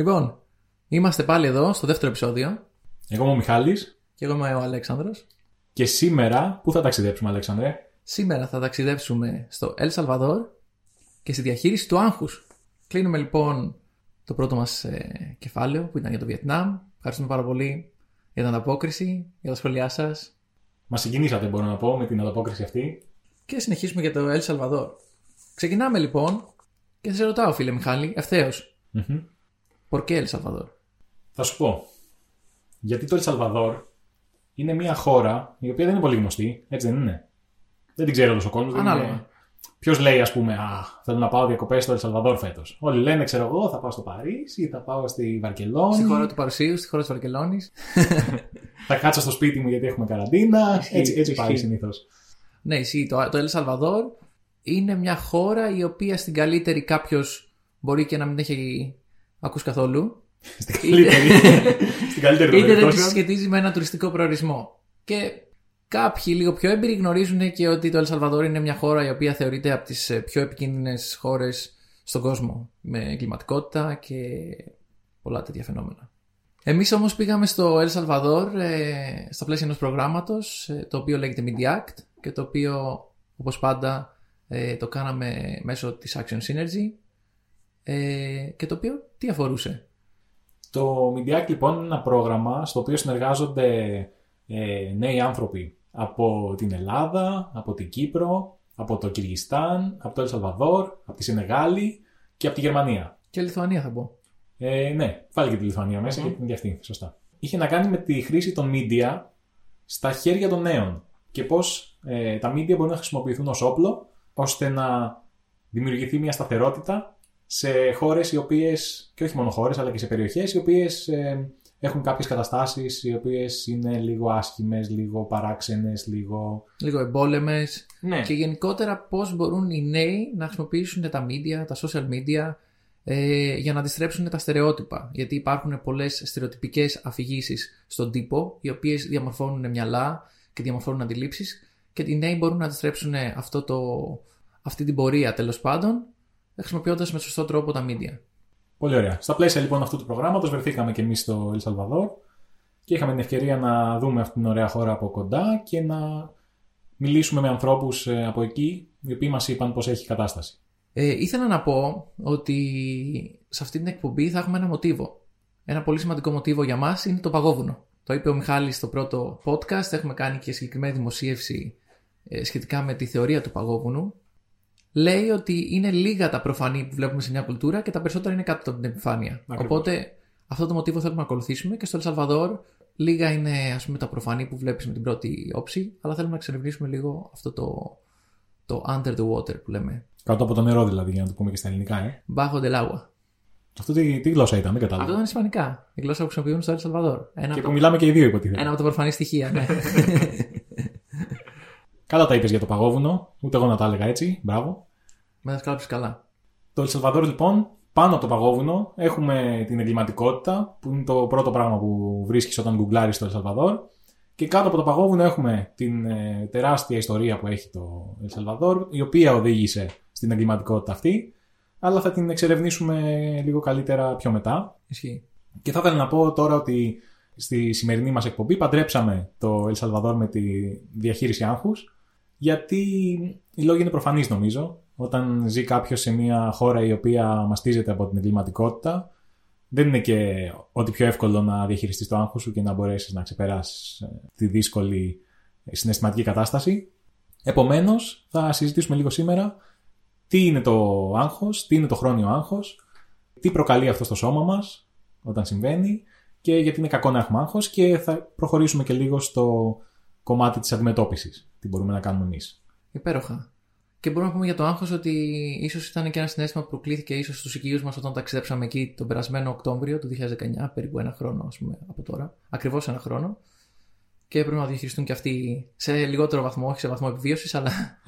Λοιπόν, είμαστε πάλι εδώ στο δεύτερο επεισόδιο. Εγώ είμαι ο Μιχάλης. Και εγώ είμαι ο Αλέξανδρος. Και σήμερα, πού θα ταξιδέψουμε, Αλέξανδρε; Σήμερα θα ταξιδέψουμε στο Ελ Σαλβαδόρ και στη διαχείριση του άγχους. Κλείνουμε λοιπόν το πρώτο μας ε, κεφάλαιο που ήταν για το Βιετνάμ. Ευχαριστούμε πάρα πολύ για την ανταπόκριση, για τα σχόλιά σας. Μας συγκινήσατε, μπορώ να πω, με την ανταπόκριση αυτή. Και συνεχίσουμε για το Ελ Σαλβαδόρ. Ξεκινάμε λοιπόν και σε ρωτάω, φίλε Μιχάλη, ευθέως. Μμμ. Por qué El Salvador? Θα σου πω. Γιατί το Ελσαλβαδόρ είναι μια χώρα η οποία δεν είναι πολύ γνωστή, έτσι δεν είναι; Δεν την ξέρει όλος ο κόσμος. Ανάλογα. Ποιος λέει, ας πούμε, Α, θέλω να πάω διακοπές στο Ελσαλβαδόρ φέτος. Όλοι λένε, ξέρω εγώ, θα πάω στο Παρίσι, θα πάω στη Βαρκελόνη. Στη χώρα του Παρουσίου, στη χώρα της Βαρκελόνης. Θα κάτσω στο σπίτι μου γιατί έχουμε καραντίνα. Ισχύει, Έτσι, έτσι πάει ισχύει. συνήθως. Ναι, ισχύει. Το, το El Salvador είναι μια χώρα η οποία στην καλύτερη κάποιος μπορεί και να μην έχει ακούσει καθόλου; Στην καλύτερη. Στην καλύτερη των Είτε δεν τη περιπτώσεων. σχετίζει με ένα τουριστικό προορισμό. Και κάποιοι λίγο πιο έμπειροι γνωρίζουν και ότι το El Salvador είναι μια χώρα η οποία θεωρείται από τις ε, πιο επικίνδυνες χώρες στον κόσμο. Με εγκληματικότητα και πολλά τέτοια φαινόμενα. Εμείς όμως πήγαμε στο El Salvador ε, στα πλαίσια ενός προγράμματος ε, το οποίο λέγεται MediAct και το οποίο όπως πάντα ε, το κάναμε μέσω της Action Synergy ε, και το οποίο τι αφορούσε; Το Mediac λοιπόν είναι ένα πρόγραμμα στο οποίο συνεργάζονται ε, νέοι άνθρωποι από την Ελλάδα, από την Κύπρο, από το Κυργιστάν, από το Ελσαλβαδόρ, από τη Σενεγάλη και από τη Γερμανία. Και Λιθουανία θα πω. Ε, ναι, βάλει και τη Λιθουανία μέσα και την ίδια αυτή, σωστά. Είχε να κάνει με τη χρήση των media στα χέρια των νέων και πώς ε, τα media μπορούν να χρησιμοποιηθούν ως όπλο ώστε να δημιουργηθεί μια σταθερότητα σε χώρες οι οποίες, και όχι μόνο χώρες αλλά και σε περιοχές οι οποίες ε, έχουν κάποιες καταστάσεις οι οποίες είναι λίγο άσχημες, λίγο παράξενες, λίγο... Λίγο εμπόλεμες. Ναι. Και γενικότερα πώς μπορούν οι νέοι να χρησιμοποιήσουν τα media, τα social media ε, για να αντιστρέψουν τα στερεότυπα. Γιατί υπάρχουν πολλές στερεοτυπικές αφηγήσεις στον τύπο, οι οποίες διαμορφώνουν μυαλά και διαμορφώνουν αντιλήψεις. Και οι νέοι μπορούν να αντιστρέψουν αυτό το, αυτή την πορεία τέλος πάντων, χρησιμοποιώντας με σωστό τρόπο τα media. Πολύ ωραία. Στα πλαίσια λοιπόν αυτού του προγράμματος βρεθήκαμε και εμείς στο Ελ Σαλβαδόρ και είχαμε την ευκαιρία να δούμε αυτή την ωραία χώρα από κοντά και να μιλήσουμε με ανθρώπους από εκεί οι οποίοι μας είπαν πώς έχει η κατάσταση. Ε, ήθελα να πω ότι σε αυτή την εκπομπή θα έχουμε ένα μοτίβο. Ένα πολύ σημαντικό μοτίβο για μας είναι το παγόβουνο. Το είπε ο Μιχάλης στο πρώτο podcast. Έχουμε κάνει και συγκεκριμένη δημοσίευση ε, σχετικά με τη θεωρία του παγόβουνου. Λέει ότι είναι λίγα τα προφανή που βλέπουμε σε μια κουλτούρα και τα περισσότερα είναι κάτω από την επιφάνεια. Ακριβώς. Οπότε αυτό το μοτίβο θέλουμε να ακολουθήσουμε και στο El Salvador λίγα είναι ας πούμε τα προφανή που βλέπεις με την πρώτη όψη αλλά θέλουμε να εξερευνήσουμε λίγο αυτό το, το under the water που λέμε. Κάτω από το νερό δηλαδή, για να το πούμε και στα ελληνικά, ε. Bajo del agua. Αυτό τι, τι γλώσσα ήταν, δεν Αυτό κατάλαβα. ήταν ισπανικά. Η γλώσσα που χρησιμοποιούν στο El Salvador. Ένα, Και από, που τα... μιλάμε και οι δύο, υποτίθεται. ένα από τα προφανή στοιχεία, ναι. Καλά τα είπες για το παγόβουνο, ούτε εγώ να τα έλεγα έτσι. Μπράβο. Με δασκάλεψε καλά. Το Ελσαλβαδόρ λοιπόν, πάνω από το παγόβουνο, έχουμε την εγκληματικότητα, που είναι το πρώτο πράγμα που βρίσκεις όταν γκουγκλάρεις το Ελσαλβαδόρ. Και κάτω από το παγόβουνο έχουμε την ε, τεράστια ιστορία που έχει το Ελσαλβαδόρ, η οποία οδήγησε στην εγκληματικότητα αυτή, αλλά θα την εξερευνήσουμε λίγο καλύτερα πιο μετά. Ισχύει. Και θα ήθελα να πω τώρα ότι στη σημερινή μας εκπομπή παντρέψαμε το El Salvador με τη διαχείριση άγχους γιατί οι λόγοι είναι προφανείς νομίζω. Όταν ζει κάποιος σε μια χώρα η οποία μαστίζεται από την εγκληματικότητα δεν είναι και ότι πιο εύκολο να διαχειριστείς το άγχος σου και να μπορέσεις να ξεπεράσεις ε, τη δύσκολη ε, συναισθηματική κατάσταση. Επομένως θα συζητήσουμε λίγο σήμερα τι είναι το άγχος, τι είναι το χρόνιο άγχος, τι προκαλεί αυτό στο σώμα μας όταν συμβαίνει και γιατί είναι κακό να έχουμε άγχος και θα προχωρήσουμε και λίγο στο κομμάτι της αντιμετώπισης. Τι μπορούμε να κάνουμε εμείς. Υπέροχα. Και μπορούμε να πούμε για το άγχος ότι ίσως ήταν και ένα συνέστημα που προκλήθηκε ίσως στους οικείους μας όταν ταξιδέψαμε εκεί τον περασμένο Οκτώβριο του 2019, περίπου ένα χρόνο, ας πούμε, από τώρα. Ακριβώς ένα χρόνο. Και έπρεπε να διαχειριστούν και αυτοί σε λιγότερο βαθμό, όχι σε βαθμό επιβίωσης, αλλά.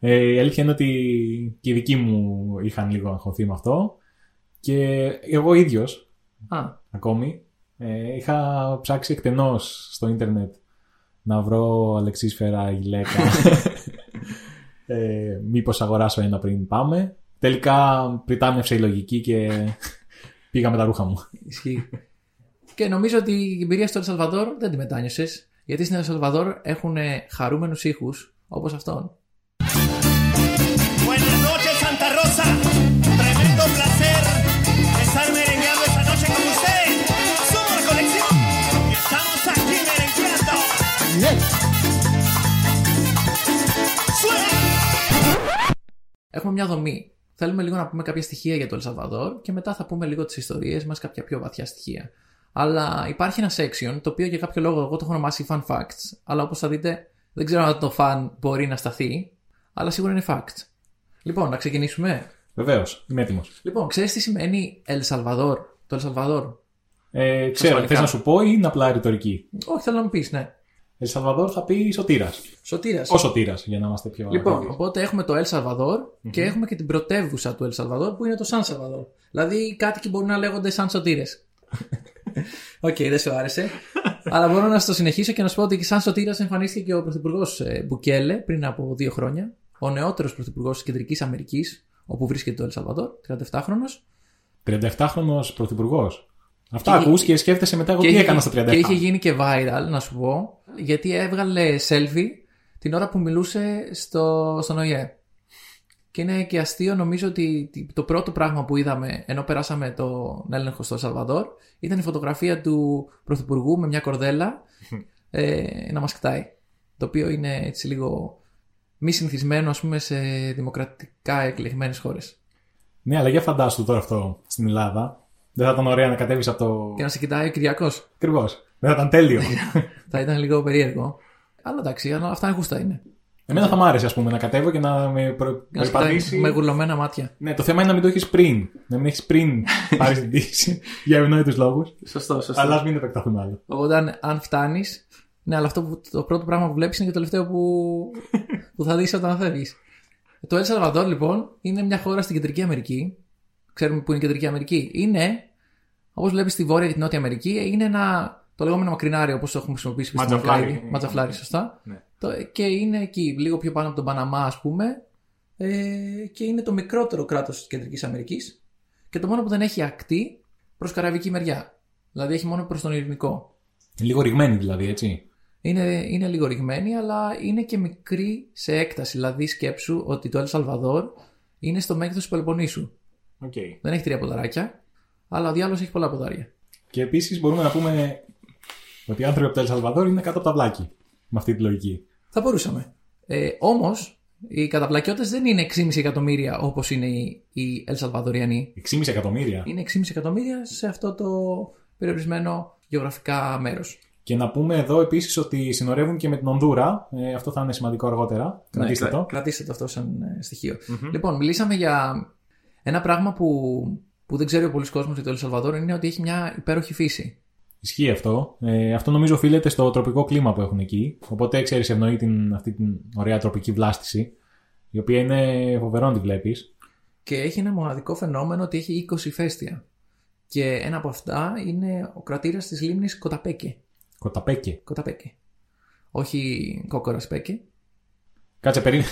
Ε, η αλήθεια είναι ότι και οι δικοί μου είχαν λίγο αγχωθεί με αυτό και εγώ ίδιος Α, ακόμη ε, είχα ψάξει εκτενώς στο ίντερνετ να βρω αλεξίσφαιρα γυλαίκα ε, μήπως αγοράσω ένα πριν πάμε τελικά πριτάνευσε η λογική και Πήγα με τα ρούχα μου. Ισχύει. και νομίζω ότι η εμπειρία στο Ελσαλβαδόρ δεν τη μετάνιωσες. Γιατί στην Ελσαλβαδόρ έχουν χαρούμενους ήχους όπως αυτόν. Buenas noches, Santa Rosa. Έχουμε μια δομή. Θέλουμε λίγο να πούμε κάποια στοιχεία για το Ελσαλβαδόρ και μετά θα πούμε λίγο τις ιστορίες μας, κάποια πιο βαθιά στοιχεία. Αλλά υπάρχει ένα section το οποίο για κάποιο λόγο εγώ το έχω ονομάσει fun facts. Αλλά όπως θα δείτε, δεν ξέρω αν το fun μπορεί να σταθεί, αλλά σίγουρα είναι facts. Λοιπόν, να ξεκινήσουμε. Βεβαίως, είμαι έτοιμος. Λοιπόν, ξέρεις τι σημαίνει El Salvador, το El Salvador; Ε, ξέρω, Ασφαλικά. θες να σου πω ή είναι απλά ρητορική; Όχι, θέλω να μου πεις, ναι. Ελσαλβαδόρ θα πει σωτήρας. Σωτήρας. Ο σωτήρας, για να είμαστε πιο Λοιπόν, ακριβείς. οπότε έχουμε το El Salvador και έχουμε και την πρωτεύουσα του El Salvador που είναι το San Salvador. Δηλαδή οι κάτοικοι μπορούν να λέγονται σαν σωτήρες. Οκ, δεν σου άρεσε. Αλλά μπορώ να στο συνεχίσω και να σου πω ότι σαν σωτήρας εμφανίστηκε και ο πρωθυπουργός Μπουκέλε πριν από δύο χρόνια. Ο νεότερος πρωθυπουργός της Κεντρικής Αμερικής, όπου βρίσκεται το El Salvador, 37χρονο. 37χρονο πρωθυπουργός. Αυτά Και- ακούς και σκέφτεσαι μετά εγώ τι έκανα στα 37. και είχε γίνει και viral, να σου πω, γιατί έβγαλε selfie την ώρα που μιλούσε στο, στον ΟΗΕ. Και είναι και αστείο, νομίζω ότι το πρώτο πράγμα που είδαμε ενώ περάσαμε τον έλεγχο στο Σαλβαδόρ ήταν η φωτογραφία του Πρωθυπουργού με μια κορδέλα ε, να μας κοιτάει. Το οποίο είναι έτσι λίγο μη συνηθισμένο, ας πούμε, σε δημοκρατικά εκλεγμένες χώρες. Ναι, αλλά για φαντάσου τώρα αυτό στην Ελλάδα. Δεν θα ήταν ωραία να κατέβεις από το. Και να σε κοιτάει ο Κυριακός. Ακριβώς. Δεν θα ήταν τέλειο. Θα ήταν λίγο περίεργο. Αλλά εντάξει, αλλά αυτά είναι γούστα είναι. Εμένα θα μ' άρεσε, ας πούμε, να κατέβω και να με προ... Να σε κοιτάει περπατήσει. με γουρλωμένα μάτια. Ναι, το θέμα είναι να μην το έχεις πριν. Να μην έχεις πριν πάρει την πτήση για ευνόητους λόγους. Σωστό, σωστό. Αλλά ας μην επεκταθούμε άλλο. Οπότε αν, αν φτάνεις. Ναι, αλλά αυτό που, το πρώτο πράγμα που βλέπεις είναι και το τελευταίο που, που θα δεις όταν φεύγεις. Το El Salvador λοιπόν είναι μια χώρα στην Κεντρική Αμερική. Ξέρουμε που είναι η Κεντρική Αμερική. Είναι, όπως βλέπεις στη Βόρεια και την Νότια Αμερική, είναι ένα το λεγόμενο μακρινάριο όπως το έχουμε χρησιμοποιήσει και στην Ματζαφλάρι. Οκάιδη. Ματζαφλάρι, σωστά. Ναι. Το, και είναι εκεί, λίγο πιο πάνω από τον Παναμά, ας πούμε. Ε, και είναι το μικρότερο κράτος της Κεντρικής Αμερικής. Και το μόνο που δεν έχει ακτή προς καραβική μεριά. Δηλαδή έχει μόνο προς τον Ειρηνικό. Λίγο ρηγμένη δηλαδή, έτσι. Είναι, είναι λίγο ρηγμένη, αλλά είναι και μικρή σε έκταση. Δηλαδή, σκέψου ότι το El Salvador είναι στο μέγεθος του Πελοποννήσου. Okay. Δεν έχει τρία ποδαράκια, αλλά ο διάλογος έχει πολλά ποδάρια. Και επίσης μπορούμε να πούμε ότι οι άνθρωποι από το Ελσαλβαδόρ είναι κάτω από τα βλάκι. Με αυτή τη λογική. Θα μπορούσαμε. Ε, Όμως, οι καταπλακιώτες δεν είναι 6,5 εκατομμύρια όπως είναι οι, οι El Salvadoriανοί. 6,5 εκατομμύρια. Είναι 6,5 εκατομμύρια σε αυτό το περιορισμένο γεωγραφικά μέρος. Και να πούμε εδώ επίσης ότι συνορεύουν και με την Ονδούρα. Ε, αυτό θα είναι σημαντικό αργότερα. Κρατήστε Ναι, το. Κρατήστε το αυτό σαν ε, στοιχειο Λοιπόν, μιλήσαμε για ένα πράγμα που, που δεν ξέρει ο πολλή κόσμος για το Ελσαλβαδόρ είναι ότι έχει μια υπέροχη φύση. Ισχύει αυτό. Ε, αυτό νομίζω οφείλεται στο τροπικό κλίμα που έχουν εκεί. Οπότε ξέρεις, ευνοεί την, αυτή την ωραία τροπική βλάστηση. Η οποία είναι φοβερό να τη βλέπεις. Και έχει ένα μοναδικό φαινόμενο ότι έχει 20 ηφαίστεια. Και ένα από αυτά είναι ο κρατήρας της λίμνης Κοταπέκε. Κοταπέκε. Κοταπέκε. Όχι κόκορας Πέκε. Κάτσε περίμενε.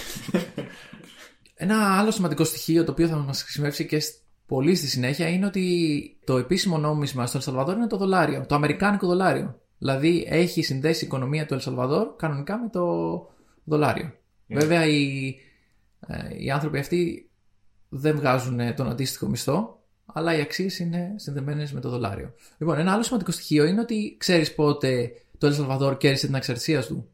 Ένα άλλο σημαντικό στοιχείο το οποίο θα μας χρησιμεύσει και σ- πολύ στη συνέχεια είναι ότι το επίσημο νόμισμα στο Ελσαλβαδόρ είναι το δολάριο, το αμερικάνικο δολάριο. Δηλαδή έχει συνδέσει η οικονομία του Ελσαλβαδόρ κανονικά με το δολάριο. Βέβαια οι, ε, οι άνθρωποι αυτοί δεν βγάζουν ε, τον αντίστοιχο μισθό, αλλά οι αξίες είναι συνδεμένες με το δολάριο. Λοιπόν, ένα άλλο σημαντικό στοιχείο είναι ότι ξέρεις πότε το Ελσαλβαδόρ κέρδισε την εξαρτησία του.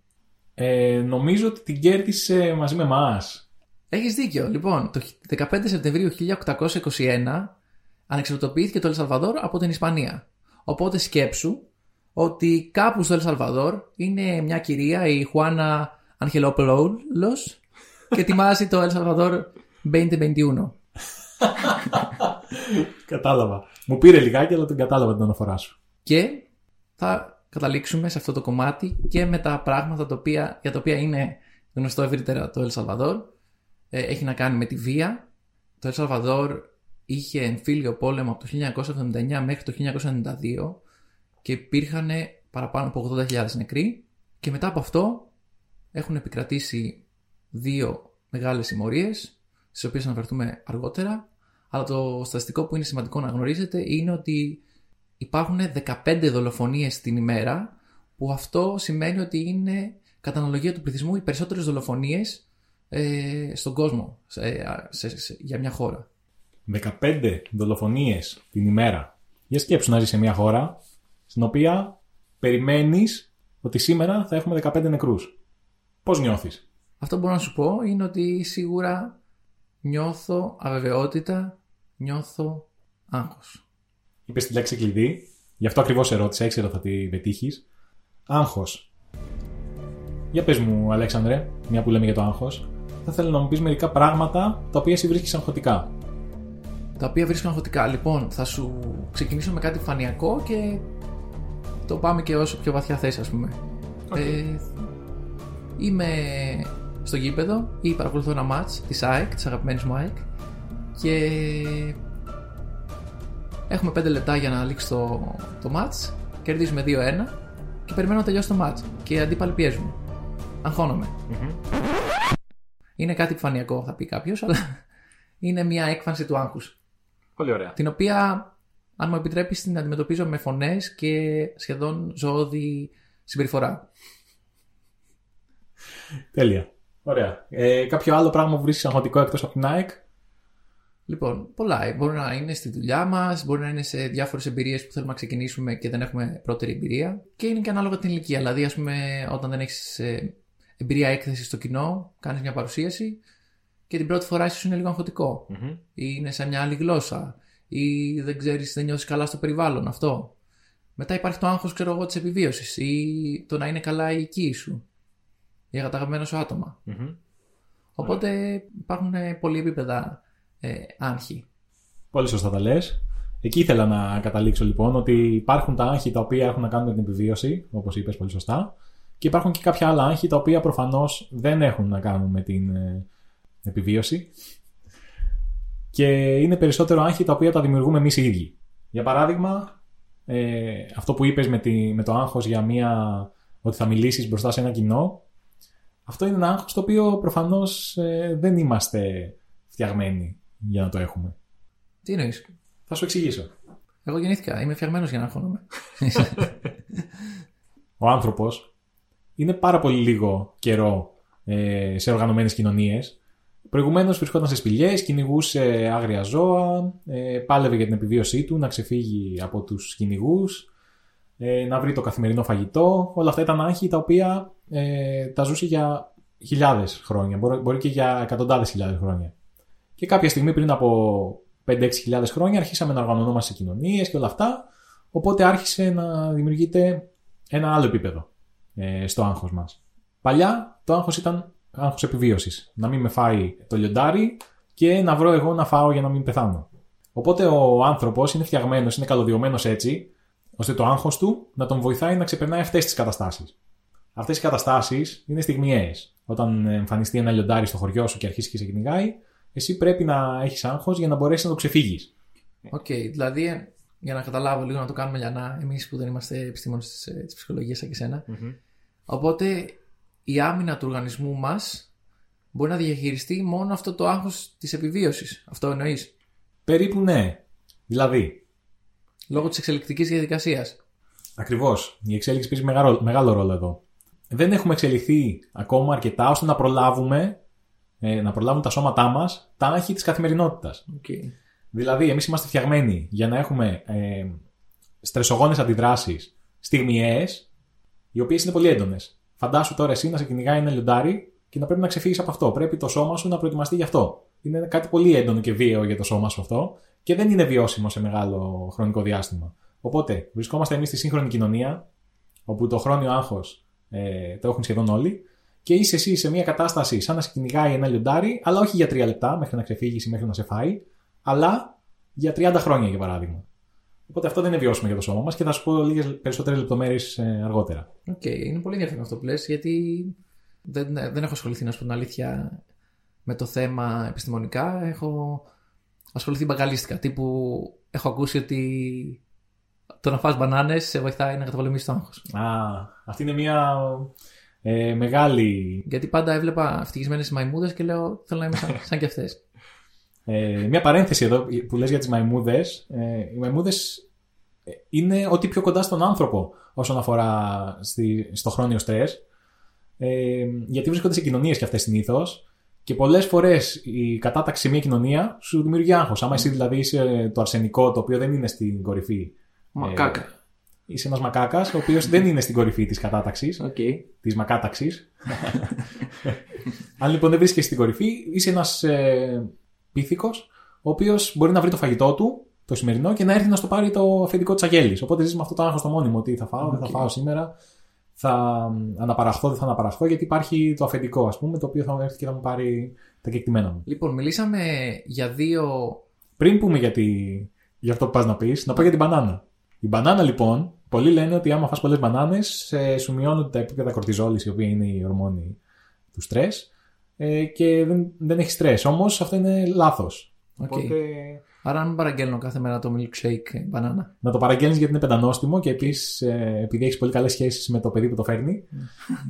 Ε, νομίζω ότι την κέρδισε μαζί με εμάς. Έχεις δίκιο. Λοιπόν, το 15 Σεπτεμβρίου 1821 ανεξαρτητοποιήθηκε το Ελσαλβαδόρ από την Ισπανία. Οπότε σκέψου ότι κάπου στο Ελσαλβαδόρ είναι μια κυρία, η Χουάνα Αγγελόπουλος και ετοιμάζει το Ελσαλβαδόρ 2021. Κατάλαβα. Μου πήρε λιγάκι, αλλά την κατάλαβα την αναφορά σου. Και θα καταλήξουμε σε αυτό το κομμάτι και με τα πράγματα τα οποία, για τα οποία είναι γνωστό ευρύτερα το Ελσαλβαδόρ. Ε, έχει να κάνει με τη βία. Το Ελσαλβαδόρ είχε εμφύλιο πόλεμο από το 1979 μέχρι το 1992 και υπήρχαν παραπάνω από 80.000 νεκροί και μετά από αυτό έχουν επικρατήσει δύο μεγάλες συμμορίες στις οποίες θα αναφερθούμε αργότερα Αλλά το στατιστικό που είναι σημαντικό να γνωρίζετε είναι ότι υπάρχουν 15 δολοφονίες την ημέρα, που αυτό σημαίνει ότι είναι κατά αναλογία του πληθυσμού οι περισσότερες δολοφονίες ε, στον κόσμο σε- σε- σε- για μια χώρα. 15 δολοφονίες την ημέρα. Για σκέψου να ζεις σε μια χώρα στην οποία περιμένεις ότι σήμερα θα έχουμε 15 νεκρούς. Πώς νιώθεις; Αυτό που μπορώ να σου πω είναι ότι σίγουρα νιώθω αβεβαιότητα, νιώθω άγχος. Είπες τη λέξη κλειδί, γι' αυτό ακριβώς ερώτησα, ήξερα ότι θα τη πετύχεις. Άγχος. Για πες μου, Αλέξανδρε, μια που λέμε για το άγχος, θα ήθελα να μου πεις μερικά πράγματα τα οποία εσύ βρίσκεις αγχωτικά. Τα οποία βρίσκω αγχωτικά. Λοιπόν, θα σου ξεκινήσω με κάτι φανιακό και το πάμε και όσο πιο βαθιά θες, ας πούμε. Ε, είμαι στο γήπεδο ή παρακολουθώ ένα μάτς της ΑΕΚ, της αγαπημένης μου ΑΕΚ και έχουμε 5 λεπτά για να λήξει το, το μάτς, κερδίζουμε 2-1 και περιμένω να τελειώσει το μάτς και οι αντίπαλοι πιέζουν. Αγχώνομαι. Είναι κάτι επιφανειακό θα πει κάποιος, αλλά είναι μια έκφανση του άγχους Πολύ ωραία. την οποία, αν μου επιτρέπεις, την αντιμετωπίζω με φωνές και σχεδόν ζώδη συμπεριφορά. Τέλεια. Ωραία. Ε, κάποιο άλλο πράγμα που βρίσκεις αγχωτικό εκτός από την ΑΕΚ; Λοιπόν, πολλά. Μπορεί να είναι στη δουλειά μας, μπορεί να είναι σε διάφορες εμπειρίες που θέλουμε να ξεκινήσουμε και δεν έχουμε πρώτερη εμπειρία. Και είναι και ανάλογα την ηλικία. Δηλαδή, ας πούμε, όταν δεν έχεις ε, εμπειρία έκθεσης στο κοινό, κάνεις μια παρουσίαση και την πρώτη φορά ίσως είναι λίγο αγχωτικό. ή είναι σε μια άλλη γλώσσα ή δεν ξέρεις, δεν νιώθεις καλά στο περιβάλλον αυτό. Μετά υπάρχει το άγχος, ξέρω εγώ, της επιβίωσης ή το να είναι καλά η οικοί σου για τα αγαπημένα σου άτομα. Οπότε υπάρχουν ε, πολλοί επίπεδα ε, άγχη. Πολύ σωστά τα λες. Εκεί ήθελα να καταλήξω λοιπόν ότι υπάρχουν τα άγχη τα οποία έχουν να κάνουν με την επιβίωση, όπως είπες πολύ σωστά, και υπάρχουν και κάποια άλλα άγχη τα οποία προφανώς δεν έχουν να κάνουν με την ε, επιβίωση. Και είναι περισσότερο άγχη τα οποία τα δημιουργούμε εμείς οι ίδιοι. Για παράδειγμα, ε, αυτό που είπες με, τη, με το άγχος για μια, ότι θα μιλήσεις μπροστά σε ένα κοινό, αυτό είναι ένα άγχος το οποίο προφανώς ε, δεν είμαστε φτιαγμένοι για να το έχουμε. Τι εννοείς; Θα σου εξηγήσω. Εγώ γεννήθηκα, είμαι φτιαγμένος για να αγχώνομαι. Ο άνθρωπος είναι πάρα πολύ λίγο καιρό ε, σε οργανωμένες κοινωνίες. Προηγουμένως βρισκόταν σε σπηλιές, κυνηγούσε άγρια ζώα, ε, πάλευε για την επιβίωσή του, να ξεφύγει από τους κυνηγούς, ε, να βρει το καθημερινό φαγητό. Όλα αυτά ήταν άγχη τα οποία ε, τα ζούσε για χιλιάδες χρόνια, μπορεί, μπορεί και για εκατοντάδες χιλιάδες χρόνια. Και κάποια στιγμή πριν από 5-6 χιλιάδες χρόνια αρχίσαμε να οργανωνόμαστε σε κοινωνίες και όλα αυτά, οπότε άρχισε να δημιουργείται ένα άλλο επίπεδο ε, στο άγχος μας. Παλιά το άγχος ήταν άγχος επιβίωσης. Να μην με φάει το λιοντάρι και να βρω εγώ να φάω για να μην πεθάνω. Οπότε ο άνθρωπος είναι φτιαγμένος, είναι καλωδιωμένος έτσι, ώστε το άγχος του να τον βοηθάει να ξεπερνάει αυτές τις καταστάσεις. Αυτές οι καταστάσεις είναι στιγμιαίες. Όταν εμφανιστεί ένα λιοντάρι στο χωριό σου και αρχίσει και σε κυνηγάει, εσύ πρέπει να έχεις άγχος για να μπορέσεις να το ξεφύγεις. Οκ, δηλαδή ε, για να καταλάβω λίγο να το κάνουμε λιανά, εμείς που δεν είμαστε επιστήμονες της, ε, της ψυχολογίας σαν και εσένα. Οπότε η άμυνα του οργανισμού μας μπορεί να διαχειριστεί μόνο αυτό το άγχος της επιβίωσης. Αυτό εννοείς; Περίπου ναι. Δηλαδή, Λόγω της εξελικτικής διαδικασίας. Ακριβώς. Η εξέλιξη παίζει μεγάλο, μεγάλο ρόλο εδώ. Δεν έχουμε εξελιχθεί ακόμα αρκετά ώστε να προλάβουμε ε, να προλάβουν τα σώματά μας τα άγχη της καθημερινότητας. Okay. Δηλαδή, εμείς είμαστε φτιαγμένοι για να έχουμε ε, στρεσογόνες αντιδράσεις στιγμιαίες, οι οποίες είναι πολύ έντονες. Φαντάσου τώρα εσύ να σε κυνηγάει ένα λιοντάρι και να πρέπει να ξεφύγεις από αυτό. Πρέπει το σώμα σου να προετοιμαστεί γι' αυτό. Είναι κάτι πολύ έντονο και βίαιο για το σώμα σου αυτό και δεν είναι βιώσιμο σε μεγάλο χρονικό διάστημα. Οπότε, βρισκόμαστε εμείς στη σύγχρονη κοινωνία, όπου το χρόνιο άγχος ε, το έχουν σχεδόν όλοι, και είσαι εσύ σε μια κατάσταση σαν να σε κυνηγάει ένα λιοντάρι, αλλά όχι για τρία λεπτά μέχρι να ξεφύγεις ή μέχρι να σε φάει, αλλά για 30 χρόνια για παράδειγμα. Οπότε αυτό δεν είναι βιώσιμο για το σώμα μας και θα σου πω λίγες περισσότερες λεπτομέρειες αργότερα. Οκ, okay. είναι πολύ ενδιαφέρον αυτό που λες, γιατί δεν, δεν έχω ασχοληθεί, να σου πω την αλήθεια, με το θέμα επιστημονικά. Έχω ασχοληθεί μπαγκαλίστικα. Τύπου έχω ακούσει ότι το να φας μπανάνες σε βοηθάει να καταπολεμήσει το άγχος. Α, αυτή είναι μια ε, μεγάλη. Γιατί πάντα έβλεπα ευτυχισμένες μαϊμούδες και λέω θέλω να είμαι σαν, σαν και αυτές. Ε, μια παρένθεση εδώ που λες για τις μαϊμούδες. Ε, οι μαϊμούδες ε, είναι ό,τι πιο κοντά στον άνθρωπο όσον αφορά στη, στο χρόνιο στρες. Ε, γιατί βρίσκονται σε κοινωνίες και αυτές συνήθως. Και πολλές φορές η κατάταξη σε μια κοινωνία σου δημιουργεί άγχος. Άμα εσύ δηλαδή είσαι το αρσενικό το οποίο δεν είναι στην κορυφή. Μακάκα. Ε, είσαι ένας μακάκας ο οποίος δεν είναι στην κορυφή της κατάταξης. Okay. Της μακάταξης. Αν λοιπόν δεν βρίσκεσαι στην κορυφή, είσαι ένας ε, πίθηκος, ο οποίος μπορεί να βρει το φαγητό του το σημερινό και να έρθει να στο πάρει το αφεντικό της Αγέλης. Οπότε ζει με αυτό το άγχος το μόνιμο. Ότι θα φάω, δεν θα φάω σήμερα, θα αναπαραχθώ, δεν θα αναπαραχθώ, γιατί υπάρχει το αφεντικό, ας πούμε, το οποίο θα έρθει και θα μου πάρει τα κεκτημένα μου. Λοιπόν, μιλήσαμε για δύο. Πριν πούμε για, τη... για αυτό που πας να πεις, να πω για την μπανάνα. Η μπανάνα λοιπόν, πολλοί λένε ότι άμα φας πολλές μπανάνες ε, σου μειώνουν τα επίπεδα κορτιζόλης, η οποία είναι η ορμόνη του στρες ε, και δεν, δεν έχει στρες. Όμως αυτό είναι λάθος. Okay. Οπότε Άρα να μην παραγγέλνω κάθε μέρα το milkshake ε, μπανάνα. να το παραγγέλνεις γιατί είναι πεντανόστιμο και επίσης ε, επειδή έχεις πολύ καλές σχέσεις με το παιδί που το φέρνει.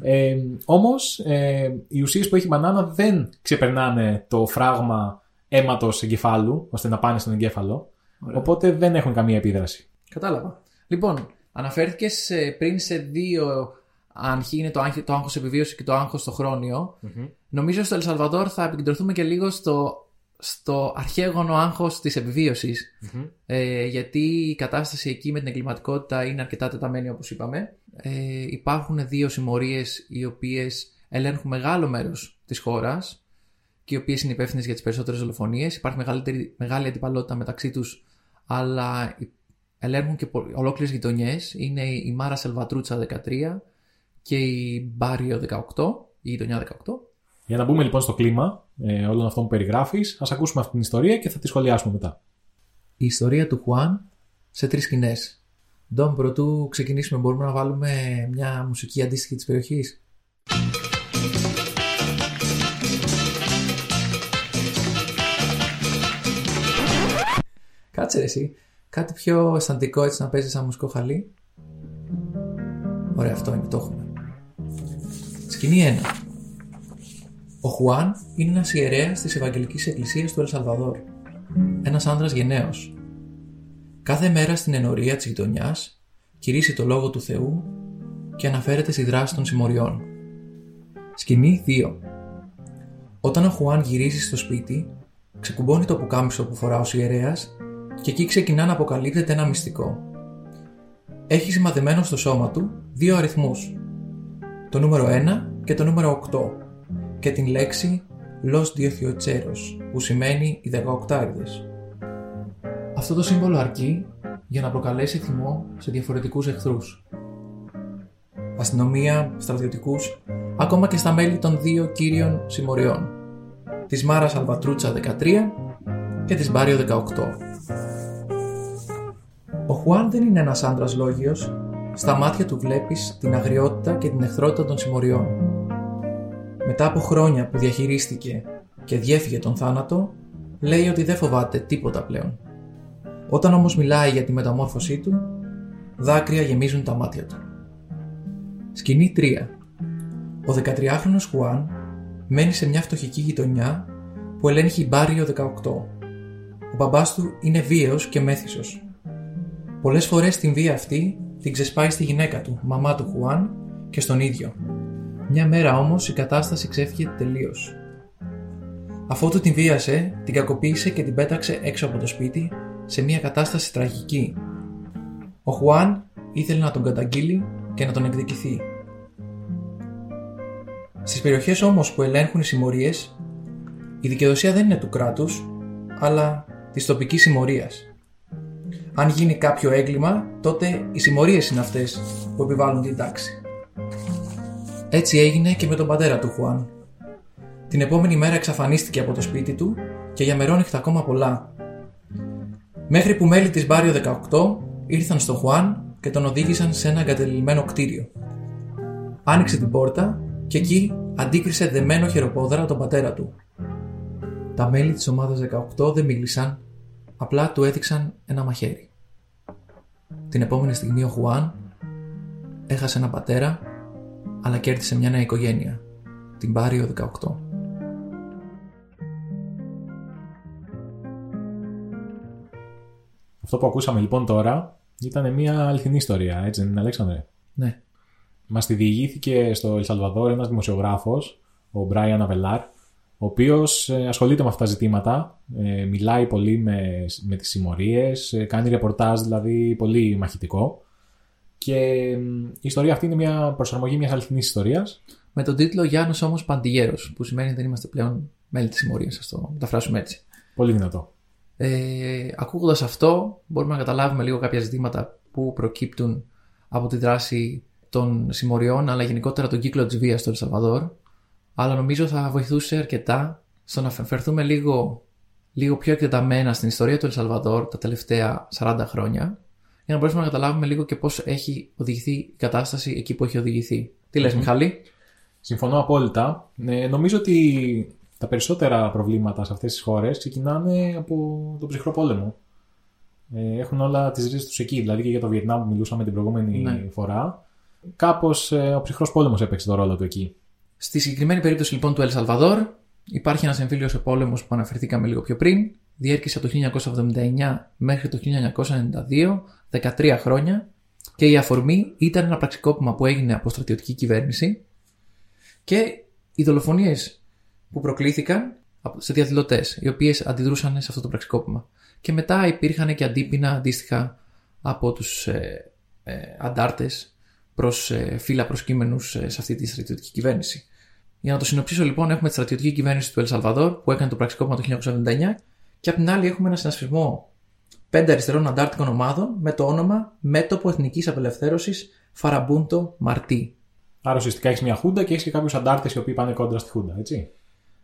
ε, όμως ε, οι ουσίες που έχει η μπανάνα δεν ξεπερνάνε το φράγμα αίματος εγκεφάλου ώστε να πάνε στον εγκέφαλο. Ωραία. Οπότε δεν έχουν καμία επίδραση. Κατάλαβα. Λοιπόν, αναφέρθηκες πριν σε δύο αρχή είναι το, άγχο- το άγχος επιβίωση και το άγχος στο χρονιο Νομίζω στο Ελσαλβαδόρ θα επικεντρωθούμε και λίγο στο, στο αρχαίγωνο άγχος της επιβίωσης. Ε, γιατί η κατάσταση εκεί με την εγκληματικότητα είναι αρκετά τεταμένη όπως είπαμε. Ε, υπάρχουν δύο συμμορίες οι οποίες ελέγχουν μεγάλο μέρος της χώρας και οι οποίες είναι υπεύθυνες για τις περισσότερες δολοφονίες. Υπάρχει μεγαλύτερη, μεγάλη αντιπαλότητα μεταξύ τους αλλά ελέγχουν και ολόκληρες γειτονιές. Είναι η Μάρα Σελβατρούτσα 13 και η Μπάριο 18, η γειτονιά 18. Για να μπούμε λοιπόν στο κλίμα ε, όλων αυτών που περιγράφεις, ας ακούσουμε αυτή την ιστορία και θα τη σχολιάσουμε μετά. Η ιστορία του Χουάν σε τρεις σκηνές. Ντόμ, πρωτού ξεκινήσουμε, μπορούμε να βάλουμε μια μουσική αντίστοιχη της περιοχής; Κάτσε ρε εσύ. Κάτι πιο αισθαντικό έτσι να παίζεις σαν μουσικό χαλί. Ωραία, αυτό είναι, το έχουμε. Σκηνή 1. Ο Χουάν είναι ένας ιερέας της Ευαγγελικής Εκκλησίας του Ελσαλβαδόρ. Ένας άνδρας γενναίος. Κάθε μέρα στην ενορία της γειτονιάς κηρύσσει το λόγο του Θεού και αναφέρεται στη δράση των συμμοριών. Σκηνή 2. Όταν ο Χουάν γυρίζει στο σπίτι, ξεκουμπώνει το πουκάμισο που φορά ο ιερέας και εκεί ξεκινά να αποκαλύπτεται ένα μυστικό. Έχει σημαδεμένο στο σώμα του δύο αριθμούς. Το νούμερο 1 και το νούμερο 8 και την λέξη Los Dieciocheros που σημαίνει οι 18 Αυτό το σύμβολο αρκεί για να προκαλέσει θυμό σε διαφορετικούς εχθρούς. Αστυνομία, στρατιωτικούς, ακόμα και στα μέλη των δύο κύριων συμμοριών. Της Μάρας Αλβατρούτσα 13 και της Μπάριο 18. Ο Χουάν δεν είναι ένας άντρας λόγιος, στα μάτια του βλέπεις την αγριότητα και την εχθρότητα των συμμοριών. Μετά από χρόνια που διαχειρίστηκε και διέφυγε τον θάνατο, λέει ότι δεν φοβάται τίποτα πλέον. Όταν όμως μιλάει για τη μεταμόρφωσή του, δάκρυα γεμίζουν τα μάτια του. Σκηνή 3. Ο 13χρονος Χουάν μένει σε μια φτωχική γειτονιά που ελέγχει η Μπάριο 18. Ο μπαμπάς του είναι βίαιος και μέθησος. Πολλές φορές την βία αυτή την ξεσπάει στη γυναίκα του, μαμά του Χουάν και στον ίδιο. Μια μέρα όμως η κατάσταση ξέφυγε τελείως. Αφού του την βίασε, την κακοποίησε και την πέταξε έξω από το σπίτι σε μια κατάσταση τραγική. Ο Χουάν ήθελε να τον καταγγείλει και να τον εκδικηθεί. Στις περιοχές όμως που ελέγχουν οι συμμορίες, η δικαιοδοσία δεν είναι του κράτους, αλλά της τοπικής συμμορίας. Αν γίνει κάποιο έγκλημα, τότε οι συμμορίες είναι αυτές που επιβάλλουν την τάξη. Έτσι έγινε και με τον πατέρα του Χουάν. Την επόμενη μέρα εξαφανίστηκε από το σπίτι του και για μερόνυχτα ακόμα πολλά. Μέχρι που μέλη της Μπάριο 18 ήρθαν στο Χουάν και τον οδήγησαν σε ένα εγκατελειμμένο κτίριο. Άνοιξε την πόρτα και εκεί αντίκρισε δεμένο χεροπόδαρα τον πατέρα του. Τα μέλη της ομάδας 18 δεν μίλησαν, Απλά του έδειξαν ένα μαχαίρι. Την επόμενη στιγμή ο Χουάν έχασε ένα πατέρα, αλλά κέρδισε μια νέα οικογένεια, την Πάριο 18. Αυτό που ακούσαμε λοιπόν τώρα ήταν μια αληθινή ιστορία, έτσι δεν είναι, Ναι. Μας τη διηγήθηκε στο Ελσαλβαδόρ ένας δημοσιογράφος, ο Μπράιαν Αβελάρ, ο οποίος ασχολείται με αυτά τα ζητήματα. ε, μιλάει πολύ με, με τις συμμορίες, κάνει ρεπορτάζ δηλαδή πολύ μαχητικό. Και μ, η ιστορία αυτή είναι μια προσαρμογή μιας αληθινής ιστορίας. Με τον τίτλο Γιάννου όμως Παντιγέρος, που σημαίνει δεν είμαστε πλέον μέλη της συμμορίας, ας το μεταφράσουμε έτσι. Πολύ δυνατό. Ε, Ακούγοντας αυτό, μπορούμε να καταλάβουμε λίγο κάποια ζητήματα που προκύπτουν από τη δράση των συμμοριών, αλλά γενικότερα τον κύκλο της βίας στο Ελσαλβαδόρ. Αλλά νομίζω θα βοηθούσε αρκετά στο να φερθούμε λίγο, λίγο πιο εκτεταμένα στην ιστορία του Ελσαλβαδόρ τα τελευταία 40 χρόνια, για να μπορέσουμε να καταλάβουμε λίγο και πώς έχει οδηγηθεί η κατάσταση εκεί που έχει οδηγηθεί. Τι λες, Μιχάλη; Συμφωνώ απόλυτα. Ε, νομίζω ότι τα περισσότερα προβλήματα σε αυτές τις χώρες ξεκινάνε από τον ψυχρό πόλεμο. Ε, έχουν όλα τις ρίζες τους εκεί. Δηλαδή και για το Βιετνάμ που μιλούσαμε την προηγούμενη Ναι. φορά. Κάπως ε, ο ψυχρός πόλεμος έπαιξε το ρόλο του εκεί. Στη συγκεκριμένη περίπτωση λοιπόν του Ελ Σαλβαδόρ, υπάρχει ένας εμφύλιος πόλεμο που αναφερθήκαμε λίγο πιο πριν. Διέρχησε από το 1979 μέχρι το 1992, 13 χρόνια. Και η αφορμή ήταν ένα πραξικόπημα που έγινε από στρατιωτική κυβέρνηση και οι δολοφονίες που προκλήθηκαν από- σε διαδηλωτές, οι οποίες αντιδρούσαν σε αυτό το πραξικόπημα. Και μετά υπήρχαν και αντίπεινα αντίστοιχα από τους ε, ε, αντάρτες προς ε, φύλλα προσκύμενους σε αυτή τη στρατιωτική κυβέρνηση. Για να το συνοψίσω λοιπόν, έχουμε τη στρατιωτική κυβέρνηση του Ελσαλβαδόρ που έκανε το πραξικόπημα το 1979 και απ' την άλλη έχουμε ένα συνασπισμό πέντε αριστερών αντάρτικων ομάδων με το όνομα Μέτωπο Εθνικής Απελευθέρωσης Φαραμπούντο Μαρτί. Άρα ουσιαστικά έχεις μια χούντα και έχεις και κάποιους αντάρτες οι οποίοι πάνε κόντρα στη χούντα, έτσι.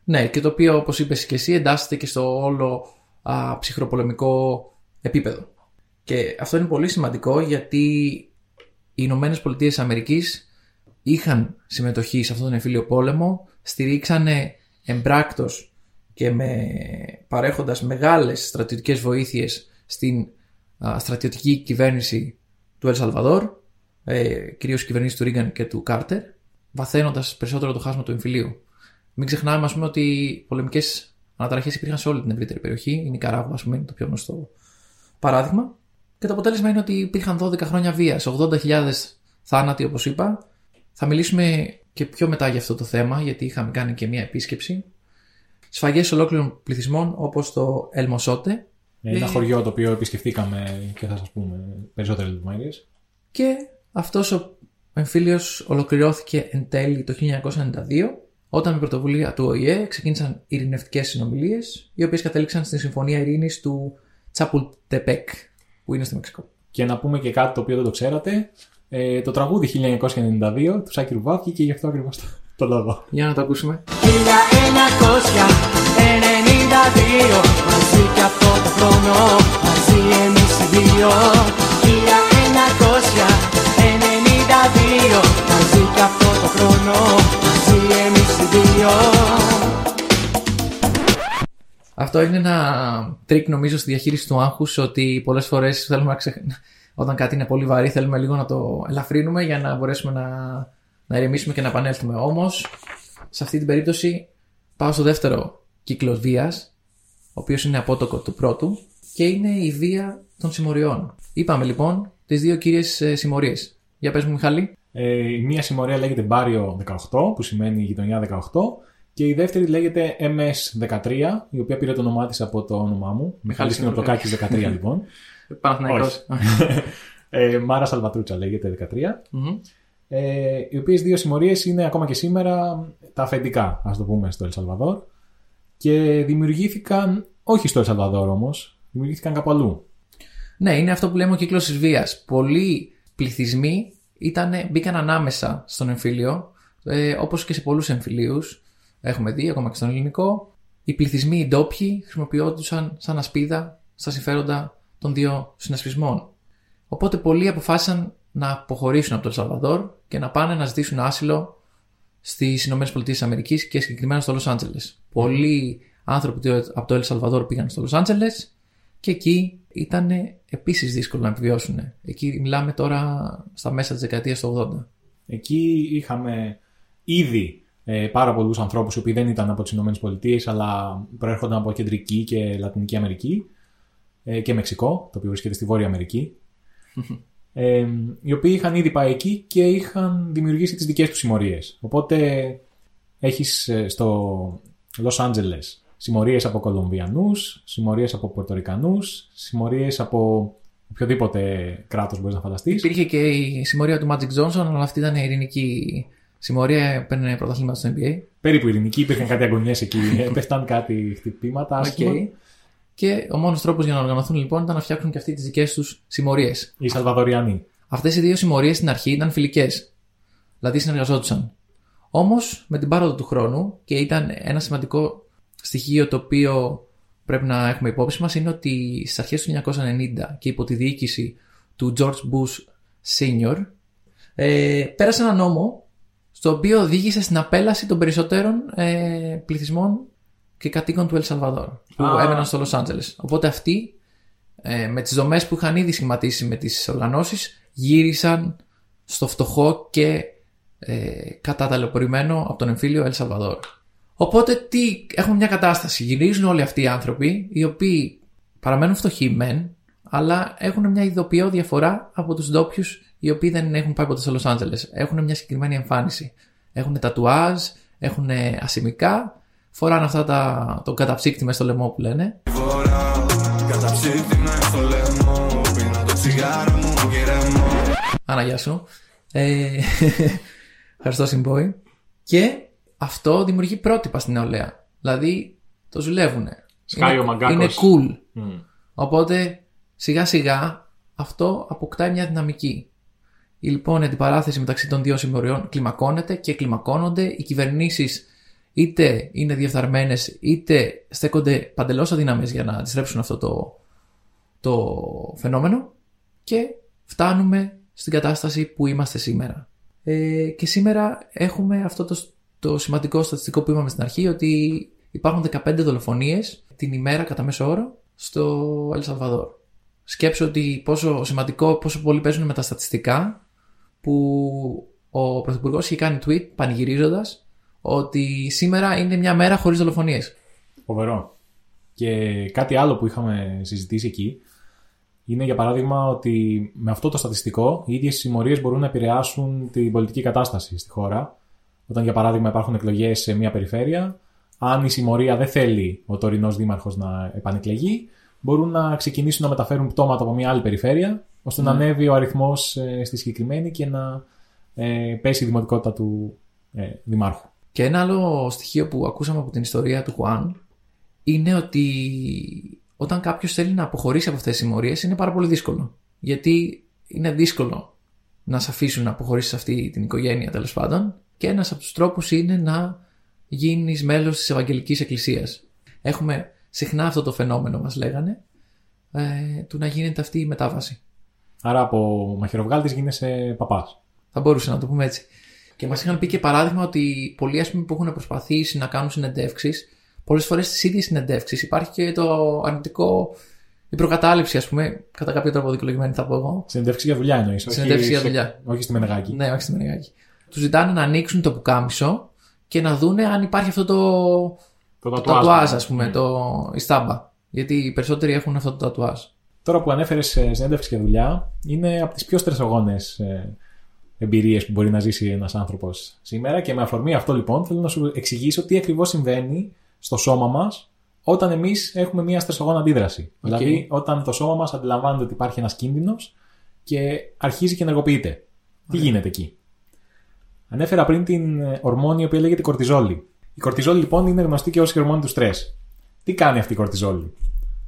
Ναι, και το οποίο όπως είπες και εσύ εντάσσεται και στο όλο α, ψυχροπολεμικό επίπεδο. Και αυτό είναι πολύ σημαντικό γιατί οι Ηνωμένες Πολιτείες Αμερικής είχαν συμμετοχή σε αυτόν τον εμφύλιο πόλεμο, στηρίξανε εμπράκτος και με, παρέχοντας μεγάλες στρατιωτικές βοήθειες στην α, στρατιωτική κυβέρνηση του Ελ Σαλβαδόρ, ε, κυρίως κυβερνήσει του Ρίγκαν και του Κάρτερ, βαθαίνοντας περισσότερο το χάσμα του εμφυλίου. Μην ξεχνάμε, ας πούμε, ότι οι πολεμικές αναταραχές υπήρχαν σε όλη την ευρύτερη περιοχή. Η Νικαράγουα, ας πούμε, είναι το πιο γνωστό παράδειγμα. Και το αποτέλεσμα είναι ότι υπήρχαν 12 χρόνια βίας, 80.000 θάνατοι, όπως είπα. Θα μιλήσουμε και πιο μετά για αυτό το θέμα, γιατί είχαμε κάνει και μια επίσκεψη. Σφαγές ολόκληρων πληθυσμών, όπως το Ελμοσότε, Ένα Ε. χωριό το οποίο επισκεφτήκαμε και θα σας πούμε περισσότερες λεπτομέρειες. Και αυτός ο εμφύλιος ολοκληρώθηκε εν τέλει το 1992 όταν με πρωτοβουλία του ΟΗΕ ξεκίνησαν ειρηνευτικές συνομιλίες οι οποίες κατέληξαν στη Συμφωνία Ειρήνης του Τσαπουλτεπέκ που είναι στο Μεξικό. Και να πούμε και κάτι το οποίο δεν το ξέρατε. Ε, το τραγούδι 1992 του Σάκη Ρουβά βγήκε γι' αυτό ακριβώς το, το λόγο. Για να το ακούσουμε. 1992 Μαζί κι αυτό το χρόνο Μαζί εμείς οι δύο 1992 Μαζί κι αυτό το χρόνο Μαζί εμείς οι δύο Αυτό είναι ένα τρικ νομίζω στη διαχείριση του άγχους ότι πολλές φορές θέλουμε να ξεχ... όταν κάτι είναι πολύ βαρύ θέλουμε λίγο να το ελαφρύνουμε για να μπορέσουμε να, να ηρεμήσουμε και να επανέλθουμε. Όμως σε αυτή την περίπτωση πάω στο δεύτερο κύκλο βίας ο οποίος είναι απότοκο του πρώτου και είναι η βία των συμμοριών. Είπαμε λοιπόν τις δύο κύριες ε, συμμορίες. Για πες μου Μιχάλη. Ε, η μία συμμορία λέγεται Μπάριο 18, που σημαίνει γειτονιά 18, και η δεύτερη λέγεται MS13, η οποία πήρε το όνομά της από το όνομά μου. Μιχάλης Κοινοπτοκάκης 13 λοιπόν. Παναθηναϊκός. ε, Μάρα Σαλβατρούτσα λέγεται 13. Μμμ. Ε, οι οποίες δύο συμμορίες είναι ακόμα και σήμερα τα αφεντικά, ας το πούμε, στο Ελσαλβαδόρ. Και δημιουργήθηκαν, όχι στο Ελσαλβαδόρ όμως, δημιουργήθηκαν κάπου αλλού. Ναι, είναι αυτό που λέμε ο κύκλος της βίας. Πολλοί πληθυσμοί ήτανε, μπήκαν ανάμεσα στον εμφύλιο, ε, όπως και σε πολλούς εμφυλίους. Έχουμε δει, ακόμα και στον ελληνικό. Οι πληθυσμοί οι ντόπιοι χρησιμοποιόντουσαν σαν ασπίδα στα συμφέροντα των δύο συνασπισμών. Οπότε πολλοί αποφάσισαν να αποχωρήσουν από το Ελσαλβαδόρ και να πάνε να ζητήσουν άσυλο στις ΗΠΑ και συγκεκριμένα στο Λος Άντζελες. Πολλοί άνθρωποι του- από το Ελσαλβαδόρ πήγαν στο Λος Άντζελες και εκεί ήταν επίσης δύσκολο να επιβιώσουν. Εκεί μιλάμε τώρα στα μέσα της δεκαετίας του 80. Εκεί είχαμε ήδη ε, πάρα πολλούς ανθρώπους οι οποίοι δεν ήταν από τις ΗΠΑ αλλά προέρχονταν από Κεντρική και Λατινική Αμερική. Ε, και Μεξικό, το οποίο βρίσκεται στη Βόρεια Αμερική. ε, οι οποίοι είχαν ήδη πάει εκεί και είχαν δημιουργήσει τις δικές τους συμμορίες. Οπότε έχεις ε, στο Los Angeles συμμορίες από Κολομβιανούς, συμμορίες από Πορτορικανούς, συμμορίες από οποιοδήποτε κράτος μπορείς να φανταστείς. Υπήρχε και η συμμορία του Magic Johnson, αλλά αυτή ήταν η ειρηνική συμμορία, έπαιρνε πρωταθλήματα στο NBA. Περίπου ειρηνική, υπήρχαν κάτι αγωνιές εκεί, έπεφταν κάτι χτυπήματα, άσχημα. Okay. Και ο μόνος τρόπος για να οργανωθούν λοιπόν ήταν να φτιάξουν και αυτοί τις δικές τους συμμορίες. Οι Σαλβαδοριανοί. Αυτές οι δύο συμμορίες στην αρχή ήταν φιλικές. Δηλαδή συνεργαζόντουσαν. Όμως με την πάροδο του χρόνου και ήταν ένα σημαντικό στοιχείο το οποίο πρέπει να έχουμε υπόψη μας είναι ότι στις αρχές του 1990 και υπό τη διοίκηση του George Bush Senior ε, πέρασε ένα νόμο στο οποίο οδήγησε στην απέλαση των περισσότερων ε, πληθυσμών και κατοίκων του Ελ Σαλβαδόρ που Α. έμεναν στο Los Angeles. Οπότε αυτοί ε, με τις δομές που είχαν ήδη σχηματίσει με τις οργανώσεις γύρισαν στο φτωχό και ε, καταταλαιπωρημένο από τον εμφύλιο Ελ Σαλβαδόρ. Οπότε τι, έχουμε μια κατάσταση. Γυρίζουν όλοι αυτοί οι άνθρωποι, οι οποίοι παραμένουν φτωχοί μεν, αλλά έχουν μια ειδοποιώ διαφορά από τους ντόπιου οι οποίοι δεν έχουν πάει ποτέ στο Los Angeles. Έχουν μια συγκεκριμένη εμφάνιση. Έχουν τατουάζ, έχουν ασημικά, φοράνε αυτά τα, το καταψύκτη μες στο λαιμό που λένε. φορά Καταψύχτη με στο λαιμό Πίνα το τσιγάρο μου και ρεμό Άνα, γεια σου. Ε, ευχαριστώ, Συμπόη. Και αυτό δημιουργεί πρότυπα στην νεολαία. Δηλαδή, το ζουλεύουν. Σκάει είναι, ο μαγκάκος. Είναι cool. Μμ. Οπότε, σιγά σιγά, αυτό αποκτάει μια δυναμική. Η λοιπόν η αντιπαράθεση μεταξύ των δύο συμμοριών κλιμακώνεται και κλιμακώνονται. Οι κυβερνήσεις είτε είναι διεφθαρμένες είτε στέκονται παντελώς αδύναμες για να αντιστρέψουν αυτό το, το φαινόμενο και φτάνουμε στην κατάσταση που είμαστε σήμερα. Ε, και σήμερα έχουμε αυτό το, το σημαντικό στατιστικό που είπαμε στην αρχή ότι υπάρχουν 15 δολοφονίες την ημέρα κατά μέσο όρο στο Ελ Σαλβαδόρ. Σκέψω ότι πόσο σημαντικό, πόσο πολύ παίζουν με τα στατιστικά που ο Πρωθυπουργός είχε κάνει tweet πανηγυρίζοντας ότι σήμερα είναι μια μέρα χωρίς δολοφονίες. Φοβερό. Και κάτι άλλο που είχαμε συζητήσει εκεί είναι για παράδειγμα ότι με αυτό το στατιστικό οι ίδιες οι συμμορίες μπορούν να επηρεάσουν την πολιτική κατάσταση στη χώρα. Όταν για παράδειγμα υπάρχουν εκλογές σε μια περιφέρεια, αν η συμμορία δεν θέλει ο τωρινός δήμαρχος να επανεκλεγεί, μπορούν να ξεκινήσουν να μεταφέρουν πτώματα από μια άλλη περιφέρεια, ώστε να ανέβει ο αριθμός ε, στη συγκεκριμένη και να ε, πέσει η δημοτικότητα του ε, δημάρχου. Και ένα άλλο στοιχείο που ακούσαμε από την ιστορία του Χουάν είναι ότι όταν κάποιος θέλει να αποχωρήσει από αυτές τις συμμορίες είναι πάρα πολύ δύσκολο. Γιατί είναι δύσκολο να σε αφήσουν να αποχωρήσεις αυτή την οικογένεια τέλος πάντων. Και ένας από τους τρόπους είναι να γίνεις μέλος της Ευαγγελικής Εκκλησίας. Έχουμε συχνά αυτό το φαινόμενο, μας λέγανε, ε, του να γίνεται αυτή η μετάβαση. Άρα από μαχαιροβγάλτης γίνεσαι παπάς. Θα μπορούσε να το πούμε έτσι. Και μας είχαν πει και παράδειγμα ότι πολλοί ας πούμε, που έχουν προσπαθήσει να κάνουν συνεντεύξεις, πολλές φορές στις ίδιες συνεντεύξεις υπάρχει και το αρνητικό. Η προκατάληψη, ας πούμε, κατά κάποιο τρόπο δικαιολογημένη θα πω εγώ. Συνεντεύξη για δουλειά εννοείς. όχι Συνεντεύξη για σε- δουλειά. Όχι στη Μενεγάκη. Ναι, όχι στη Μενεγάκη. Τους ζητάνε να ανοίξουν το πουκάμισο και να δούνε αν υπάρχει αυτό το, Το το τατουάζ, τατουάζ, ναι. ας πούμε, το, η στάμπα. Γιατί οι περισσότεροι έχουν αυτό το τατουάζ. Τώρα που ανέφερες συνέντευξη για δουλειά, είναι από τις πιο στρεσογόνες εμπειρίες που μπορεί να ζήσει ένας άνθρωπος σήμερα. Και με αφορμή αυτό, λοιπόν, θέλω να σου εξηγήσω τι ακριβώς συμβαίνει στο σώμα μας όταν εμείς έχουμε μια στρεσογόνα αντίδραση. Δηλαδή, όταν το σώμα μας αντιλαμβάνεται ότι υπάρχει ένας κίνδυνος και αρχίζει και ενεργοποιείται. Τι γίνεται εκεί; Ανέφερα πριν την ε, ορμόνη η οποία λέγεται κορτιζόλη. Η κορτιζόλη λοιπόν είναι γνωστή και ως η ορμόνη του στρες. Τι κάνει αυτή η κορτιζόλη;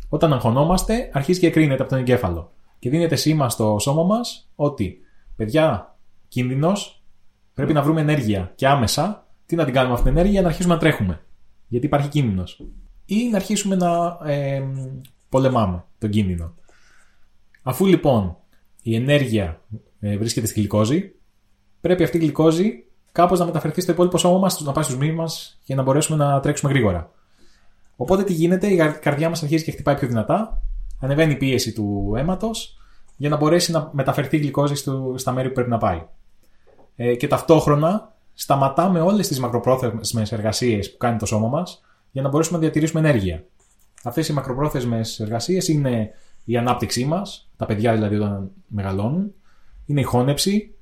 Όταν αγχωνόμαστε, αρχίζει και εκρίνεται από τον εγκέφαλο. Και δίνεται σήμα στο σώμα μας ότι, παιδιά, κίνδυνος, πρέπει να βρούμε ενέργεια. Και άμεσα, τι να την κάνουμε αυτή την ενέργεια, να αρχίσουμε να τρέχουμε. Γιατί υπάρχει κίνδυνος. Ή να αρχίσουμε να ε, πολεμάμε τον κίνδυνο. Αφού λοιπόν η ενέργεια ε, βρίσκεται στη γλυκόζη, πρέπει αυτή η γλυκόζη κάπως να μεταφερθεί στο υπόλοιπο σώμα μας, να πάει στους μύε μας και να μπορέσουμε να τρέξουμε γρήγορα. Οπότε τι γίνεται, η καρ- καρδιά μας αρχίζει και χτυπάει πιο δυνατά, ανεβαίνει η πίεση του αίματος για να μπορέσει να μεταφερθεί η γλυκόζη στο, στα μέρη που πρέπει να πάει. Ε, και ταυτόχρονα σταματάμε όλες τις μακροπρόθεσμες εργασίες που κάνει το σώμα μας για να μπορέσουμε να διατηρήσουμε ενέργεια. Αυτές οι μακροπρόθεσμες εργασίες είναι η ανάπτυξή μας, τα παιδιά δηλαδή όταν μεγαλώνουν, είναι η χώνεψη,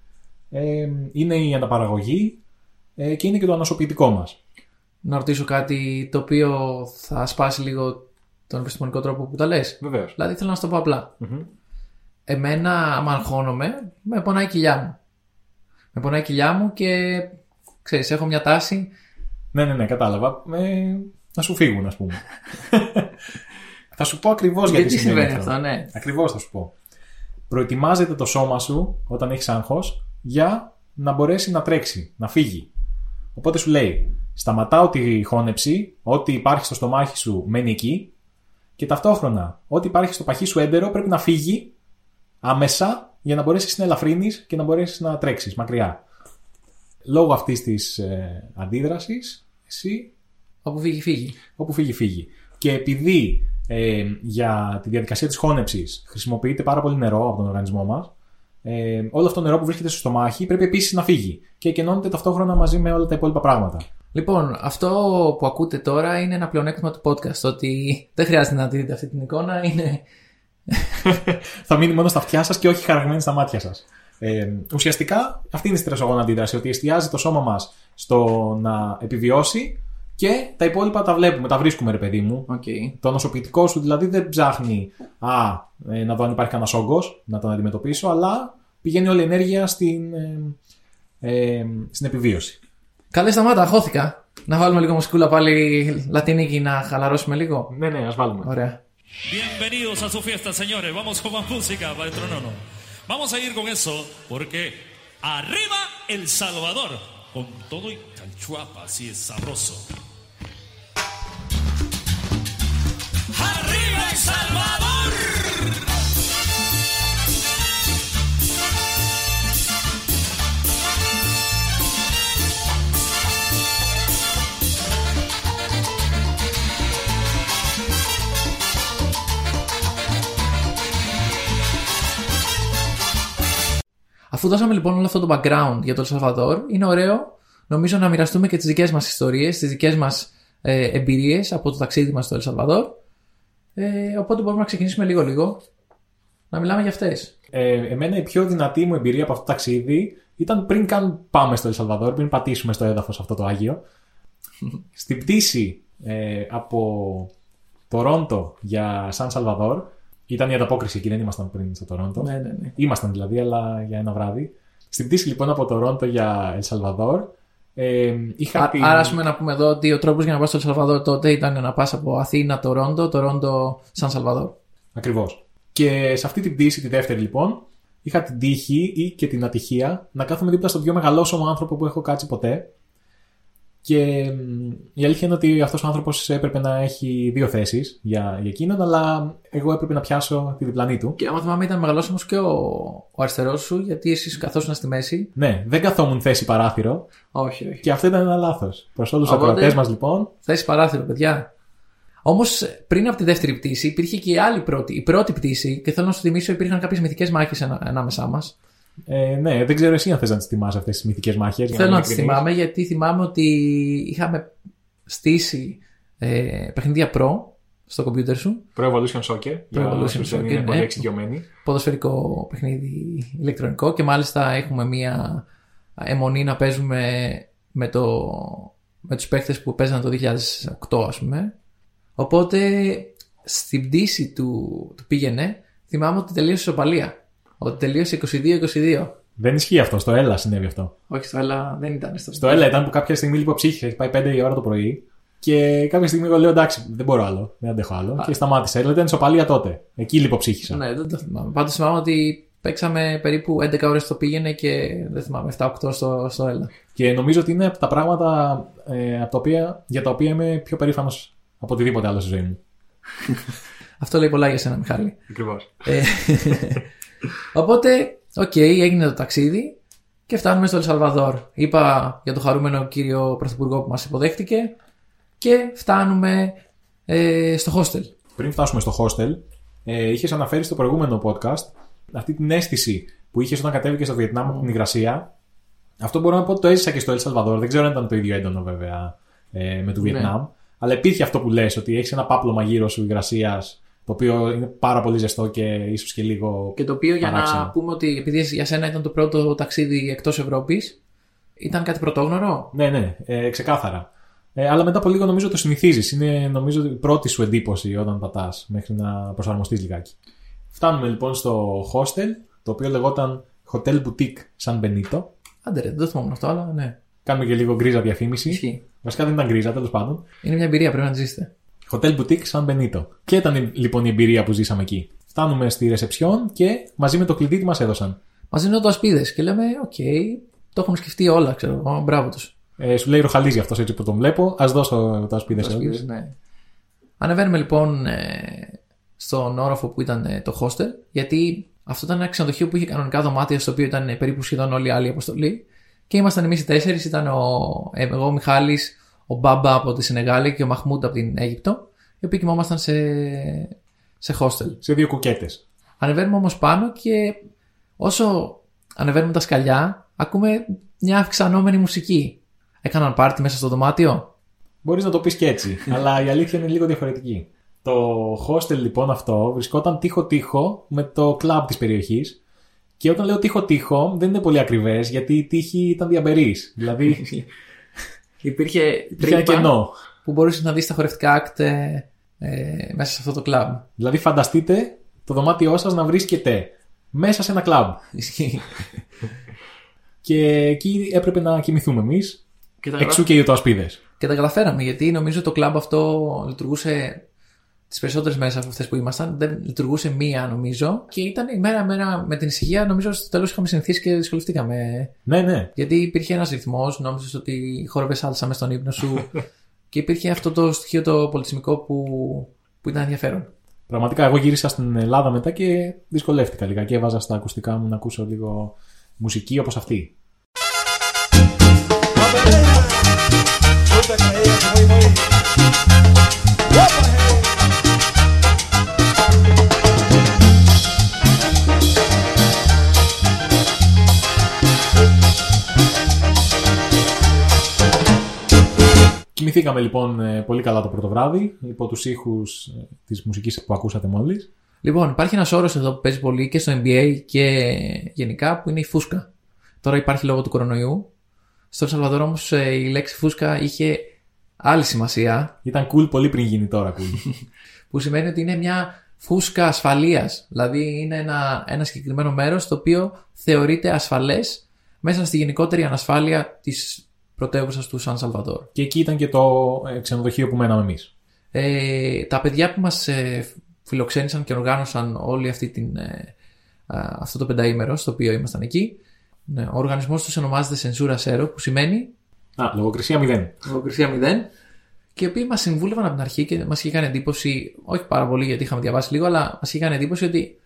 ε, είναι η αναπαραγωγή ε, και είναι και το ανασωπητικό μας. Να ρωτήσω κάτι το οποίο θα σπάσει λίγο τον επιστημονικό τρόπο που τα λες. Βεβαίως. Δηλαδή θέλω να σου το πω απλά. Εμένα, άμα αγχώνομαι, με πονάει η κοιλιά μου. Με πονάει η κοιλιά μου και ξέρεις, έχω μια τάση. Ναι, ναι, ναι, κατάλαβα. Ε, να σου φύγουν, ας πούμε. θα σου πω ακριβώς γιατί, Γιατί συμβαίνει αυτό, ναι. Ακριβώς θα σου πω. Προετοιμάζεται το σώμα σου όταν έχεις άγχος για να μπορέσει να τρέξει, να φύγει. Οπότε σου λέει, σταματάω τη χώνεψη, ό,τι υπάρχει στο στομάχι σου μένει εκεί και ταυτόχρονα ό,τι υπάρχει στο παχύ σου έντερο πρέπει να φύγει άμεσα για να μπορέσεις να ελαφρύνεις και να μπορέσεις να τρέξεις μακριά. Λόγω αυτής της ε, αντίδρασης, εσύ Όπου φύγει, φύγει. όπου φύγει, φύγει. Και επειδή ε, για τη διαδικασία της χώνεψης χρησιμοποιείται πάρα πολύ νερό από τον οργανισμό μας, ε, όλο αυτό το νερό που βρίσκεται στο στομάχι πρέπει επίσης να φύγει και εκενώνεται ταυτόχρονα μαζί με όλα τα υπόλοιπα πράγματα. Λοιπόν, αυτό που ακούτε τώρα είναι ένα πλεονέκτημα του podcast. Ότι δεν χρειάζεται να τη δείτε αυτή την εικόνα. Είναι. Θα μείνει μόνο στα αυτιά σας και όχι χαραγμένη στα μάτια σας. Ε, ουσιαστικά αυτή είναι η στρεσογόνα αντίδραση, ότι εστιάζει το σώμα μας στο να επιβιώσει και τα υπόλοιπα τα βλέπουμε, τα βρίσκουμε ρε παιδί μου. Okay. Το νοσοποιητικό σου δηλαδή δεν ψάχνει α, ε, να δω αν υπάρχει κανένας όγκος, να τον αντιμετωπίσω, αλλά πηγαίνει όλη η ενέργεια στην, ε, ε, στην επιβίωση. Καλές, σταμάτα, χώθηκα. Να βάλουμε λίγο μουσικούλα πάλι λατινίκη να χαλαρώσουμε λίγο. Ναι, ναι, ας βάλουμε. Ωραία. Bienvenidos a su fiesta, señores. Vamos con más música, maestro Nono. Vamos a ir con eso porque arriba El Salvador. Con todo y calchuapa, así es sabroso. ¡Arriba El Salvador! Αφού δώσαμε λοιπόν όλο αυτό το background για το Ελσαλβαδόρ, είναι ωραίο νομίζω να μοιραστούμε και τις δικές μας ιστορίες, τις δικές μας ε, εμπειρίες από το ταξίδι μας στο Ελσαλβαδόρ. Ε, οπότε μπορούμε να ξεκινήσουμε λίγο-λίγο να μιλάμε για αυτές. Ε, εμένα η πιο δυνατή μου εμπειρία από αυτό το ταξίδι ήταν πριν καν πάμε στο Ελσαλβαδόρ, πριν πατήσουμε στο έδαφος αυτό το Άγιο. Στην πτήση ε, από Τορόντο για Σαν Σαλβαδόρ, ήταν η ανταπόκριση εκεί, δεν ήμασταν πριν στο Τορόντο. Ναι, ναι, ναι. Ήμασταν δηλαδή, αλλά για ένα βράδυ. Στην πτήση λοιπόν από Τορόντο για Ελσαλβαδόρ, ε, είχα Α, την... Άρα, ας πούμε, να πούμε εδώ ότι ο τρόπος για να πα στο Ελσαλβαδόρ τότε ήταν να πας από Αθήνα, Τορόντο, Τορόντο, Σαν Σαλβαδόρ. Ακριβώς. Και σε αυτή την πτήση, τη δεύτερη λοιπόν, είχα την τύχη ή και την ατυχία να κάθομαι δίπλα στον πιο μεγαλόσωμο άνθρωπο που έχω κάτσει ποτέ. Και μ, η αλήθεια είναι ότι αυτός ο άνθρωπος έπρεπε να έχει δύο θέσεις για, για εκείνον, αλλά εγώ έπρεπε να πιάσω τη διπλανή του. Και άμα θυμάμαι, ήταν μεγαλόσωμο και ο, ο αριστερός σου, γιατί εσύ καθόσουν στη μέση. Ναι, δεν καθόμουν θέση παράθυρο Όχι, όχι. και αυτό ήταν ένα λάθος. Προς όλους τους Οπότε- ακροατές μας λοιπόν, Θέση παράθυρο, παιδιά. Όμως πριν από τη δεύτερη πτήση υπήρχε και η άλλη πρώτη. Η πρώτη πτήση, και θέλω να σου θυμίσω, υπήρχαν κάποιες μυθικές μάχες ανάμεσά μας. Ε, ναι, δεν ξέρω εσύ αν θες να τις θυμάσαι αυτές τις μυθικές μάχες. Θέλω να τις θυμάμαι γιατί θυμάμαι ότι είχαμε στήσει ε, παιχνίδια Pro στο κομπιούτερ σου. Pro Evolution Soccer. για Evolution όσους δεν Soccer, είναι ναι. πολύ εξοικειωμένοι. Ποδοσφαιρικό παιχνίδι ηλεκτρονικό και μάλιστα έχουμε μία αιμονή να παίζουμε με, το, με τους παίχτες που παίζανε το 2008 ας πούμε. Οπότε στην πτήση του, του πήγαινε θυμάμαι ότι τελείωσε ισοπαλία. Ότι τελείωσε 22-22. Δεν ισχύει αυτό. Στο Έλλα συνέβη αυτό. Όχι στο Έλλα δεν ήταν στο Στο Έλλα ήταν που κάποια στιγμή λίγο ψύχησε, έχει πάει 5 η ώρα το πρωί. Και κάποια στιγμή εγώ λέω εντάξει, δεν μπορώ άλλο, δεν αντέχω άλλο. Και σταμάτησα. Αλλά ήταν ισοπαλία τότε. Εκεί λίγο ψύχησα. Ναι, δεν το θυμάμαι. Πάντως θυμάμαι ότι παίξαμε περίπου 11 ώρες στο πήγαινε και δεν θυμάμαι 7-8 στο, στο έλα. Και νομίζω ότι είναι από τα πράγματα ε, από τα οποία, για τα οποία είμαι πιο περήφανος από οτιδήποτε άλλο στη ζωή μου. Αυτό λέει πολλά για σένα, Μιχάλη. Ακριβώς. Ε, Οπότε, οκ, έγινε το ταξίδι και φτάνουμε στο Ελ Σαλβαδόρ. Είπα για το χαρούμενο κύριο Πρωθυπουργό που μας υποδέχτηκε και φτάνουμε ε, στο hostel. Πριν φτάσουμε στο hostel, ε, είχες αναφέρει στο προηγούμενο podcast αυτή την αίσθηση που είχες όταν κατέβηκε στο Βιετνάμ από την υγρασία. Αυτό μπορώ να πω ότι το έζησα και στο Ελ Σαλβαδόρ. Δεν ξέρω αν ήταν το ίδιο έντονο βέβαια ε, με το Βιετνάμ. Αλλά υπήρχε αυτό που λες, ότι έχεις ένα πάπλωμα γύρω σου υγρασίας Το οποίο είναι πάρα πολύ ζεστό και ίσως και λίγο. Και το οποίο για παράξενο. να πούμε ότι επειδή για σένα ήταν το πρώτο ταξίδι εκτός Ευρώπης, ήταν κάτι πρωτόγνωρο; Ναι, ναι, ε, ξεκάθαρα. Ε, αλλά μετά από λίγο νομίζω το συνηθίζεις. Είναι νομίζω η πρώτη σου εντύπωση όταν πατάς μέχρι να προσαρμοστείς λιγάκι. Φτάνουμε λοιπόν στο hostel, το οποίο λεγόταν Hotel Boutique San Benito. Άντε ρε, δεν το θυμόμουν αυτό, αλλά ναι. Κάνουμε και λίγο γκρίζα διαφήμιση. Ισχύει. Βασικά δεν ήταν γκρίζα, τέλος πάντων. Είναι μια εμπειρία, πρέπει να τη ζήσετε. Hotel Boutique San Benito. Και ήταν λοιπόν η εμπειρία που ζήσαμε εκεί. Φτάνουμε στη ρεσεψιόν και μαζί με το κλειδί τι μας έδωσαν. Μας δίνουν ωτοασπίδες και λέμε, οκ, το έχουν σκεφτεί όλα, ξέρω εγώ. Μπράβο τους. Ε, σου λέει ροχαλίζει αυτός έτσι που τον βλέπω. Ας δώσω ωτοασπίδες. Ασπίδες, ναι. Ανεβαίνουμε λοιπόν ε, στον όροφο που ήταν ε, το hostel, γιατί αυτό ήταν ένα ξενοδοχείο που είχε κανονικά δωμάτια, στο οποίο ήταν ε, περίπου σχεδόν όλη η άλλη αποστολή. Και ήμασταν εμείς οι τέσσερις, ήταν ο, ε, εγώ, ο Μιχάλης, ο Μπάμπα από τη Σενεγάλη και ο Μαχμούντ από την Αίγυπτο, οι οποίοι κοιμόμασταν σε, σε hostel. Σε δύο κουκέτες. Ανεβαίνουμε όμως πάνω και όσο ανεβαίνουμε τα σκαλιά, ακούμε μια αυξανόμενη μουσική. Έκαναν πάρτι μέσα στο δωμάτιο; Μπορείς να το πεις και έτσι, αλλά η αλήθεια είναι λίγο διαφορετική. Το hostel λοιπόν αυτό βρισκόταν τείχο-τείχο με το κλαμπ της περιοχής. Και όταν λέω τείχο-τείχο δεν είναι πολύ ακριβές γιατί η τείχη ήταν διαμπερή. Δηλαδή Υπήρχε υπήρχε ένα τρύπα κενό. που μπορούσες να δεις τα χορευτικά act ε, ε, μέσα σε αυτό το κλαμπ. Δηλαδή φανταστείτε το δωμάτιό σας να βρίσκεται μέσα σε ένα κλαμπ. Ισχύει. Και εκεί έπρεπε να κοιμηθούμε εμείς. και, τα Εξού και οι οτοασπίδες. και τα καταφέραμε γιατί νομίζω το κλαμπ αυτό λειτουργούσε τις περισσότερες μέρες από αυτές που ήμασταν. Δεν λειτουργούσε μία νομίζω. Και ήταν η μέρα, μέρα με την ησυχία. Νομίζω στο τέλος είχαμε συνηθίσει και δυσκολευτήκαμε. Ναι, ναι. Γιατί υπήρχε ένας ρυθμός, νόμιζες ότι χόρευε σάλτσα μες στον ύπνο σου. και υπήρχε αυτό το στοιχείο το πολιτισμικό που, που ήταν ενδιαφέρον. Πραγματικά, εγώ γύρισα στην Ελλάδα μετά και δυσκολεύτηκα λίγα και έβαζα στα ακουστικά μου να ακούσω λίγο μουσική όπως αυτή. Κοιμηθήκαμε λοιπόν ε, πολύ καλά το πρώτο βράδυ υπό τους ήχους ε, της μουσικής που ακούσατε μόλις. Λοιπόν, υπάρχει ένας όρος εδώ που παίζει πολύ και στο NBA και γενικά που είναι η φούσκα. Τώρα υπάρχει λόγω του κορονοϊού. Στο Σαλβαδόρ όμως η λέξη φούσκα είχε άλλη σημασία, Ήταν cool πολύ πριν γίνει τώρα cool. που σημαίνει ότι είναι μια φούσκα ασφαλείας. Δηλαδή είναι ένα, ένα συγκεκριμένο μέρος το οποίο θεωρείται ασφαλές μέσα στη γενικότερη ανασφάλεια της πρωτεύουσα του Σαν Σαλβαδόρ. και εκεί ήταν και το ε, ξενοδοχείο που μέναμε εμείς. Ε, τα παιδιά που μας ε, φιλοξένησαν και οργάνωσαν όλη αυτή την, ε, α, αυτό το πενταήμερο στο οποίο ήμασταν εκεί. Ναι, ο οργανισμός τους ονομάζεται Censura Zero που σημαίνει Α, λογοκρισία 0. λογοκρισία 0 και οι οποίοι μας συμβούλευαν από την αρχή και μας είχε κάνει εντύπωση, όχι πάρα πολύ γιατί είχαμε διαβάσει λίγο, αλλά μας είχε κάνει εντύπωση ότι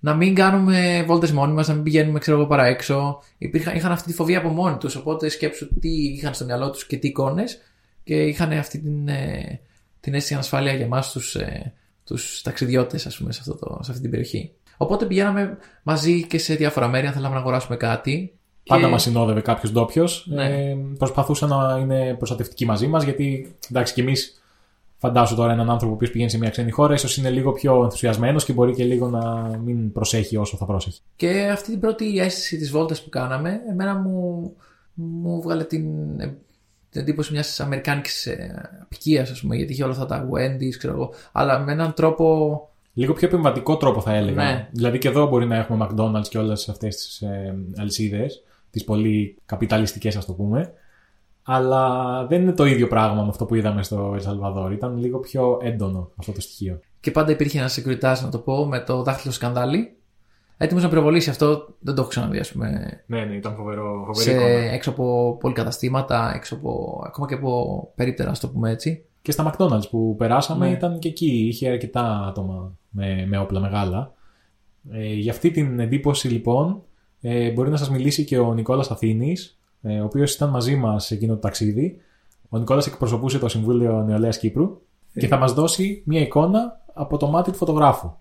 να μην κάνουμε βόλτες μόνοι μας, να μην πηγαίνουμε ξέρω εγώ παρά έξω. Υπήρχαν, είχαν αυτή τη φοβία από μόνοι τους, οπότε σκέψου τι είχαν στο μυαλό τους και τι εικόνες και είχαν αυτή την, ε, την αίσθηση ανασφάλεια για εμάς τους, ε, τους ταξιδιώτες ας πούμε σε, αυτό το, σε αυτή την περιοχή. Οπότε πηγαίναμε μαζί και σε διάφορα μέρη αν θέλαμε να αγοράσουμε κάτι. Πάντα Και- μας συνόδευε κάποιος ντόπιος. Ναι. Ε, προσπαθούσαν να είναι προστατευτικοί μαζί μας, γιατί εντάξει κι εμείς φαντάσου τώρα έναν άνθρωπο που πηγαίνει σε μια ξένη χώρα, ίσως είναι λίγο πιο ενθουσιασμένος και μπορεί και λίγο να μην προσέχει όσο θα πρόσεχε. Και αυτή την πρώτη αίσθηση της βόλτας που κάναμε, εμένα μου, μου βγάλε την, την εντύπωση μιας αμερικάνικης ε, απικίας, ας πούμε, γιατί είχε όλα αυτά τα Wendy's, ξέρω εγώ, αλλά με έναν τρόπο... Λίγο πιο επεμβατικό τρόπο θα έλεγα. Ναι. Δηλαδή και εδώ μπορεί να έχουμε McDonald's και όλες αυτές τις ε, αλυσίδες, τις πολύ καπιταλιστικές ας το πούμε. Αλλά δεν είναι το ίδιο πράγμα με αυτό που είδαμε στο Ελσαλβαδόρ. Ήταν λίγο πιο έντονο αυτό το στοιχείο. Και πάντα υπήρχε ένας security, να το πω, με το δάχτυλο σκανδάλι. Έτοιμος να πυροβολήσει αυτό, δεν το έχω ξαναδεί, ας πούμε, Ναι, ναι, ήταν φοβερό, σε, έξω από πολυκαταστήματα, έξω από, ακόμα και από περίπτερα, ας το πούμε έτσι. Και στα McDonald's που περάσαμε Ναι. ήταν και εκεί. Είχε αρκετά άτομα με, με όπλα μεγάλα. Ε, για αυτή την εντύπωση λοιπόν ε, μπορεί να σας μιλήσει και ο Νικόλας Αθήνης, ε, ο οποίος ήταν μαζί μας σε εκείνο το ταξίδι. Ο Νικόλας εκπροσωπούσε το Συμβούλιο Νεολαίας Κύπρου και θα μας δώσει μια εικόνα από το μάτι του φωτογράφου.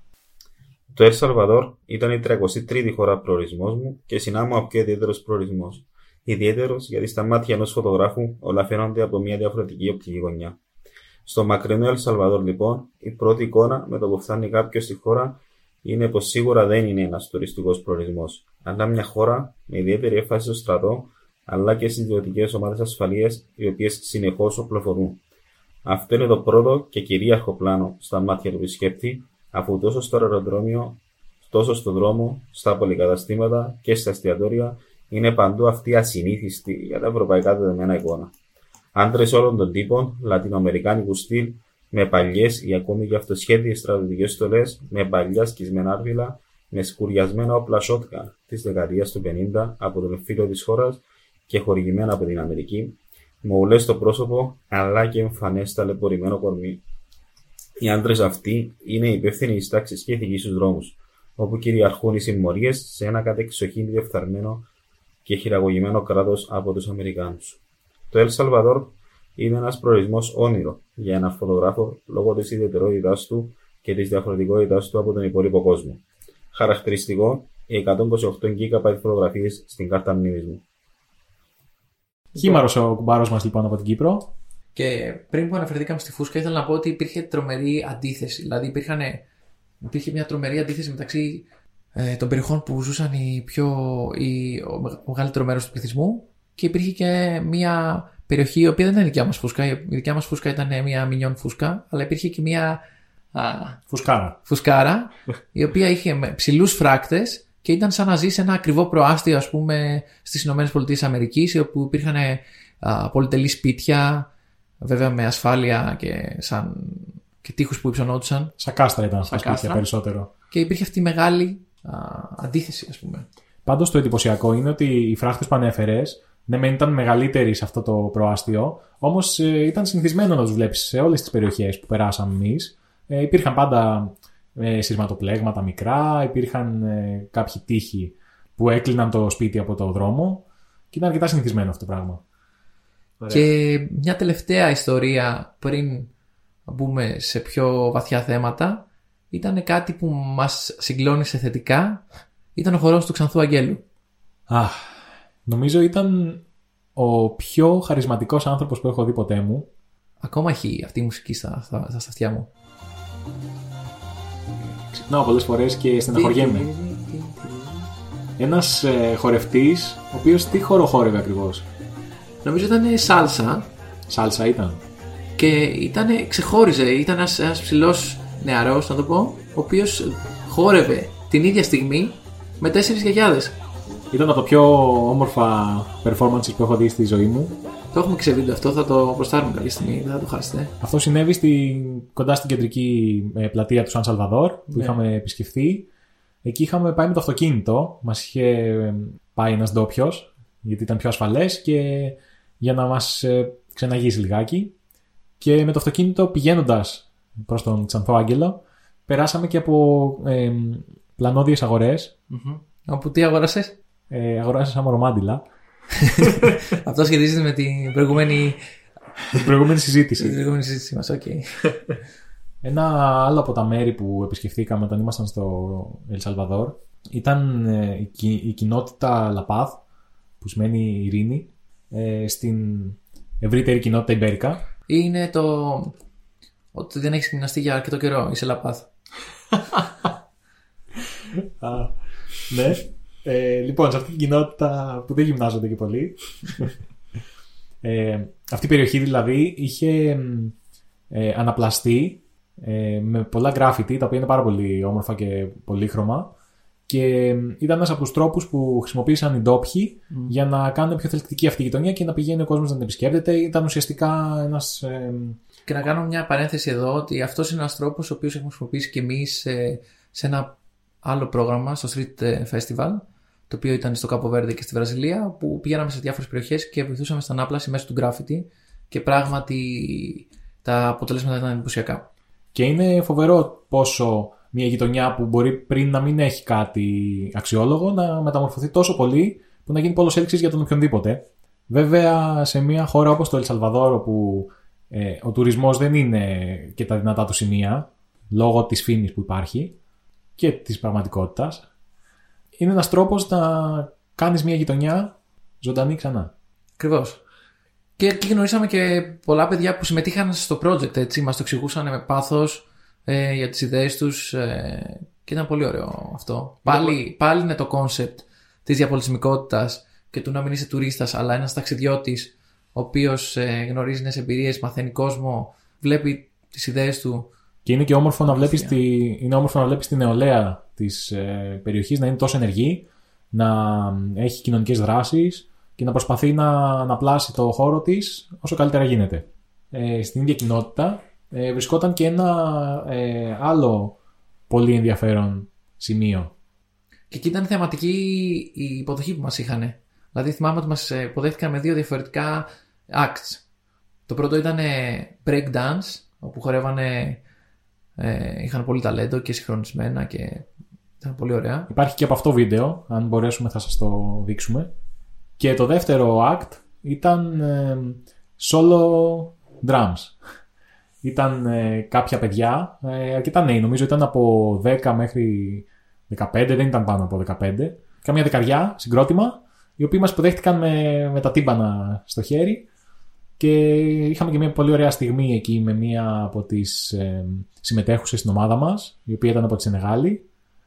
Το Ελ Σαλβαδόρ ήταν η 33η χώρα προορισμός μου και συνά μου ο πιο ιδιαίτερος προορισμός. Ιδιαίτερος γιατί στα μάτια ενός φωτογράφου όλα φαίνονται από μια διαφορετική οπτική γωνιά. Στο μακρινό Ελ Σαλβαδόρ, λοιπόν, η πρώτη εικόνα με το που φτάνει κάποιος στη χώρα είναι πως σίγουρα δεν είναι ένας τουριστικός προορισμός, αλλά μια χώρα με ιδιαίτερη έμφαση στο στρατό, αλλά και στι ιδιωτικέ ομάδες ασφαλείας, οι οποίες συνεχώς οπλοφορούν. Αυτό είναι το πρώτο και κυρίαρχο πλάνο στα μάτια του επισκέπτη, αφού τόσο στο αεροδρόμιο, τόσο στο δρόμο, στα πολυκαταστήματα και στα εστιατόρια είναι παντού αυτή η ασυνήθιστη για τα ευρωπαϊκά δεδομένα εικόνα. Άντρες όλων των τύπων, λατινοαμερικάνικου στυλ, με παλιές ή ακόμη και αυτοσχέδιες στρατιωτικές στολές, με παλιά σκισμένα άρβιλα, με σκουριασμένα όπλα σότκα της δεκαετίας του 50 από τον φίλο της χώρας και χορηγημένα από την Αμερική, με ουλές στο πρόσωπο αλλά και εμφανές ταλαιπωρημένο κορμί. Οι άντρες αυτοί είναι υπεύθυνοι της τάξης και ηθικής στους δρόμους, όπου κυριαρχούν οι συμμορίες σε ένα κατεξοχήν διεφθαρμένο και χειραγωγημένο κράτος από τους Αμερικάνους. Το Ελ Σαλβαδόρ είναι ένας προορισμός όνειρο για έναν φωτογράφο λόγω της ιδιαιτερότητάς του και της διαφορετικότητάς του από τον υπόλοιπο κόσμο. Χαρακτηριστικό οι 128 GB φωτογραφίες στην κάρτα μνήμης μου. Χήμαρο ο κουμπάρος μας λοιπόν από την Κύπρο. Και πριν που αναφερθήκαμε στη Φούσκα, ήθελα να πω ότι υπήρχε τρομερή αντίθεση. Δηλαδή υπήρχαν, υπήρχε μια τρομερή αντίθεση μεταξύ ε, των περιοχών που ζούσαν οι πιο, οι, ο μεγα- ο μεγαλύτερο μέρος του πληθυσμού και υπήρχε και μια περιοχή η οποία δεν ήταν δικιά μας φούσκα. Η δικιά μας φούσκα ήταν μια μινιόν φούσκα, αλλά υπήρχε και μια α, Φουσκάρα. φουσκάρα, η οποία είχε ψηλούς φράκτες και ήταν σαν να ζει σε ένα ακριβό προάστιο, ας πούμε, στις ΗΠΑ, όπου υπήρχαν α, πολυτελή σπίτια, βέβαια με ασφάλεια και, σαν, και τείχους που υψωνόντουσαν. Σαν κάστρα ήταν αυτά τα Σαν σπίτια κάστρα. περισσότερο. Και υπήρχε αυτή η μεγάλη α, αντίθεση, ας πούμε. Πάντως το εντυπωσιακό είναι ότι οι φράχτες που ανέφερες, ναι, μεν ήταν μεγαλύτεροι σε αυτό το προάστιο, όμως ήταν συνηθισμένο να τους βλέπεις σε όλες τις περιοχές που περάσαμε εμείς. Ε, υπήρχαν πάντα ε, σειρματοπλέγματα μικρά, υπήρχαν ε, κάποιοι τείχοι που έκλειναν το σπίτι από το δρόμο και ήταν αρκετά συνηθισμένο αυτό το πράγμα. Και μια τελευταία ιστορία πριν μπούμε σε πιο βαθιά θέματα ήταν κάτι που μας συγκλώνησε θετικά. Ήταν ο χορός του Ξανθού Αγγέλου. Αχ, νομίζω ήταν ο πιο χαρισματικός άνθρωπος που έχω δει ποτέ μου. Ακόμα έχει αυτή η μουσική στα, στα, στα αυτιά μου. Ξυπνάω πολλές φορές και στεναχωριέμαι. Ένας ε, χορευτής, ο οποίος τι χώρο χόρευε ακριβώς; Νομίζω ήταν σάλσα Σάλσα ήταν. και ήταν, ξεχώριζε. Ήταν ένας, ένας ψηλός νεαρός, να το πω, ο οποίος χόρευε την ίδια στιγμή με τέσσερις γιαγιάδες. Ήταν από το πιο όμορφα performances που έχω δει στη ζωή μου. Το έχουμε ξεβίντεο αυτό, θα το προστάρουμε κάποια στιγμή, δεν θα το χάσετε. Αυτό συνέβη στη, κοντά στην κεντρική ε, πλατεία του Σαν Σαλβαδόρ που Ναι. είχαμε επισκεφθεί. Εκεί είχαμε πάει με το αυτοκίνητο. Μας είχε ε, πάει ένας ντόπιος, γιατί ήταν πιο ασφαλές και για να μας ξεναγήσει λιγάκι. Και με το αυτοκίνητο πηγαίνοντας προς τον Ξανθό Άγγελο, περάσαμε και από ε, πλανόδιε αγορές. Όπου τι αγόρασες; Ε, αγοράσα μωρομάντιλα. Αυτό σχετίζεται με την προηγούμενη, Την προηγούμενη συζήτηση. την προηγούμενη συζήτησή μας, οκ. Ένα άλλο από τα μέρη που επισκεφθήκαμε όταν ήμασταν στο Ελ Σαλβαδόρ ήταν ε, η, κι- η κοινότητα Λα Παζ, που σημαίνει ειρήνη, ε, στην ευρύτερη κοινότητα Ιμπέρικα. Είναι το ότι δεν έχεις γυμναστεί για αρκετό καιρό, είσαι λαπάς. ναι. Ε, λοιπόν, σε αυτή την κοινότητα που δεν γυμνάζονται και πολύ. ε, αυτή η περιοχή δηλαδή είχε μ, ε, αναπλαστεί ε, με πολλά γκράφιτι, τα οποία είναι πάρα πολύ όμορφα και πολύχρωμα. Και μ, ήταν ένας από τους τρόπους που χρησιμοποίησαν οι ντόπιοι για να κάνουν πιο θελκτική αυτή η γειτονιά και να πηγαίνει ο κόσμος να την επισκέπτεται. Ήταν ουσιαστικά ένας. Ε, Και να κάνω μια παρένθεση εδώ ότι αυτός είναι ένας τρόπος ο οποίος έχουμε χρησιμοποιήσει και εμείς σε, σε ένα άλλο πρόγραμμα, στο Street Festival, το οποίο ήταν στο Κάπο Βέρντε και στη Βραζιλία, που πηγαίναμε σε διάφορες περιοχές και βοηθούσαμε στην ανάπλαση μέσω του graffiti και πράγματι τα αποτελέσματα ήταν εντυπωσιακά. Και είναι φοβερό πόσο μια γειτονιά που μπορεί πριν να μην έχει κάτι αξιόλογο να μεταμορφωθεί τόσο πολύ που να γίνει πόλος έλξης για τον οποιονδήποτε. Βέβαια, σε μια χώρα όπως το Ελσαλβαδόρ, όπου ε, ο τουρισμός δεν είναι και τα δυνατά του σημεία, λόγω της φήμης που υπάρχει και της πραγματικότητας, είναι ένας τρόπος να κάνεις μια γειτονιά ζωντανή ξανά. Ακριβώς. Και εκεί γνωρίσαμε και πολλά παιδιά που συμμετείχαν στο project, έτσι. Μας το εξηγούσαν με πάθος ε, για τις ιδέες τους ε, και ήταν πολύ ωραίο αυτό. Πάλι, πάλι είναι το concept της διαπολιτισμικότητας και του να μην είσαι τουρίστας, αλλά ένας ταξιδιώτης ο οποίος ε, γνωρίζει νέες εμπειρίες, μαθαίνει κόσμο, βλέπει τις ιδέες του. Και είναι και όμορφο να βλέπεις τη, είναι όμορφο να βλέπεις τη νεολαία της ε, περιοχής να είναι τόσο ενεργή, να έχει κοινωνικές δράσεις και να προσπαθεί να, να πλάσει το χώρο της όσο καλύτερα γίνεται. Ε, στην ίδια κοινότητα ε, βρισκόταν και ένα ε, άλλο πολύ ενδιαφέρον σημείο. Και εκεί ήταν θεματική η υποδοχή που μας είχαν. Δηλαδή θυμάμαι ότι μας ε, υποδέχτηκαν με δύο διαφορετικά acts. Το πρώτο ήταν break dance, όπου χορεύανε, ε, είχαν πολύ ταλέντο και συγχρονισμένα και ήταν πολύ ωραία. Υπάρχει και από αυτό βίντεο, αν μπορέσουμε θα σας το δείξουμε. Και το δεύτερο act ήταν ε, solo drums. Ήταν ε, κάποια παιδιά, ε, αρκετά νέοι, νομίζω ήταν από 10 μέχρι 15, δεν ήταν πάνω από 15. Καμία δεκαριά, συγκρότημα, οι οποίοι μας υποδέχτηκαν με, με τα τύμπανα στο χέρι και είχαμε και μια πολύ ωραία στιγμή εκεί με μία από τις ε, συμμετέχουσες στην ομάδα μας, η οποία ήταν από τη Σενεγάλη,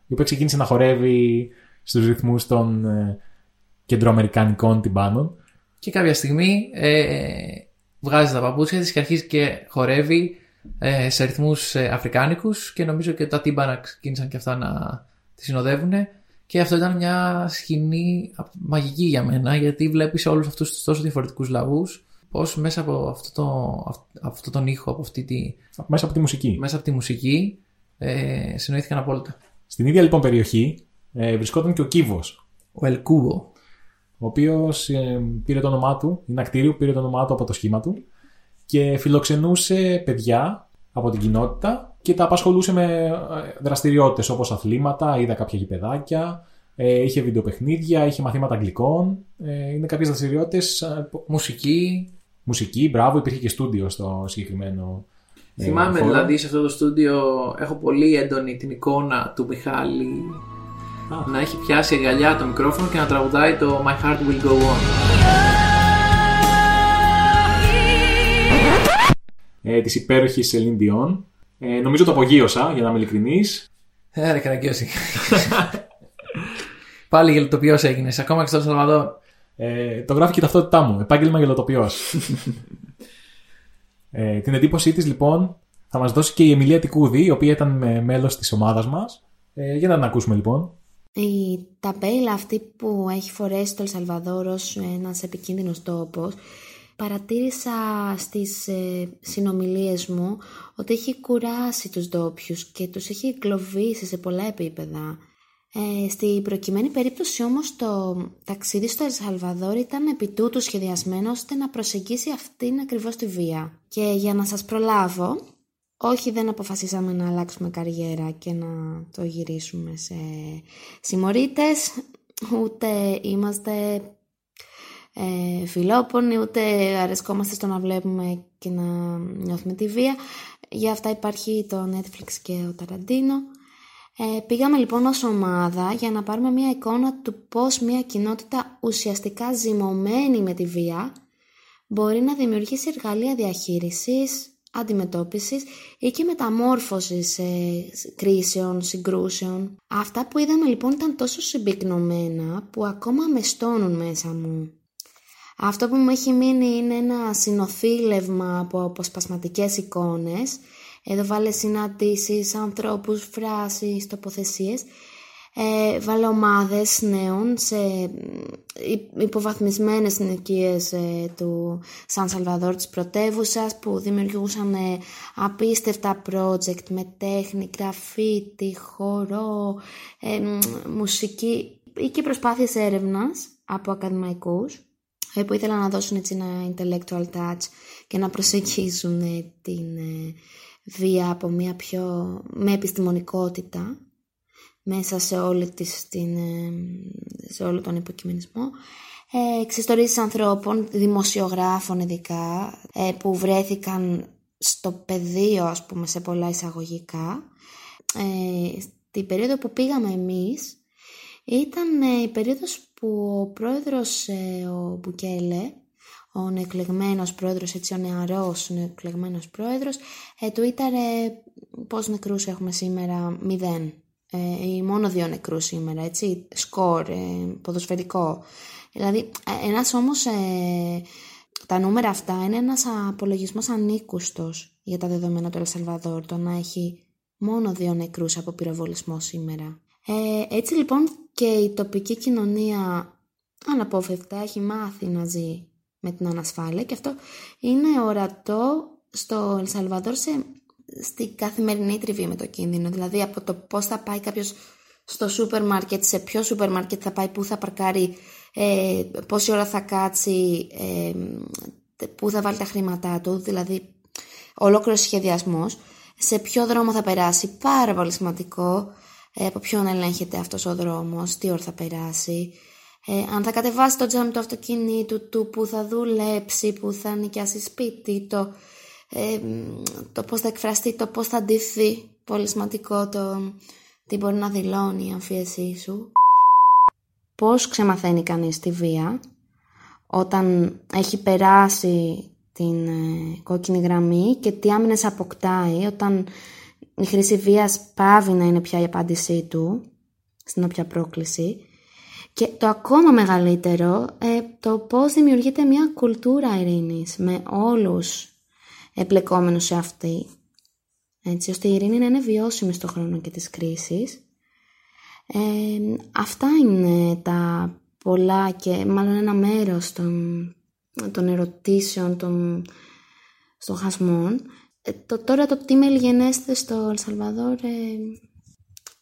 η οποία ξεκίνησε να χορεύει στους ρυθμούς των ε, κεντροαμερικανικών τυμπάνων. Και κάποια στιγμή ε, βγάζει τα παπούτσια της και αρχίζει και χορεύει ε, σε ρυθμούς ε, αφρικάνικους και νομίζω και τα τύμπανα ξεκίνησαν και αυτά να τη συνοδεύουν. Και αυτό ήταν μια σκηνή μαγική για μένα γιατί βλέπεις όλους αυτούς τους τόσο διαφορετικούς λαούς πώς μέσα από αυτό, το, αυτό τον ήχο, από αυτή τη, Μέσα από τη μουσική. μέσα από τη μουσική ε, συνοήθηκαν απόλυτα. Στην ίδια λοιπόν περιοχή ε, βρισκόταν και ο Κύβος, Ο Ελκούβο. ο οποίος ε, πήρε το όνομά του, είναι ακτήριο που πήρε το όνομά του από το σχήμα του και φιλοξενούσε παιδιά από την κοινότητα και τα απασχολούσε με ε, δραστηριότητες όπως αθλήματα, είδα κάποια γηπεδάκια, ε, είχε βιντεοπαιχνίδια, είχε μαθήματα αγγλικών, ε, είναι κάποιες δραστηριότητες, ε, Μουσική. Μουσική, μπράβο, υπήρχε και στούντιο στο συγκεκριμένο ε, Θυμάμαι χώρο. δηλαδή σε αυτό το στούντιο έχω πολύ έντονη την εικόνα του Μιχάλη να έχει πιάσει αγκαλιά το μικρόφωνο και να τραγουδάει το My Heart Will Go On. ε, της υπέροχης Celine Dion. Ε, νομίζω το απογείωσα, για να είμαι ειλικρινής. Ε, ρε καραγκιόση. Πάλι γελοτοποιός έγινες, ακόμα και στο Σαλβαδόρ. Ε, το γράφει και η ταυτότητά μου. Επάγγελμα γελοτοποιός. ε, την εντύπωσή της λοιπόν θα μας δώσει και η Εμιλία Τικούδη, η οποία ήταν με μέλος της ομάδας μας. Ε, για να την ακούσουμε λοιπόν. Η ταπέλα αυτή που έχει φορέσει το Ελσαλβαδόρ ως ένας επικίνδυνος τόπος παρατήρησα στις ε, συνομιλίες μου ότι έχει κουράσει τους ντόπιους και τους έχει εγκλωβίσει σε πολλά επίπεδα. Ε, στη προκειμένη περίπτωση όμως το ταξίδι στο Ελσαλβαδόρ ήταν επί τούτου σχεδιασμένο ώστε να προσεγγίσει αυτήν ακριβώς τη βία. Και για να σας προλάβω, όχι δεν αποφασίσαμε να αλλάξουμε καριέρα και να το γυρίσουμε σε συμμορίτες, ούτε είμαστε ε, φιλόπονοι, ούτε αρεσκόμαστε στο να βλέπουμε και να νιώθουμε τη βία. Για αυτά υπάρχει το Netflix και ο Ταραντίνο. Ε, πήγαμε λοιπόν ως ομάδα για να πάρουμε μια εικόνα του πώς μια κοινότητα ουσιαστικά ζυμωμένη με τη βία μπορεί να δημιουργήσει εργαλεία διαχείρισης, αντιμετώπισης ή και μεταμόρφωσης ε, κρίσεων, συγκρούσεων. Αυτά που είδαμε λοιπόν ήταν τόσο συμπυκνωμένα που ακόμα με στώνουν μέσα μου. Αυτό που μου έχει μείνει είναι ένα συνοθήλευμα από αποσπασματικές εικόνες. Εδώ βάλε συναντήσεις, ανθρώπους, φράσεις, τοποθεσίες. Ε, βάλε ομάδες νέων σε υ- υποβαθμισμένες συνοικίες ε, του Σαν Σαλβαδόρ της πρωτεύουσας που δημιουργούσαν ε, απίστευτα project με τέχνη, γραφίτι, χορό, ε, μ, μουσική ή και προσπάθειες έρευνας από ακαδημαϊκούς ε, που ήθελαν να δώσουν έτσι ένα intellectual touch και να προσεγγίσουν ε, την ε, βία από μια πιο με επιστημονικότητα μέσα σε, όλη της, την, ε, σε όλο τον υποκειμενισμό. Ε, εξιστορήσεις ανθρώπων, δημοσιογράφων ειδικά ε, που βρέθηκαν στο πεδίο ας πούμε σε πολλά εισαγωγικά. Ε, στην περίοδο που πήγαμε εμείς ήταν ε, η περίοδος που ο πρόεδρος ε, ο Μπουκέλε ο νεοεκλεγμένος πρόεδρος, έτσι ο νεαρός νεοεκλεγμένος πρόεδρος. Ε, Twitter, ε, πώς νεκρούς έχουμε σήμερα, μηδέν. Ε, ή μόνο δύο νεκρούς σήμερα, έτσι, σκορ, ε, ποδοσφαιρικό. Δηλαδή, ε, ένας όμως, ε, τα νούμερα αυτά είναι ένας απολογισμός ανήκουστος για τα δεδομένα του Ελσαλβαδόρ, το να έχει μόνο δύο νεκρούς από πυροβολισμό σήμερα. Ε, έτσι λοιπόν και η τοπική κοινωνία αναπόφευκτα έχει μάθει να ζει με την ανασφάλεια και αυτό είναι ορατό στο Ελσαλβαδόρ σε, στη καθημερινή τριβή με το κίνδυνο. Δηλαδή από το πώς θα πάει κάποιος στο σούπερ μάρκετ, σε ποιο σούπερ μάρκετ θα πάει, πού θα παρκάρει, ε, πόση ώρα θα κάτσει, ε, πού θα βάλει τα χρήματά του, δηλαδή ολόκληρος σχεδιασμός, σε ποιο δρόμο θα περάσει, πάρα πολύ σημαντικό, ε, από ποιον ελέγχεται αυτός ο δρόμος, τι ώρα θα περάσει, ε, αν θα κατεβάσει το τζάμι του αυτοκίνητου του, που θα δουλέψει, που θα νοικιάσει σπίτι, το, ε, το πώς θα εκφραστεί, το πώς θα ντυθεί, πολύ σημαντικό το τι μπορεί να δηλώνει η αμφίεσή σου. Πώς ξεμαθαίνει κανείς τη βία όταν έχει περάσει την ε, κόκκινη γραμμή και τι άμυνες αποκτάει όταν η χρήση βίας πάβει να είναι πια η απάντησή του στην όποια πρόκληση και το ακόμα μεγαλύτερο, ε, το πώς δημιουργείται μια κουλτούρα ειρήνης με όλους εμπλεκόμενους σε αυτή. Έτσι, ώστε η ειρήνη να είναι βιώσιμη στο χρόνο και της κρίσης. Ε, αυτά είναι τα πολλά και μάλλον ένα μέρος των, των ερωτήσεων, των στοχασμών. Ε, το, τώρα το τι μελγενέστε στο Ελσαλβαδόρ ε,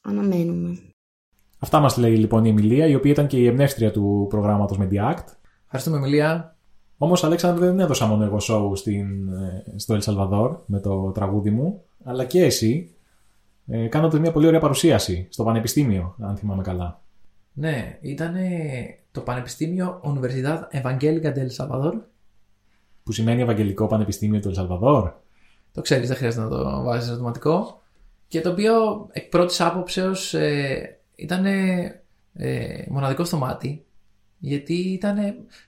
αναμένουμε. Αυτά μας λέει λοιπόν η Εμιλία, η οποία ήταν και η εμπνεύστρια του προγράμματος Mediact. Ευχαριστούμε, Εμιλία. Όμως, Αλέξανδρο, δεν έδωσα μόνο εγώ σοου στην, ε, στο Ελ με το τραγούδι μου, αλλά και εσύ. Ε, κάνατε μια πολύ ωραία παρουσίαση στο Πανεπιστήμιο, αν θυμάμαι καλά. Ναι, ήταν το Πανεπιστήμιο Universidad Evangélica del Salvador. Που σημαίνει Ευαγγελικό Πανεπιστήμιο του Ελσαλβαδόρ. Το ξέρεις, δεν χρειάζεται να το βάζεις ερωτηματικό. Και το οποίο εκ πρώτης άποψεως ε, ήταν ε, μοναδικό στο μάτι. Γιατί ήταν.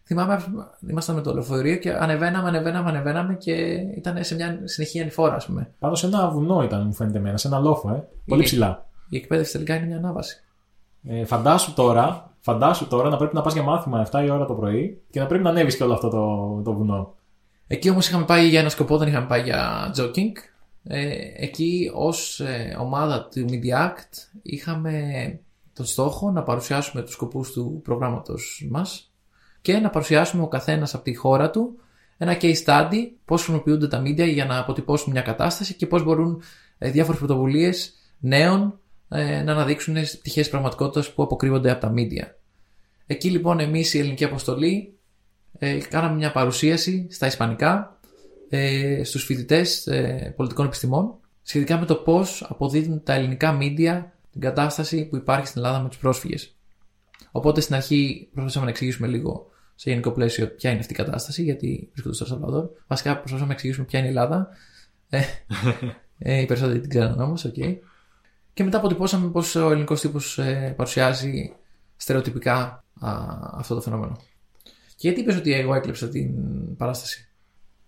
Θυμάμαι, ήμασταν με το λεωφορείο και ανεβαίναμε, ανεβαίναμε, ανεβαίναμε και ήταν σε μια συνεχή ανηφόρα, ας πούμε. Πάνω σε ένα βουνό ήταν, μου φαίνεται εμένα, σε ένα λόφο, ε. Πολύ Η- ψηλά. Η εκπαίδευση τελικά είναι μια ανάβαση. Ε, φαντάσου τώρα, φαντάσου τώρα να πρέπει να πας για μάθημα 7 η ώρα το πρωί και να πρέπει να ανέβεις και όλο αυτό το, το βουνό. Εκεί όμως είχαμε πάει για ένα σκοπό, δεν είχαμε πάει για jogging. Ε, εκεί ως ε, ομάδα του Media Act είχαμε τον στόχο να παρουσιάσουμε τους σκοπούς του προγράμματος μας και να παρουσιάσουμε ο καθένας από τη χώρα του ένα case study, πώς χρησιμοποιούνται τα media για να αποτυπώσουν μια κατάσταση και πώς μπορούν ε, διάφορες πρωτοβουλίες νέων ε, να αναδείξουν πτυχές πραγματικότητας που αποκρύβονται από τα media. Εκεί λοιπόν εμείς η ελληνική αποστολή ε, κάναμε μια παρουσίαση στα ισπανικά ε, στους φοιτητές ε, πολιτικών επιστημών σχετικά με το πώς αποδίδουν τα ελληνικά μίντια την κατάσταση που υπάρχει στην Ελλάδα με τους πρόσφυγες. Οπότε στην αρχή προσπαθήσαμε να εξηγήσουμε λίγο σε γενικό πλαίσιο ποια είναι αυτή η κατάσταση, γιατί βρίσκονται στο Σαλβαδόρ. Βασικά προσπαθήσαμε να εξηγήσουμε ποια είναι η Ελλάδα. Ε, ε, οι περισσότεροι την ξέρουν όμως, οκ. Και μετά αποτυπώσαμε πως ο ελληνικός τύπος ε, παρουσιάζει στερεοτυπικά α, αυτό το φαινόμενο. Και γιατί είπες ότι εγώ έκλεψα την παράσταση;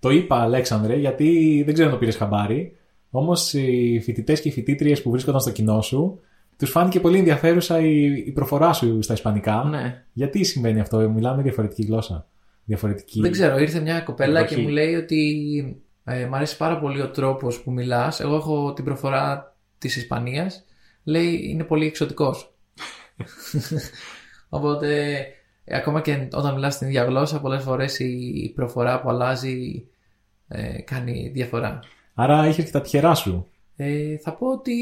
Το είπα, Αλέξανδρε, γιατί δεν ξέρω αν το πήρες χαμπάρι. Όμως οι φοιτητές και οι φοιτήτριες που βρίσκονταν στο κοινό σου, τους φάνηκε πολύ ενδιαφέρουσα η, η προφορά σου στα Ισπανικά. Ναι. Γιατί συμβαίνει αυτό, μιλάμε διαφορετική γλώσσα. Διαφορετική. Δεν ξέρω, ήρθε μια κοπέλα Εποχή. και μου λέει ότι ε, μ' αρέσει πάρα πολύ ο τρόπος που μιλάς. Εγώ έχω την προφορά της Ισπανίας. Λέει είναι πολύ εξωτικός. Οπότε ε, ακόμα και όταν μιλάς την ίδια γλώσσα πολλές φορές η προφορά που αλλάζει ε, κάνει διαφορά. Άρα είχε και τα τυχερά σου. Ε, θα πω ότι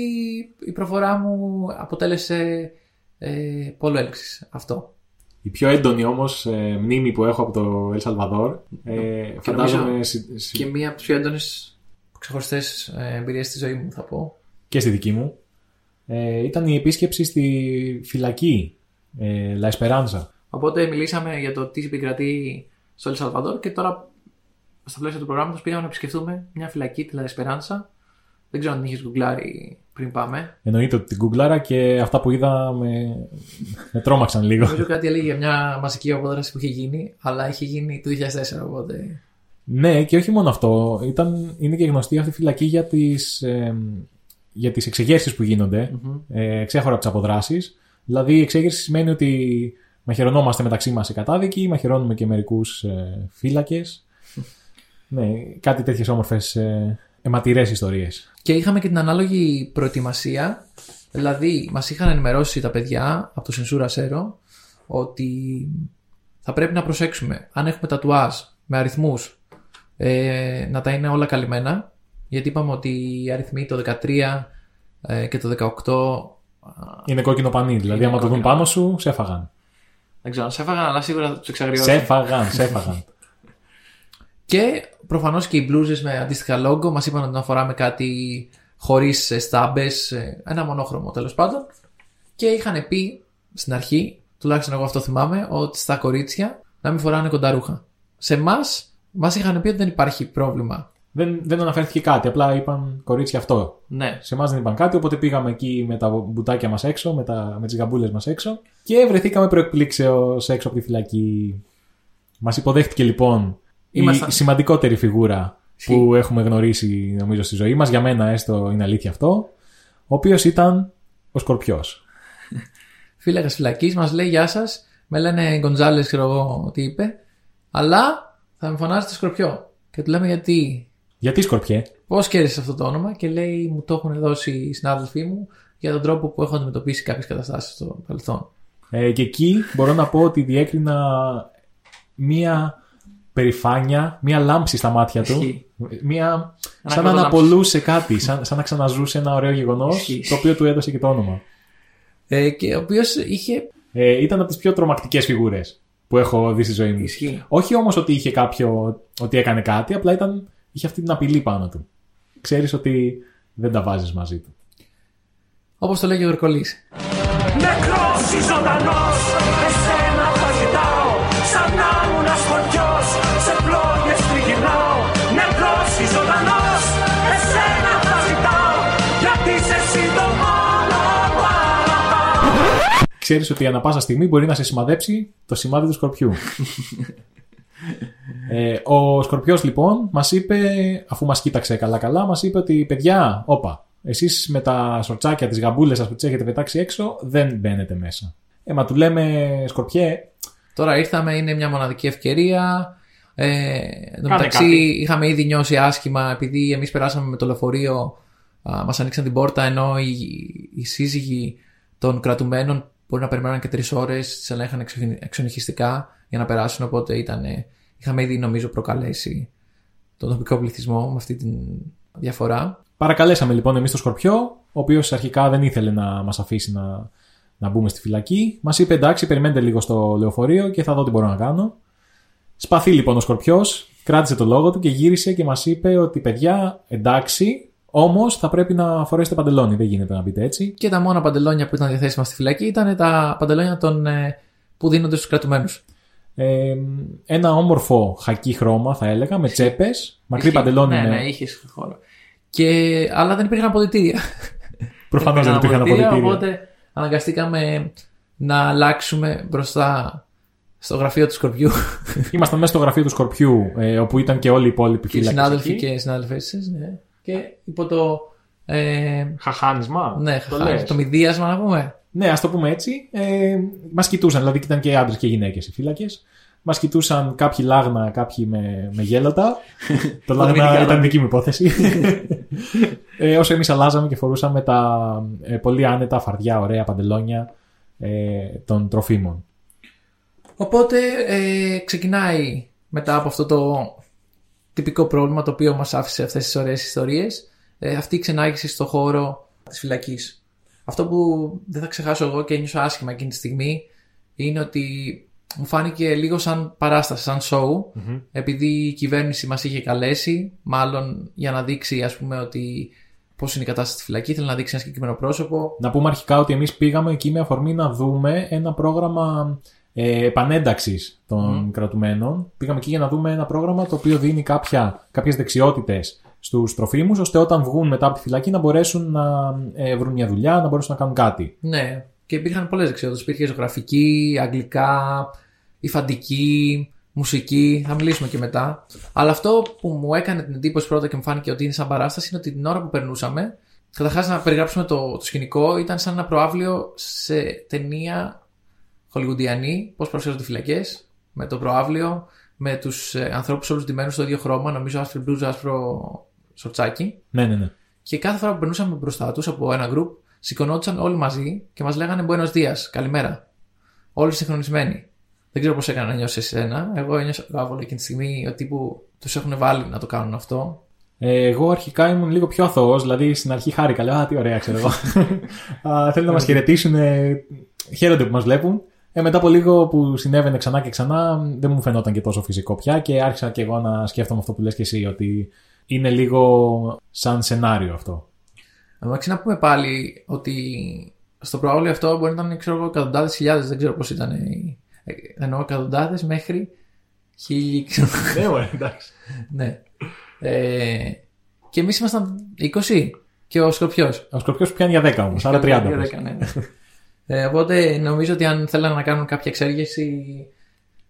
η προφορά μου αποτέλεσε ε, πόλο έλξης. Αυτό. Η πιο έντονη όμως μνήμη που έχω από το Ελ Σαλβαδόρ. Ε, φαντάζομαι. νομίζω συ- συ- Και μία από τις πιο έντονες ξεχωριστές ε, εμπειρίες στη ζωή μου θα πω. και στη δική μου. Ε, ήταν η επίσκεψη στη φυλακή ε, La Esperanza. Οπότε μιλήσαμε για το τι επικρατεί στο Ελ Σαλβαδόρ και τώρα στα πλαίσια του προγράμματος πήγαμε να επισκεφτούμε μια φυλακή, τη La Esperanza. Δεν ξέρω αν την είχες γκουγκλάρει πριν πάμε. Εννοείται ότι την γκουγκλάρα και αυτά που είδα με, με τρόμαξαν λίγο. Νομίζω κάτι έλεγε για μια μαζική απόδραση που είχε γίνει, αλλά είχε γίνει το 2004, οπότε. Ναι, και όχι μόνο αυτό. Ήταν, είναι και γνωστή αυτή η φυλακή για τις, ε, για τις εξεγέρσεις που γινονται ε, ξέχωρα από τις αποδράσεις. Δηλαδή η εξέγερση σημαίνει ότι μαχαιρωνόμαστε μεταξύ μας οι κατάδικοι, μαχαιρώνουμε και μερικούς ε, φύλακες. Ναι, κάτι τέτοιες όμορφες ε, αιματηρές ιστορίες. Και είχαμε και την ανάλογη προετοιμασία. Δηλαδή, μας είχαν ενημερώσει τα παιδιά από το Σενσούρα Σέρο ότι θα πρέπει να προσέξουμε αν έχουμε τατουάζ με αριθμούς ε, να τα είναι όλα καλυμμένα. Γιατί είπαμε ότι οι αριθμοί το 13 ε, και το 18. Είναι κόκκινο πανί, δηλαδή άμα το δουν κόκκινο. πάνω σου, σε έφαγαν. Δεν ξέρω αν σε έφαγαν, αλλά σίγουρα θα τους εξαγριώσουν. Σε έφαγαν, σε έφαγαν. Και προφανώς και οι μπλούζες με αντίστοιχα λόγο μας είπαν ότι να φοράμε κάτι χωρίς στάμπες, ένα μονόχρωμο τέλος πάντων. Και είχαν πει στην αρχή, τουλάχιστον εγώ αυτό θυμάμαι, ότι στα κορίτσια να μην φοράνε κονταρούχα. Σε εμάς, μας είχαν πει ότι δεν υπάρχει πρόβλημα. δεν, δεν αναφέρθηκε κάτι, απλά είπαν κορίτσια αυτό. Ναι. Σε εμάς δεν είπαν κάτι, οπότε πήγαμε εκεί με τα μπουτάκια μας έξω, με, τα, με τις γαμπούλες μας έξω και βρεθήκαμε προεκπλήξεως έξω από τη φυλακή. Μας υποδέχτηκε λοιπόν Ήμασταν- η σημαντικότερη φιγούρα που έχουμε γνωρίσει νομίζω στη ζωή μας. Για μένα έστω είναι αλήθεια αυτό. Ο οποίος ήταν ο Σκορπιός. Φύλακας φυλακής μας λέει Γεια σας. Με λένε Γκοντζάλε, ξέρω εγώ τι είπε. Αλλά θα με φωνάζετε σκορπιό. Και του λέμε γιατί; Γιατί Σκορπιέ, Πώς κέρδισε αυτό το όνομα; Και λέει μου το έχουν δώσει οι συνάδελφοί μου για τον τρόπο που έχω αντιμετωπίσει κάποιες καταστάσεις στο παρελθόν. Ε, και εκεί μπορώ να πω ότι διέκρινα μία περηφάνεια, μία λάμψη στα μάτια του. Ισχύει. Μία, σαν να κρυβό αναπολούσε κάτι, σαν, σαν να ξαναζούσε ένα ωραίο γεγονός, Ισχύει. το οποίο του έδωσε και το όνομα. Ε, και ο οποίος είχε. Ε, ήταν από τις πιο τρομακτικές φιγούρες που έχω δει στη ζωή μου. Ισχύει. Όχι όμως ότι είχε κάποιο. ότι έκανε κάτι, απλά ήταν, είχε αυτή την απειλή πάνω του. Ξέρεις ότι δεν τα βάζεις μαζί του. Όπως το λέγει ο Ερκολής. Νεκρός ή ζωντανός Ξέρεις ότι ανά πάσα στιγμή μπορεί να σε σημαδέψει το σημάδι του σκορπιού. ε, ο σκορπιός λοιπόν μας είπε, αφού μας κοίταξε καλά-καλά, μας είπε ότι παιδιά, όπα, εσείς με τα σορτσάκια, τις γαμπούλες σας που τις έχετε πετάξει έξω, δεν μπαίνετε μέσα. Ε, μα του λέμε σκορπιέ, Τώρα ήρθαμε, είναι μια μοναδική ευκαιρία. Ε, εν τω Κάνε μεταξύ, κάτι. είχαμε ήδη νιώσει άσχημα επειδή εμείς περάσαμε με το λεωφορείο, μας ανοίξαν την πόρτα ενώ οι, οι σύζυγοι των κρατουμένων μπορεί να περιμένουν και τρεις ώρες, τις ελέγχαν εξο- εξονυχιστικά για να περάσουν. Οπότε ήταν, ε, είχαμε ήδη νομίζω προκαλέσει τον τοπικό πληθυσμό με αυτή τη διαφορά. Παρακαλέσαμε λοιπόν εμείς τον Σκορπιό, ο οποίος αρχικά δεν ήθελε να μας αφήσει να, να μπούμε στη φυλακή. Μας είπε εντάξει, περιμένετε λίγο στο λεωφορείο και θα δω τι μπορώ να κάνω. Σπαθεί λοιπόν ο Σκορπιός, κράτησε το λόγο του και γύρισε και μας είπε ότι παιδιά, εντάξει, όμως θα πρέπει να φορέσετε παντελόνι. Δεν γίνεται να μπείτε έτσι. Και τα μόνα παντελόνια που ήταν διαθέσιμα στη φυλακή ήταν τα παντελόνια των, ε, που δίνονται στους κρατουμένους. Ε, ένα όμορφο χακί χρώμα, θα έλεγα, με τσέπες, μακρύ παντελόνι Ναι, με. ναι, είχε χώρο. Και, αλλά δεν υπήρχαν αποδητήρια. Προφανώς δεν υπήρχαν αποδητήρια. Οπότε αναγκαστήκαμε να αλλάξουμε μπροστά στο γραφείο του Σκορπιού. Ήμασταν μέσα στο γραφείο του Σκορπιού, ε, όπου ήταν και όλοι οι υπόλοιποι και οι φύλακες συνάδελφοι εκεί. και οι συνάδελφές σα. Ναι. Και υπό το. Ε, Χαχάνισμα. ναι, το χα- λες. το μηδίασμα να πούμε. Ναι, ας το πούμε έτσι. Ε, μας κοιτούσαν, δηλαδή ήταν και άντρες και γυναίκες οι φύλακες. Μας κοιτούσαν κάποιοι λάγνα, κάποιοι με, με γέλοτα. το λάγνα Δομηνικά. ήταν δική μου υπόθεση. ε, όσο εμείς αλλάζαμε και φορούσαμε τα ε, πολύ άνετα, φαρδιά, ωραία παντελόνια ε, των τροφίμων. Οπότε ε, ξεκινάει μετά από αυτό το τυπικό πρόβλημα το οποίο μας άφησε αυτές τις ωραίες ιστορίες. Ε, αυτή η ξενάγηση στο χώρο της φυλακής. Αυτό που δεν θα ξεχάσω εγώ και νιώσα άσχημα εκείνη τη στιγμή είναι ότι μου φάνηκε λίγο σαν παράσταση, σαν show επειδή η κυβέρνηση μας είχε καλέσει μάλλον για να δείξει ας πούμε ότι πώς είναι η κατάσταση στη φυλακή, ήθελε να δείξει ένα συγκεκριμένο πρόσωπο. Να πούμε αρχικά ότι εμείς πήγαμε εκεί με αφορμή να δούμε ένα πρόγραμμα ε, επανένταξης των κρατουμένων. Πήγαμε εκεί για να δούμε ένα πρόγραμμα το οποίο δίνει κάποια, κάποιες δεξιότητες στους τροφίμους, ώστε όταν βγουν μετά από τη φυλακή να μπορέσουν να ε, βρουν μια δουλειά, να μπορέσουν να κάνουν κάτι. Ναι, και υπήρχαν πολλές δεξιότητες. Υπήρχε ζωγραφική, αγγλικά, υφαντική, μουσική. Θα μιλήσουμε και μετά. Αλλά αυτό που μου έκανε την εντύπωση πρώτα και μου φάνηκε ότι είναι σαν παράσταση είναι ότι την ώρα που περνούσαμε, καταρχάς να περιγράψουμε το, το σκηνικό, ήταν σαν ένα προάβλιο σε ταινία χολιγουντιανή, πώς παρουσιάζονται φυλακές, με το προάβλιο, με τους ε, ανθρώπους όλους ντυμένους στο ίδιο χρώμα, νομίζω άσπρο μπλούζα, άσπρο σορτσάκι. Ναι, ναι, ναι. Και κάθε φορά που περνούσαμε μπροστά τους από ένα γκρουπ, σηκωνόντουσαν όλοι μαζί και μας λέγανε Buenos Dias, καλημέρα. Όλοι συγχρονισμένοι. Δεν ξέρω πώς έκανα να νιώσεις εσένα. Εγώ ένιωσα άβολα εκείνη τη στιγμή ότι που τους έχουν βάλει να το κάνουν αυτό. Ε, εγώ αρχικά ήμουν λίγο πιο αθώος, δηλαδή στην αρχή χάρηκα. Λέω, Α, τι ωραία, ξέρω εγώ. Α, Θέλουν να μας χαιρετήσουν, ε, χαίρονται που μας βλέπουν. Ε, μετά από λίγο που συνέβαινε ξανά και ξανά, δεν μου φαινόταν και τόσο φυσικό πια και άρχισα και εγώ να σκέφτομαι αυτό που λες και εσύ, ότι είναι λίγο σαν σενάριο αυτό. Εντάξει, να πούμε πάλι ότι στο προάβλιο αυτό μπορεί να ήταν ξέρω εγώ, εκατοντάδες χιλιάδες, δεν ξέρω πώς ήταν. οι- ε, Εννοώ εκατοντάδες μέχρι χίλιοι. ξέρω. Ναι, ωραία, εντάξει. ναι. Ε, και εμείς ήμασταν 20 και ο Σκορπιός. Ο Σκορπιός πιάνει για 10 όμως, άρα 30. πες. ναι. Ε, οπότε νομίζω ότι αν θέλανε να κάνουν κάποια εξέργεση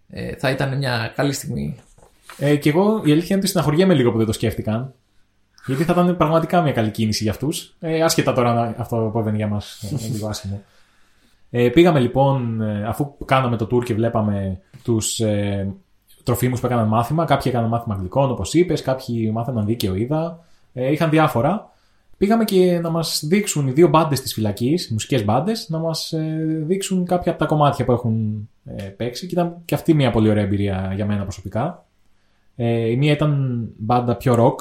ε, θα ήταν μια καλή στιγμή. Ε, και εγώ η αλήθεια είναι ότι στεναχωριέμαι λίγο που δεν το σκέφτηκαν. Γιατί θα ήταν πραγματικά μια καλή κίνηση για αυτούς. Ε, άσχετα τώρα να- αυτό που έβαινε για μας ε, λίγο άσχημο. Ε, πήγαμε λοιπόν, ε, αφού κάναμε το tour και βλέπαμε τους ε, τροφίμους που έκαναν μάθημα. Κάποιοι έκαναν μάθημα αγγλικών, όπως είπες, κάποιοι μάθαιναν δίκαιο, είδα. Ε, είχαν διάφορα. Πήγαμε και να μας δείξουν οι δύο μπάντες της φυλακής, μουσικές μπάντες, να μας δείξουν κάποια από τα κομμάτια που έχουν ε, παίξει. Και ήταν και αυτή μια πολύ ωραία εμπειρία για μένα προσωπικά. Ε, η μία ήταν μπάντα πιο rock,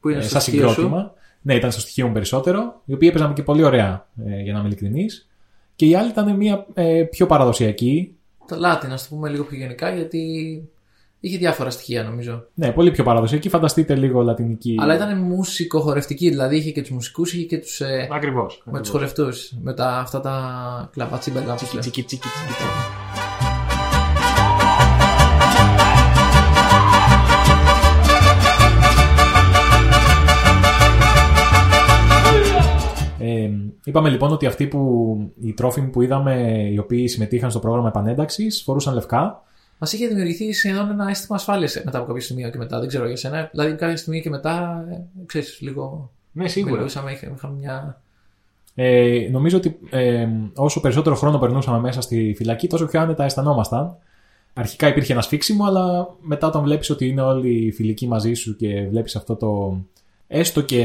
Που είναι ε, στο σαν στοιχείο σου. συγκρότημα. Ναι, ήταν στο στοιχείο μου περισσότερο, οι οποίοι έπαιζαν και πολύ ωραία, ε, για να είμαι ειλικρινής. Και η άλλη ήταν μια ε, πιο παραδοσιακή, Το Latin, να το πούμε λίγο πιο γενικά, γιατί είχε διάφορα στοιχεία νομίζω. ναι, πολύ πιο παραδοσιακή. Φανταστείτε λίγο λατινική. Αλλά ήταν μουσικοχορευτική, δηλαδή είχε και τους μουσικούς, είχε και τους. Ε, Ακριβώς. με τους χορευτούς. Με τα, αυτά τα κλαβατσίμπελα. όπως λένε. Τσίκι, τσίκι, τσίκι. Ε, είπαμε λοιπόν ότι αυτοί που οι τρόφιμοι που είδαμε, οι οποίοι συμμετείχαν στο πρόγραμμα επανένταξης, φορούσαν λευκά. Μας είχε δημιουργηθεί σχεδόν ένα αίσθημα ασφάλειας μετά από κάποιο σημείο και μετά. Δεν ξέρω για σένα. Δηλαδή, κάποια στιγμή και μετά, ε, ξέρεις, λίγο. Ναι, Μιλούσαμε, είχα- είχαμε μια. Ε, νομίζω ότι ε, όσο περισσότερο χρόνο περνούσαμε μέσα στη φυλακή, τόσο πιο άνετα αισθανόμασταν. Αρχικά υπήρχε ένα σφίξιμο, αλλά μετά όταν βλέπεις ότι είναι όλοι οι φιλικοί μαζί σου και βλέπεις αυτό το έστω και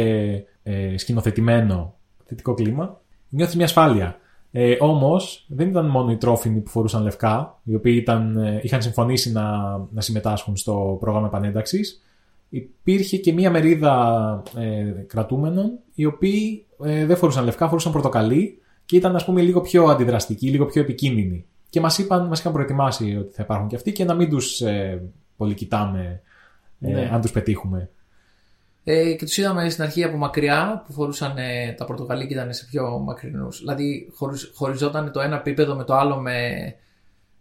ε, σκηνοθετημένο θετικό κλίμα, νιώθεις μια ασφάλεια. Ε, Όμως δεν ήταν μόνο οι τρόφιμοι που φορούσαν λευκά, οι οποίοι ήταν, ε, είχαν συμφωνήσει να, να συμμετάσχουν στο πρόγραμμα επανένταξης. Υπήρχε και μία μερίδα ε, κρατούμενων, οι οποίοι ε, δεν φορούσαν λευκά, φορούσαν πορτοκαλί και ήταν, ας πούμε, λίγο πιο αντιδραστικοί, λίγο πιο επικίνδυνοι. Και μας μας είχαν προετοιμάσει ότι θα υπάρχουν και αυτοί και να μην τους ε, πολύ κοιτάμε ε, Ναι. αν τους πετύχουμε. Ε, και τους είδαμε στην αρχή από μακριά που φορούσαν ε, τα πορτοκαλί και ήταν σε πιο μακρινούς. Δηλαδή χωριζ- χωριζόταν το ένα επίπεδο με το άλλο με,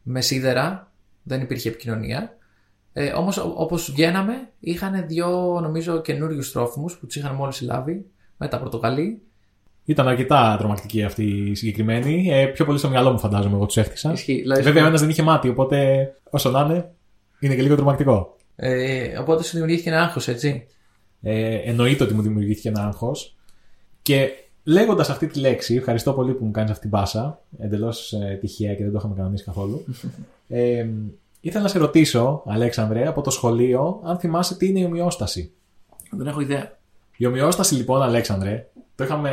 με σίδερα. Δεν υπήρχε επικοινωνία. Ε, Όμως όπως βγαίναμε, είχαν δύο νομίζω καινούριους τρόφιμους που τους είχαν μόλις συλλάβει με τα πορτοκαλί. Ήταν αρκετά τρομακτική αυτή η συγκεκριμένη. Ε, πιο πολύ στο μυαλό μου φαντάζομαι εγώ τους έφτιαξα. Ισχύει. Δηλαδή, Βέβαια, ο ένα δεν είχε μάτι, οπότε όσο να είναι, είναι και λίγο τρομακτικό. Ε, οπότε σου δημιουργήθηκε ένα άγχος, έτσι. Ε, εννοείται ότι μου δημιουργήθηκε ένα άγχος. Και λέγοντας αυτή τη λέξη, ευχαριστώ πολύ που μου κάνεις αυτή την πάσα. Εντελώς ε, τυχαία και δεν το είχαμε κανονίσει καθόλου. ε, ήθελα να σε ρωτήσω, Αλέξανδρε, από το σχολείο, αν θυμάσαι τι είναι η ομοιόσταση. Δεν έχω ιδέα. Η ομοιόσταση, λοιπόν, Αλέξανδρε, το είχαμε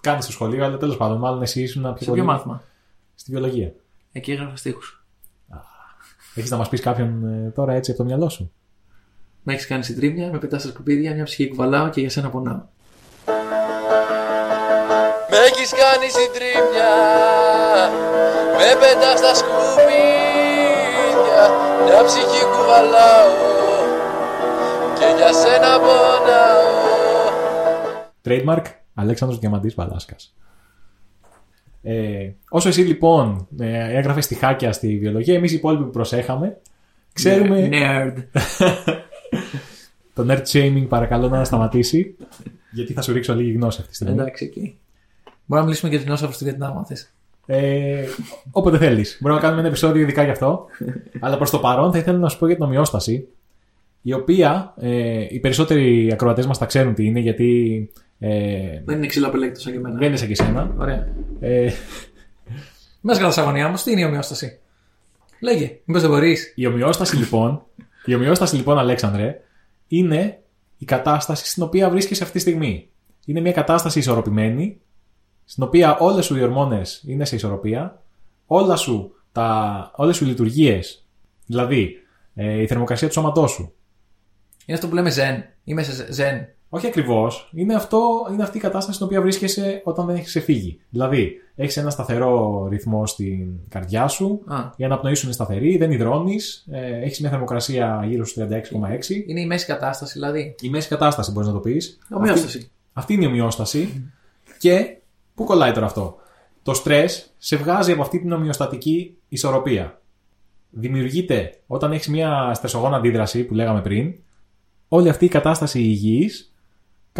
κάνει στο σχολείο, αλλά τέλος πάντων, μάλλον εσύ ήσουν πιο Σε πολύ ποιο μάθημα; στη βιολογία. Εκεί έγραφα στίχους. Έχεις να μας πεις κάποιον ε, τώρα έτσι από το μυαλό σου; Με έχεις κάνει συντρίμια, με πετάς στα σκουπίδια, μια ψυχή κουβαλάω και για σένα πονάω. Με έχεις κάνει συντρίμια Με πετάς στα σκουπίδια Μια ψυχή κουβαλάω Και για σένα πονάω Trademark Αλέξανδρος Διαμαντής Βαλάσκας. Ε, όσο εσύ λοιπόν ε, έγραφες στιχάκια στη βιολογία, εμείς οι υπόλοιποι που προσέχαμε, ξέρουμε Nerd. το nerd shaming παρακαλώ να σταματήσει. γιατί θα σου ρίξω λίγη γνώση αυτή τη στιγμή. Εντάξει, εκεί. Μπορούμε να μιλήσουμε για την Όσαφρο στη Βιετνάμ, αν θες. Ε, όποτε θέλεις. Μπορούμε να κάνουμε ένα επεισόδιο ειδικά γι' αυτό. Αλλά προς το παρόν θα ήθελα να σου πω για την ομοιόσταση. Η οποία ε, οι περισσότεροι ακροατές μας τα ξέρουν τι είναι, γιατί. Ε, Δεν είναι ξύλο απελέκτος σαν και εμένα. δεν είναι σαν και εσένα. Ωραία. Ε, Μέσα κατά αγωνία όμως, τι είναι η ομοιόσταση; Λέγε, μήπως δεν μπορείς; η ομοιόσταση λοιπόν, η ομοιόσταση λοιπόν, Αλέξανδρε, είναι η κατάσταση στην οποία βρίσκεσαι αυτή τη στιγμή. Είναι μια κατάσταση ισορροπημένη, στην οποία όλες σου οι ορμόνες είναι σε ισορροπία, όλα σου τα, όλες σου οι λειτουργίες, δηλαδή ε, η θερμοκρασία του σώματός σου, Είναι αυτό που λέμε ζεν. Είμαι σε ζεν. Όχι ακριβώς. Είναι, αυτό, είναι αυτή η κατάσταση στην οποία βρίσκεσαι όταν δεν έχεις ξεφύγει. Δηλαδή, έχεις ένα σταθερό ρυθμό στην καρδιά σου, Α. η αναπνοή σου είναι σταθερή, δεν υδρώνεις, ε, έχεις μια θερμοκρασία γύρω στους 36,6. Είναι η μέση κατάσταση δηλαδή. Η μέση κατάσταση μπορείς να το πεις. Ομοιόσταση. Αυτή είναι η ομοιόσταση. Και πού κολλάει τώρα αυτό; Το στρες σε βγάζει από αυτή την ομοιοστατική ισορροπία. Δημιουργείται όταν έχεις μια στρεσογόνα αντίδραση που λέγαμε πριν, όλη αυτή η κατάσταση υγιής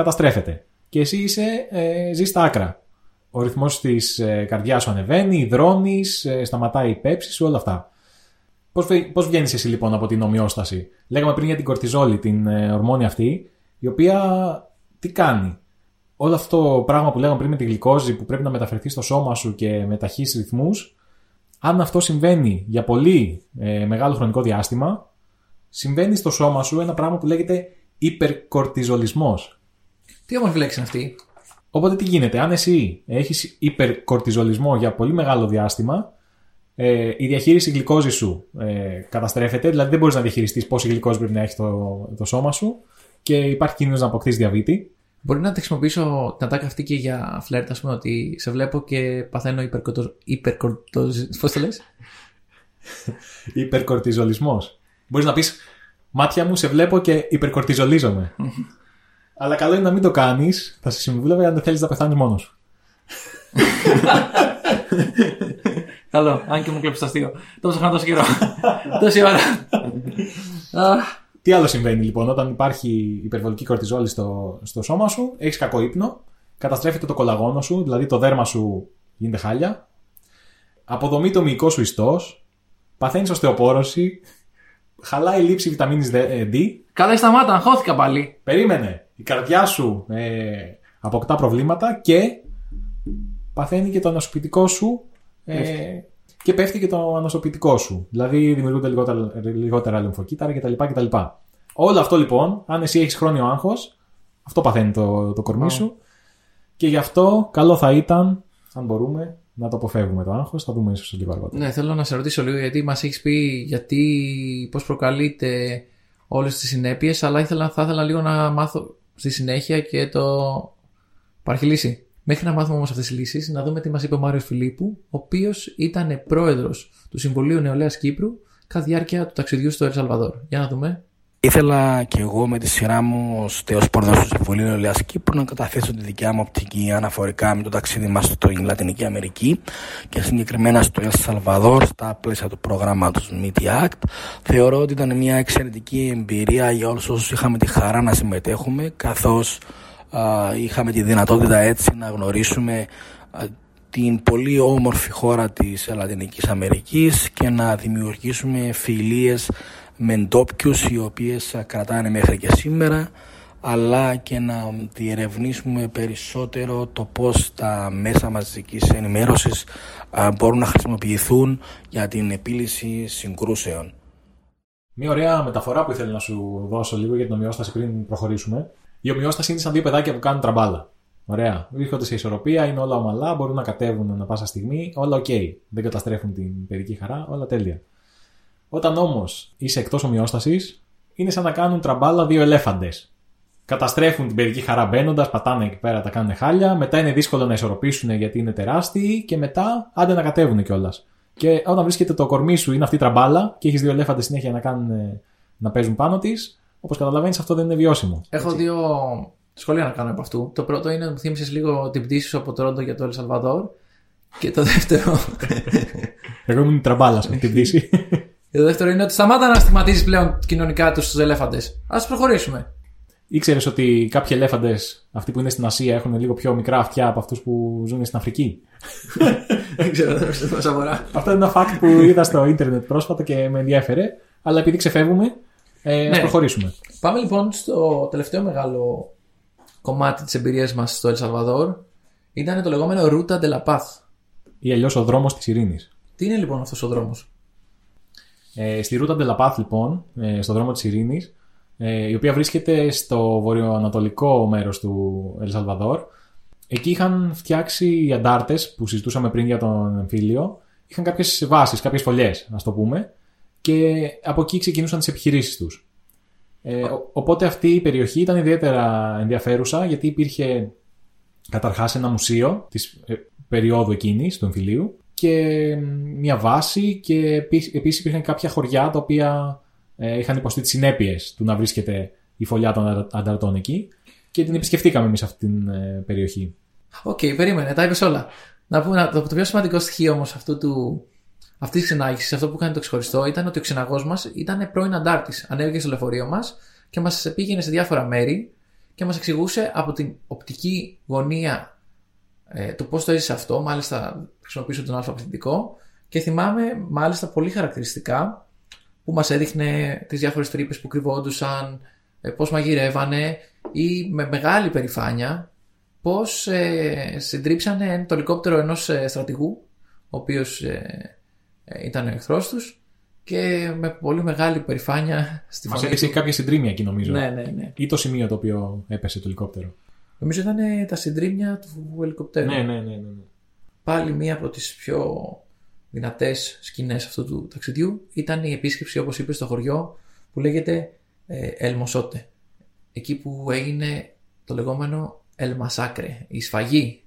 καταστρέφεται. Και εσύ είσαι, ε, ζεις στα άκρα. Ο ρυθμός της ε, καρδιάς σου ανεβαίνει, υδρώνεις, ε, σταματάει η πέψη σου, όλα αυτά. Πώς, βγα- πώς βγαίνεις εσύ λοιπόν από την ομοιόσταση; Λέγαμε πριν για την κορτιζόλη, την ε, ορμόνη αυτή, η οποία τι κάνει; Όλο αυτό το πράγμα που λέγαμε πριν με τη γλυκόζη που πρέπει να μεταφερθεί στο σώμα σου και με ταχύς ρυθμούς, αν αυτό συμβαίνει για πολύ ε, μεγάλο χρονικό διάστημα, συμβαίνει στο σώμα σου ένα πράγμα που λέγεται υπερκορτιζολισμός. Τι όμορφη λέξη είναι αυτή; Οπότε τι γίνεται, αν εσύ έχεις υπερκορτιζολισμό για πολύ μεγάλο διάστημα, ε, η διαχείριση γλυκόζης σου ε, καταστρέφεται, δηλαδή δεν μπορείς να διαχειριστείς πόση γλυκόζη πρέπει να έχει το, το σώμα σου και υπάρχει κίνδυνος να αποκτήσεις διαβήτη. Μπορεί να τη χρησιμοποιήσω την ατάκα αυτή και για φλερτ, ας πούμε, ότι σε βλέπω και παθαίνω υπερκορτο... υπερκορτοζ... Πώς το λες; Υπερκορτιζολισμός. Μπορείς να πεις, μάτια μου σε βλέπω και υπερκορτιζολίζομαι. Αλλά καλό είναι να μην το κάνεις, θα σε συμβούλευα αν δεν θέλεις να πεθάνεις μόνος σου. Καλό, αν και μου κλέψεις το αστείο. Το ψάχνω τόσο καιρό. Τόση ώρα. Αχ, Τι άλλο συμβαίνει λοιπόν όταν υπάρχει υπερβολική κορτιζόλη στο, στο σώμα σου, έχεις κακό ύπνο, καταστρέφεται το κολαγόνο σου, δηλαδή το δέρμα σου γίνεται χάλια, αποδομεί το μυϊκό σου ιστός, παθαίνεις οστεοπόρωση, χαλάει η λήψη βιταμίνης D, D, Καλά, σταμάτα, αγχώθηκα πάλι. περίμενε, η καρδιά σου ε, αποκτά προβλήματα και παθαίνει και το ανασωπητικό σου ε, και πέφτει και το ανασωπητικό σου. Δηλαδή δημιουργούνται λιγότερα, λιγότερα λυμφοκύτταρα κτλ. κτλ. Όλο αυτό λοιπόν, αν εσύ έχεις χρόνιο άγχος, αυτό παθαίνει το, το κορμί σου. Και γι' αυτό καλό θα ήταν, αν μπορούμε, να το αποφεύγουμε το άγχος. Θα δούμε ίσως λίγο αργότερα. Ναι, θέλω να σε ρωτήσω λίγο γιατί μας έχεις πει γιατί, πώς προκαλείται όλες τις συνέπειες, αλλά ήθελα, θα ήθελα λίγο να μάθω στη συνέχεια και το υπάρχει λύση. Μέχρι να μάθουμε όμως αυτές τις λύσεις, να δούμε τι μας είπε ο Μάριο Φιλίππου, ο οποίος ήταν πρόεδρος του Συμβουλίου Νεολαίας Κύπρου κατά τη διάρκεια του ταξιδιού στο Ελσαλβαδόρ. Για να δούμε. Ήθελα και εγώ με τη σειρά μου ως τέος πρόεδρος του Συμβουλίου Νεολαίας Κύπρου να καταθέσω τη δικιά μου οπτική αναφορικά με το ταξίδι μας στην Λατινική Αμερική και συγκεκριμένα στο Ελ Σαλβαδόρ στα πλαίσια του προγράμματος Meet Act. Θεωρώ ότι ήταν μια εξαιρετική εμπειρία για όλους όσους είχαμε τη χαρά να συμμετέχουμε καθώς α, είχαμε τη δυνατότητα έτσι να γνωρίσουμε α, την πολύ όμορφη χώρα της Λατινικής Αμερικής και να δημιουργήσουμε φιλίες με ντόπιους οι οποίες α, κρατάνε μέχρι και σήμερα αλλά και να διερευνήσουμε περισσότερο το πώς τα μέσα μαζικής ενημέρωσης α, μπορούν να χρησιμοποιηθούν για την επίλυση συγκρούσεων. Μια ωραία μεταφορά που ήθελα να σου δώσω λίγο για την ομοιόσταση πριν προχωρήσουμε. Η ομοιόσταση είναι σαν δύο παιδάκια που κάνουν τραμπάλα. Ωραία. Βρίσκονται σε ισορροπία, είναι όλα ομαλά, μπορούν να κατέβουν ανά πάσα στιγμή, όλα οκ. Δεν καταστρέφουν την παιδική χαρά, όλα τέλεια. Όταν όμως είσαι εκτός ομοιόστασης, είναι σαν να κάνουν τραμπάλα δύο ελέφαντες. Καταστρέφουν την παιδική χαρά μπαίνοντας, πατάνε εκεί πέρα, τα κάνουν χάλια. Μετά είναι δύσκολο να ισορροπήσουν γιατί είναι τεράστιοι και μετά άντε να κατέβουν κιόλας. Και όταν βρίσκεται το κορμί σου είναι αυτή η τραμπάλα και έχεις δύο ελέφαντες συνέχεια να, κάνουν, ε, να παίζουν πάνω της, όπως καταλαβαίνεις, αυτό δεν είναι βιώσιμο. Έχω δύο σχόλια να κάνω από αυτού. Το πρώτο είναι ότι μου θύμισες λίγο την πτήση σου από το Ρόντο για το Ελσαλβαδόρ. Και το δεύτερο. Εγώ ήμουν η τραμπάλα σε αυτή την πτήση. Και το δεύτερο είναι ότι σταμάτα να στιγματίζεις πλέον κοινωνικά τους ελέφαντες. Α προχωρήσουμε. Ήξερες ότι κάποιοι ελέφαντες, αυτοί που είναι στην Ασία, έχουν λίγο πιο μικρά αυτιά από αυτούς που ζουν στην Αφρική; Δεν ξέρω, δεν ξέρω πώ αφορά. Αυτό είναι ένα fact που είδα στο ίντερνετ πρόσφατα και με ενδιέφερε. Αλλά επειδή ξεφεύγουμε, ε, Ναι. α προχωρήσουμε. Πάμε λοιπόν στο τελευταίο μεγάλο κομμάτι της εμπειρίας μας στο Ελσαλβαδόρ. Ήταν το λεγόμενο Ruta de la Paz. Ή αλλιώς ο δρόμος της ειρήνης. Τι είναι λοιπόν αυτός ο δρόμος; Ε, στη Ρούτα Ντελαπάθ, λοιπόν, ε, στο δρόμο της Ειρήνης, ε, η οποία βρίσκεται στο βορειοανατολικό μέρος του Ελσαλβαδόρ, εκεί είχαν φτιάξει οι αντάρτες που συζητούσαμε πριν για τον εμφύλιο, είχαν κάποιες βάσεις, κάποιες φωλιές, να το πούμε, και από εκεί ξεκινούσαν τις επιχειρήσεις τους. Ε, ο- οπότε αυτή η περιοχή ήταν ιδιαίτερα ενδιαφέρουσα γιατί υπήρχε καταρχάς ένα μουσείο της ε, περίοδου εκείνης του εμφυλίου και μ, μια βάση και επί- επίσης υπήρχαν κάποια χωριά τα οποία ε, είχαν υποστεί τις συνέπειες του να βρίσκεται η φωλιά των αντα- ανταρτών εκεί και την επισκεφτήκαμε εμείς αυτή την ε, περιοχή. Οκ, περίμενε, τα είπες όλα. Να πούμε, να- το, το πιο σημαντικό στοιχείο όμως αυτού του. Αυτής της ξενάγησης, αυτό που κάνει το ξεχωριστό, ήταν ότι ο ξεναγός μας ήταν πρώην αντάρτης. Ανέβηκε στο λεωφορείο μας και μας πήγαινε σε διάφορα μέρη και μας εξηγούσε από την οπτική γωνία ε, το πώς το έζησε αυτό. Μάλιστα, χρησιμοποιούσε τον άλφα πληθυντικό και θυμάμαι μάλιστα πολύ χαρακτηριστικά που μας έδειχνε τις διάφορες τρύπες που κρυβόντουσαν, ε, πώς μαγειρεύανε ή με μεγάλη περηφάνεια πώς ε, συντρίψανε το ελικόπτερο ενός ε, στρατηγού ο οποίος ε, ε, ήταν ο εχθρός τους και με πολύ μεγάλη περηφάνεια στη Μας φωνή έδειξε του. κάποια συντρίμια εκεί νομίζω. Ναι, ναι, ναι. Ή το σημείο το οποίο έπεσε το ελικόπτερο. Νομίζω ήταν ε, τα συντρίμια του ελικοπτέρου. Ναι, ναι, ναι, ναι, ναι. Πάλι μία από τις πιο δυνατές σκηνές αυτού του ταξιδιού ήταν η επίσκεψη όπως είπες στο χωριό που λέγεται ε, Ελμοσότε. Εκεί που έγινε το λεγόμενο El Massacre, η σφαγή.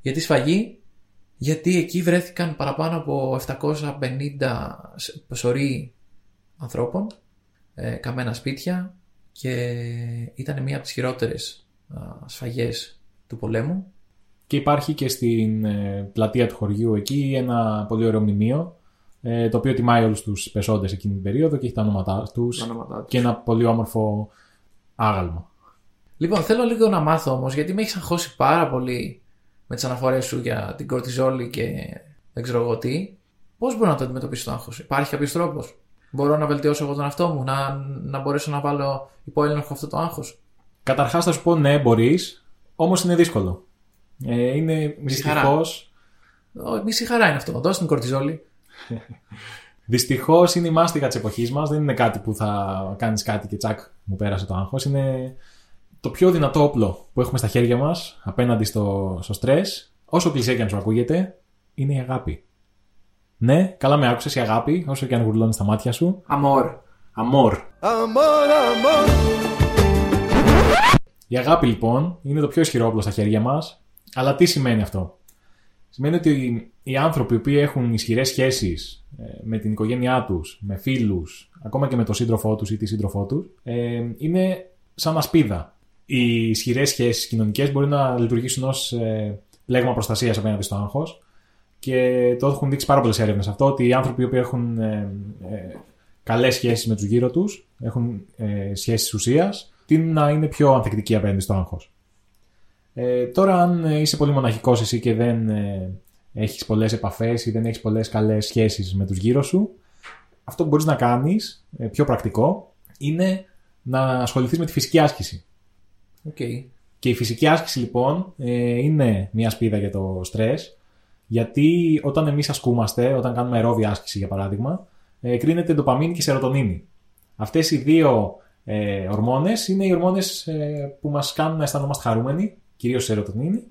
Γιατί σφαγή, γιατί εκεί βρέθηκαν παραπάνω από 750 σ- σωροί ανθρώπων, ε, καμένα σπίτια και ήταν μία από τις χειρότερες α, σφαγές του πολέμου. Και υπάρχει και στην ε, πλατεία του χωριού εκεί ένα πολύ ωραίο μνημείο ε, το οποίο τιμάει όλους τους πεσόντες εκείνη την περίοδο και έχει τα ονόματά τους Τα ονόματά τους. και ένα πολύ όμορφο άγαλμα. Λοιπόν, θέλω λίγο να μάθω όμως, γιατί με έχει αγχώσει πάρα πολύ με τις αναφορές σου για την κορτιζόλη και δεν ξέρω εγώ τι. Πώς μπορώ να το αντιμετωπίσω το άγχος, Υπάρχει κάποιος τρόπος; Μπορώ να βελτιώσω εγώ τον εαυτό μου, να, να μπορέσω να βάλω υπό έλεγχο αυτό το άγχος; Καταρχάς θα σου πω ναι μπορείς, όμως είναι δύσκολο. Ε, είναι Μισή χαρά. δυστυχώς, Μισή χαρά είναι αυτό. Δώσε την κορτιζόλη. δυστυχώς είναι η μάστιγα της εποχής μας, δεν είναι κάτι που θα κάνεις κάτι και τσακ μου πέρασε το άγχος. Είναι το πιο δυνατό όπλο που έχουμε στα χέρια μας απέναντι στο, στο στρες, όσο κλεισέ και αν σου ακούγεται, είναι η αγάπη. Ναι, καλά με άκουσες η αγάπη, όσο και αν γουρλώνεις στα μάτια σου. Αμόρ. Αμόρ. Η αγάπη λοιπόν είναι το πιο ισχυρό όπλο στα χέρια μας, αλλά τι σημαίνει αυτό; Σημαίνει ότι οι άνθρωποι που έχουν ισχυρές σχέσεις ε, με την οικογένειά τους, με φίλους, ακόμα και με τον σύντροφό τους ή τη σύντροφό τους, ε, είναι σαν ασπίδα. Οι ισχυρές σχέσεις κοινωνικές μπορεί να λειτουργήσουν ως ε, πλέγμα προστασίας απέναντι στο άγχος και το έχουν δείξει πάρα πολλές έρευνες αυτό, ότι οι άνθρωποι που έχουν ε, ε, καλές σχέσεις με τους γύρω τους, έχουν ε, σχέσεις ουσίας, τείνουν να είναι πιο ανθεκτικοί απέναντι στο άγχος. Ε, τώρα, αν ε, είσαι πολύ μοναχικός εσύ και δεν ε, έχεις πολλές επαφές ή δεν έχεις πολλές καλές σχέσεις με τους γύρω σου, αυτό που μπορείς να κάνεις, ε, πιο πρακτικό, είναι να ασχοληθείς με τη φυσική άσκηση. Οκ. Και η φυσική άσκηση λοιπόν ε, είναι μια ασπίδα για το στρες, γιατί όταν εμείς ασκούμαστε, όταν κάνουμε αερόβια άσκηση για παράδειγμα, ε, κρίνεται ντοπαμίνη και σερωτονίνη. Αυτές οι δύο ε, ορμόνες είναι οι ορμόνες ε, που μας κάνουν να αισθανόμαστε χαρούμενοι, κυρίως η σερωτονίνη,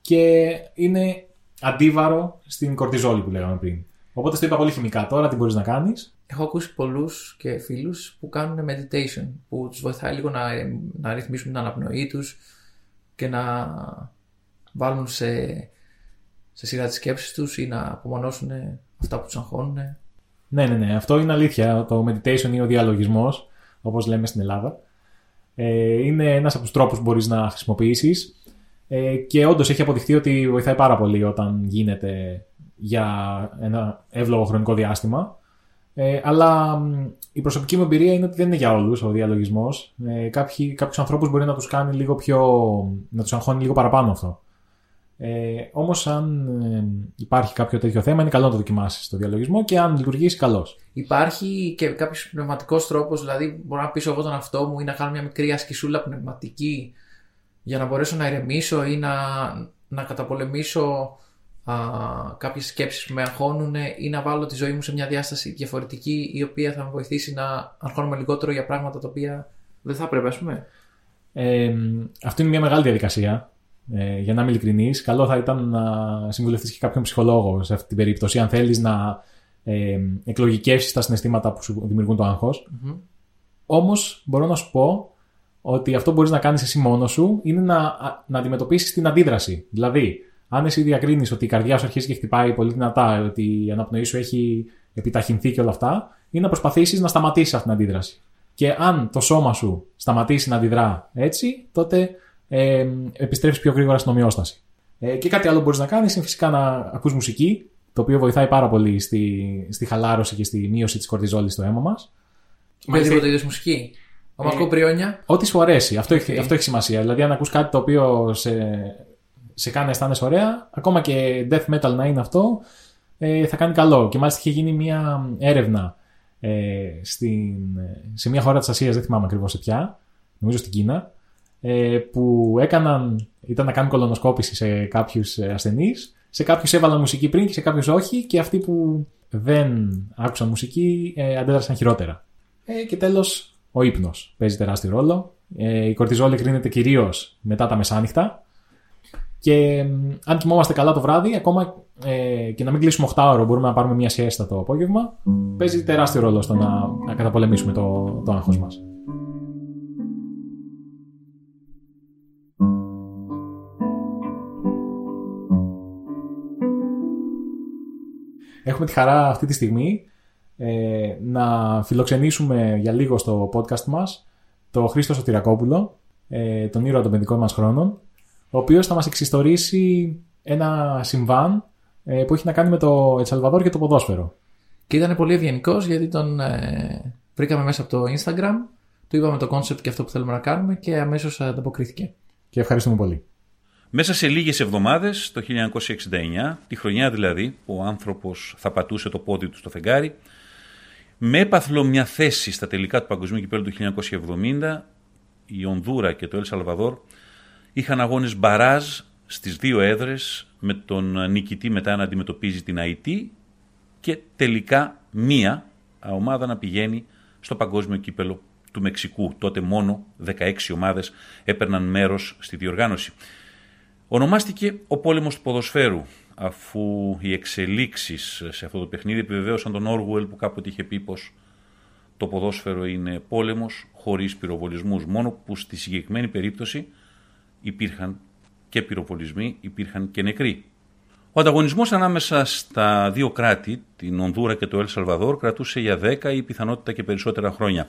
και είναι αντίβαρο στην κορτιζόλη που λέγαμε πριν. Οπότε στο είπα πολύ χημικά τώρα, τι μπορείς να κάνεις. Έχω ακούσει πολλούς και φίλους που κάνουν meditation, που τους βοηθάει λίγο να, να ρυθμίσουν την αναπνοή τους και να βάλουν σε, σε σειρά τις σκέψεις τους ή να απομονώσουν αυτά που τους αγχώνουν. Ναι, ναι, ναι. Αυτό είναι αλήθεια. Το meditation ή ο διαλογισμός, όπως λέμε στην Ελλάδα, ε, είναι ένας από τους τρόπους που μπορείς να χρησιμοποιήσεις. Ε, και όντως έχει αποδειχθεί ότι βοηθάει πάρα πολύ όταν γίνεται για ένα εύλογο χρονικό διάστημα. Ε, αλλά μ, η προσωπική μου εμπειρία είναι ότι δεν είναι για όλους ο διαλογισμός. Ε, Κάποιους ανθρώπους μπορεί να τους κάνει λίγο πιο. να τους αγχώνει λίγο παραπάνω αυτό. Ε, Όμως, αν ε, υπάρχει κάποιο τέτοιο θέμα, είναι καλό να το δοκιμάσεις το διαλογισμό και αν λειτουργήσει, καλώ. Υπάρχει και κάποιος πνευματικός τρόπος, δηλαδή μπορώ να πείσω εγώ τον εαυτό μου ή να κάνω μια μικρή ασκησούλα πνευματική για να μπορέσω να ηρεμήσω ή να, να καταπολεμήσω α, κάποιες σκέψεις που με αγχώνουν ή να βάλω τη ζωή μου σε μια διάσταση διαφορετική η οποία θα με βοηθήσει να αγχώνομαι λιγότερο για πράγματα τα οποία δεν θα πρέπει, ας πούμε. Ε, αυτό είναι μια μεγάλη διαδικασία. Ε, για να είμαι ειλικρινής, καλό θα ήταν να συμβουλευτείς και κάποιον ψυχολόγο σε αυτή την περίπτωση, αν θέλεις να ε, εκλογικεύσεις τα συναισθήματα που σου δημιουργούν το άγχος. Μμμ. Όμως, μπορώ να σου πω ότι αυτό που μπορείς να κάνεις εσύ μόνος σου είναι να, να αντιμετωπίσεις την αντίδραση. Δηλαδή, αν εσύ διακρίνεις ότι η καρδιά σου αρχίζει και χτυπάει πολύ δυνατά, ότι η αναπνοή σου έχει επιταχυνθεί και όλα αυτά, είναι να προσπαθήσεις να σταματήσεις αυτή την αντίδραση. Και αν το σώμα σου σταματήσει να αντιδρά έτσι, τότε ε, επιστρέφεις πιο γρήγορα στην ομοιόσταση. Ε, και κάτι άλλο που μπορείς να κάνεις είναι φυσικά να ακούς μουσική, το οποίο βοηθάει πάρα πολύ στη, στη χαλάρωση και στη μείωση της κορτιζόλης στο αίμα μας. Οποιαδήποτε είδος μουσική. Ο Ε, ακούω πριόνια. Ό,τι σου αρέσει. Αυτό, έχει, Οκ. αυτό έχει σημασία. Δηλαδή, αν ακούς κάτι το οποίο σε, σε κάνει να αισθάνεσαι ωραία, ακόμα και death metal να είναι αυτό, ε, θα κάνει καλό. Και μάλιστα είχε γίνει μια έρευνα ε, στην, σε μια χώρα της Ασίας, δεν θυμάμαι ακριβώς σε ποια, νομίζω στην Κίνα, ε, που έκαναν, ήταν να κάνουν κολονοσκόπηση σε κάποιους ε, ασθενείς, σε κάποιους έβαλαν μουσική πριν και σε κάποιους όχι και αυτοί που δεν άκουσαν μουσική ε, αντέδρασαν χειρότερα. Ε, και τέλος, ο ύπνος παίζει τεράστιο ρόλο. Ε, η κορτιζόλη κρίνεται κυρίως μετά τα μεσάνυχτα. Και μ, αν κοιμόμαστε καλά το βράδυ, ακόμα ε, και να μην κλείσουμε 8 ώρο, μπορούμε να πάρουμε μια siesta το απόγευμα, παίζει τεράστιο ρόλο στο να, να καταπολεμήσουμε το, το άγχος μας. Έχουμε τη χαρά αυτή τη στιγμή ε, να φιλοξενήσουμε για λίγο στο podcast μας το Χρήστο Σωτηρακόπουλο, ε, τον ήρωα των παιδικών μας χρόνων, ο οποίος θα μας εξιστορήσει ένα συμβάν ε, που έχει να κάνει με το Ετσαλβαδόρ και το ποδόσφαιρο. Και ήταν πολύ ευγενικός γιατί τον ε, βρήκαμε μέσα από το Instagram, του είπαμε το concept και αυτό που θέλουμε να κάνουμε και αμέσως ανταποκρίθηκε. Και ευχαριστούμε πολύ. Μέσα σε λίγες εβδομάδες, το 1969, τη χρονιά δηλαδή που ο άνθρωπος θα πατούσε το πόδι του στο φεγγάρι, με έπαθλο μια θέση στα τελικά του Παγκοσμίου Κυπέλλου του 1970, η Ονδούρα και το Ελ Σαλβαδόρ είχαν αγώνες μπαράζ στις δύο έδρες με τον νικητή μετά να αντιμετωπίζει την Αϊτή και τελικά μία ομάδα να πηγαίνει στο Παγκόσμιο Κύπελο του Μεξικού. Τότε μόνο 16 ομάδες έπαιρναν μέρος στη διοργάνωση. Ονομάστηκε ο πόλεμος του ποδοσφαίρου αφού οι εξελίξεις σε αυτό το παιχνίδι επιβεβαίωσαν τον Όργουελ που κάποτε είχε πει πως το ποδόσφαιρο είναι πόλεμος χωρίς πυροβολισμούς μόνο που στη συγκεκριμένη περίπτωση υπήρχαν και πυροβολισμοί, υπήρχαν και νεκροί. Ο ανταγωνισμός ανάμεσα στα δύο κράτη, την Ονδούρα και το Ελ Σαλβαδόρ, κρατούσε για 10 ή πιθανότητα και περισσότερα χρόνια.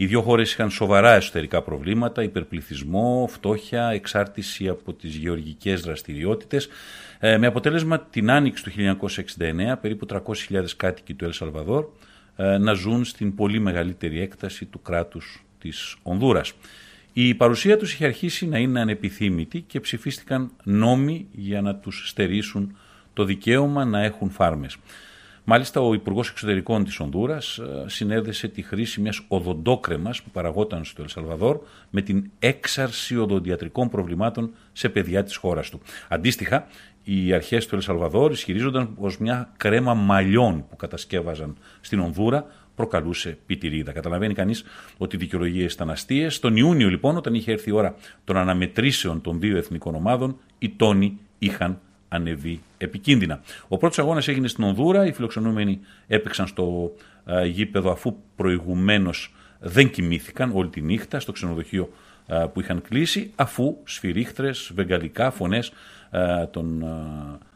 Οι δύο χώρες είχαν σοβαρά εσωτερικά προβλήματα, υπερπληθυσμό, φτώχεια, εξάρτηση από τις γεωργικές δραστηριότητες, ε, με αποτέλεσμα την άνοιξη του 1969 περίπου 300.000 κάτοικοι του Ελ Σαλβαδόρ ε, να ζουν στην πολύ μεγαλύτερη έκταση του κράτους της Ονδούρας. Η παρουσία τους είχε αρχίσει να είναι ανεπιθύμητη και ψηφίστηκαν νόμοι για να τους στερήσουν το δικαίωμα να έχουν φάρμες. Μάλιστα, ο Υπουργός Εξωτερικών της Ονδούρας συνέδεσε τη χρήση μιας οδοντόκρεμας που παραγόταν στο Ελσαλβαδόρ με την έξαρση οδοντιατρικών προβλημάτων σε παιδιά της χώρας του. Αντίστοιχα, οι αρχές του Ελσαλβαδόρ ισχυρίζονταν πως μια κρέμα μαλλιών που κατασκεύαζαν στην Ονδούρα προκαλούσε πιτηρίδα. Καταλαβαίνει κανείς ότι οι δικαιολογίε ήταν αστείε. Τον Ιούνιο, λοιπόν, όταν είχε έρθει η ώρα των αναμετρήσεων των δύο εθνικών ομάδων, οι τόνοι είχαν ανεβεί επικίνδυνα. Ο πρώτος αγώνας έγινε στην Ονδούρα. Οι φιλοξενούμενοι έπαιξαν στο α, γήπεδο αφού προηγουμένως δεν κοιμήθηκαν όλη τη νύχτα στο ξενοδοχείο α, που είχαν κλείσει, αφού σφυρίχτρες, βεγγαλικά, φωνές α, των α,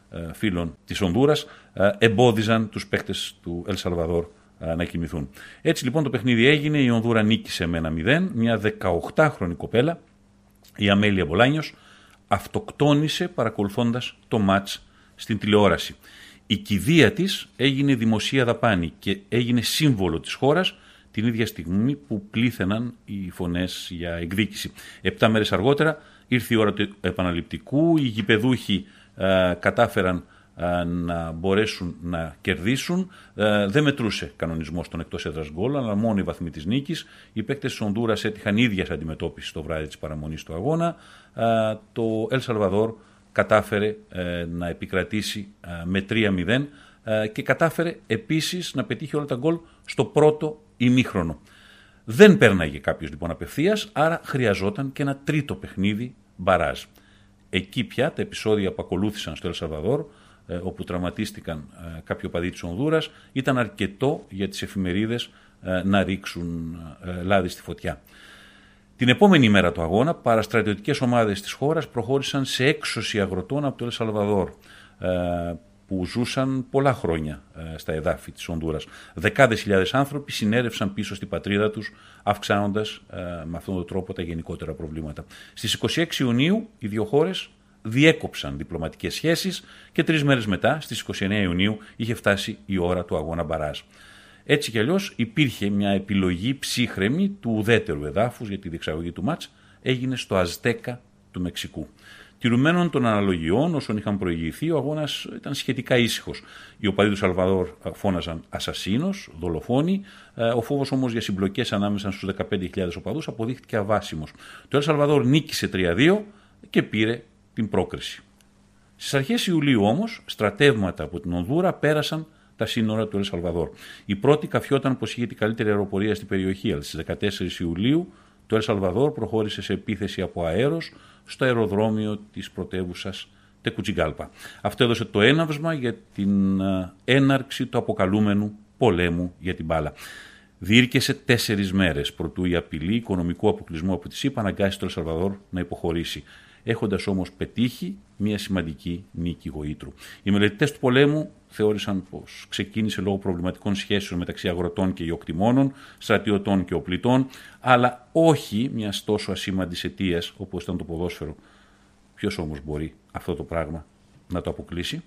α, φίλων της Ονδούρας α, εμπόδιζαν τους παίκτες του Ελ Σαλβαδόρ α, να κοιμηθούν. Έτσι λοιπόν το παιχνίδι έγινε, η Ονδούρα νίκησε με ένα 0, μια 18χρονη κοπέλα, η Αμέλεια Μπολάνιος, αυτοκτόνησε παρακολουθώντας το μάτς στην τηλεόραση. Η κηδεία της έγινε δημοσία δαπάνη και έγινε σύμβολο της χώρας την ίδια στιγμή που πλήθαιναν οι φωνές για εκδίκηση. Επτά μέρες αργότερα ήρθε η ώρα του επαναληπτικού, οι γηπεδούχοι ε, κατάφεραν ε, να μπορέσουν να κερδίσουν. Ε, δεν μετρούσε κανονισμός των εκτός έδρας γκολ, αλλά μόνο οι βαθμοί της νίκης. Οι παίκτες της Ονδούρα έτυχαν ίδιας αντιμετώπισης το βράδυ της παραμονής του αγώνα. Ε, το Ελ Σαλβαδόρ κατάφερε να επικρατήσει με 3-0 και κατάφερε επίσης να πετύχει όλα τα γκολ στο πρώτο ημίχρονο. Δεν πέρναγε κάποιος λοιπόν απευθείας, άρα χρειαζόταν και ένα τρίτο παιχνίδι μπαράζ. Εκεί πια τα επεισόδια που ακολούθησαν στο Ελ Σαλβαδόρ ε, όπου τραυματίστηκαν ε, κάποιοι οπαδοί της Ονδούρας, ήταν αρκετό για τις εφημερίδες ε, να ρίξουν λάδι στη φωτιά. Την επόμενη μέρα του αγώνα, παραστρατιωτικές ομάδες της χώρας προχώρησαν σε έξωση αγροτών από το Ελσαλβαδόρ, που ζούσαν πολλά χρόνια στα εδάφη της Ονδούρας. Δεκάδες χιλιάδες άνθρωποι συνέρευσαν πίσω στην πατρίδα τους, αυξάνοντας με αυτόν τον τρόπο τα γενικότερα προβλήματα. Στις 26 Ιουνίου οι δύο χώρες διέκοψαν διπλωματικές σχέσεις και τρεις μέρες μετά, στις 29 Ιουνίου, είχε φτάσει η ώρα του αγώνα μπαράζ. Έτσι κι αλλιώς υπήρχε μια επιλογή ψύχρεμη του ουδέτερου εδάφους για τη διεξαγωγή του μάτς, έγινε στο Αζτέκα του Μεξικού. Τηρουμένων των αναλογιών, όσων είχαν προηγηθεί, ο αγώνας ήταν σχετικά ήσυχος. Οι οπαδοί του Σαλβαδόρ φώναζαν Ασασίνος, δολοφόνοι. Ε, ο φόβος όμως για συμπλοκές ανάμεσα στους 15.000 οπαδούς αποδείχθηκε αβάσιμος. Το Ελ Σαλβαδόρ νίκησε 3-2 και πήρε την πρόκριση. Στις αρχές Ιουλίου όμως, στρατεύματα από την Ονδούρα πέρασαν τα σύνορα του Ελ Σαλβαδόρ. Η πρώτη καφιόταν πως είχε την καλύτερη αεροπορία στην περιοχή, αλλά στις 14 Ιουλίου το Ελ Σαλβαδόρ προχώρησε σε επίθεση από αέρος στο αεροδρόμιο της πρωτεύουσας Τεκουτσιγκάλπα. Αυτό έδωσε το έναυσμα για την ε, έναρξη του αποκαλούμενου πολέμου για την μπάλα. Διήρκεσε τέσσερις μέρες προτού η απειλή οικονομικού αποκλεισμού από τη ΣΥΠΑ αναγκάσει το Ελσαλβαδόρ να υποχωρήσει έχοντας όμως πετύχει μια σημαντική νίκη γοήτρου. Οι μελετητές του πολέμου θεώρησαν πως ξεκίνησε λόγω προβληματικών σχέσεων μεταξύ αγροτών και ιοκτημόνων, στρατιωτών και οπλιτών, αλλά όχι μιας τόσο ασήμαντης αιτίας όπως ήταν το ποδόσφαιρο. Ποιος όμως μπορεί αυτό το πράγμα να το αποκλείσει;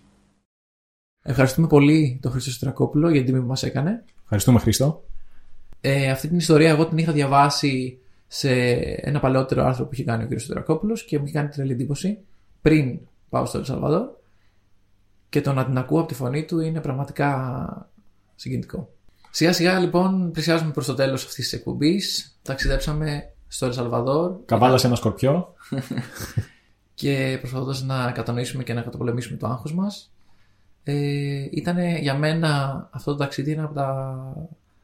Ευχαριστούμε πολύ τον Χρήστο Στρακόπουλο για την τιμή που μας έκανε. Ευχαριστούμε, Χρήστο. Ε, αυτή την ιστορία εγώ την είχα διαβάσει σε ένα παλαιότερο άρθρο που είχε κάνει ο κ. Στρακόπουλο και μου είχε κάνει τρελή εντύπωση πριν πάω στο Ελσαλβαδόρ και το να την ακούω από τη φωνή του είναι πραγματικά συγκινητικό. Σιγά σιγά λοιπόν πλησιάζουμε προς το τέλος αυτής της εκπομπής. Ταξιδέψαμε στο Ελσαλβαδόρ. Καβάλασε ένα σκορπιό. και προσπαθώντας να κατανοήσουμε και να καταπολεμήσουμε το άγχος μας. Ε, ήταν για μένα αυτό το ταξίδι ένα από τα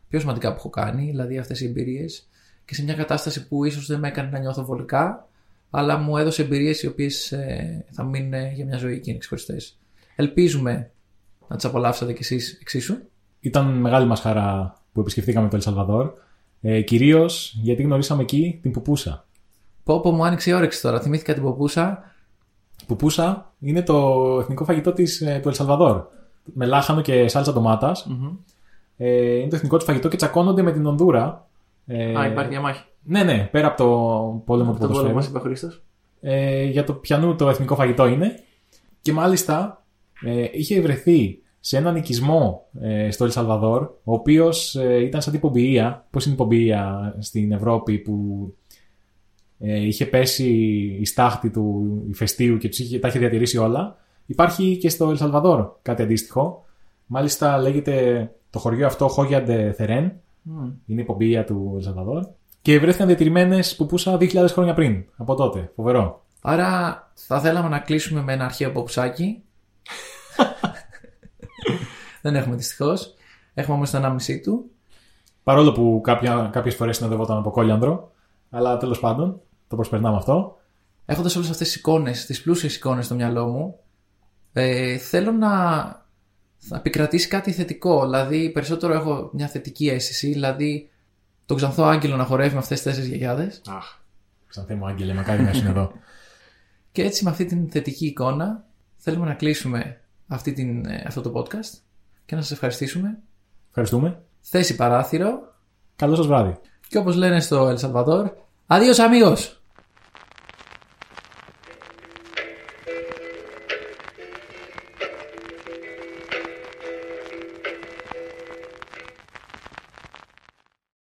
πιο σημαντικά που έχω κάνει, δηλαδή αυτές οι εμπειρίες και σε μια κατάσταση που ίσως δεν με έκανε να νιώθω βολικά, αλλά μου έδωσε εμπειρίες οι οποίες ε, θα μείνουν για μια ζωή και είναι ξεχωριστέ. Ελπίζουμε να τις απολαύσατε κι εσείς εξίσου. Ήταν μεγάλη μας χαρά που επισκεφτήκαμε το Ελσαλβαδόρ. Ε, Κυρίως γιατί γνωρίσαμε εκεί την Πουπούσα. Πω, πω μου άνοιξε η όρεξη τώρα. Θυμήθηκα την Πουπούσα. Πουπούσα είναι το εθνικό φαγητό της, ε, του Ελσαλβαδόρ. Με λάχανο και σάλτσα Ε, είναι το εθνικό του φαγητό και τσακώνονται με την Ονδούρα ε, Α, υπάρχει διαμάχη. Ναι, ναι, πέρα από το πόλεμο του ποδοσφαίρου. Το πόλεμο είπε ε, για το πιανού το εθνικό φαγητό είναι. Και μάλιστα ε, είχε βρεθεί σε έναν οικισμό ε, στο Ελσαλβαδόρ, ο οποίος ε, ήταν σαν την πομπιεία. Πώς είναι η πομπιεία στην Ευρώπη που ε, είχε πέσει η στάχτη του ηφαιστείου και είχε, τα είχε διατηρήσει όλα. Υπάρχει και στο Ελσαλβαδόρ κάτι αντίστοιχο. Μάλιστα λέγεται το χωριό αυτό Χόγιαντε Θερέν Mm. Είναι η πομπία του Ελσαλβαδόρ. Και βρέθηκαν διατηρημένες πούσα 2.000 χρόνια πριν. Από τότε. Φοβερό. Άρα θα θέλαμε να κλείσουμε με ένα αρχαίο ποπουσάκι. Δεν έχουμε δυστυχώς. Έχουμε όμως το 1,5 του. Παρόλο που κάποιες φορές συνοδευόταν από κόλιανδρο. Αλλά τέλος πάντων το προσπερνάμε αυτό. Έχοντας όλες αυτές τις εικόνες, τις πλούσιες εικόνες στο μυαλό μου, ε, θέλω να θα επικρατήσει κάτι θετικό. Δηλαδή, περισσότερο έχω μια θετική αίσθηση. Δηλαδή, τον ξανθό Άγγελο να χορεύει με αυτές τις τέσσερις γιαγιάδες. Αχ, ξανθέ μου Άγγελε, μακάρι να είναι εδώ. Και έτσι, με αυτή την θετική εικόνα, θέλουμε να κλείσουμε αυτή την, ε, αυτό το podcast και να σας ευχαριστήσουμε. Ευχαριστούμε. Θέση παράθυρο. Καλό σας βράδυ. Και όπως λένε στο El Salvador, Adiós amigos!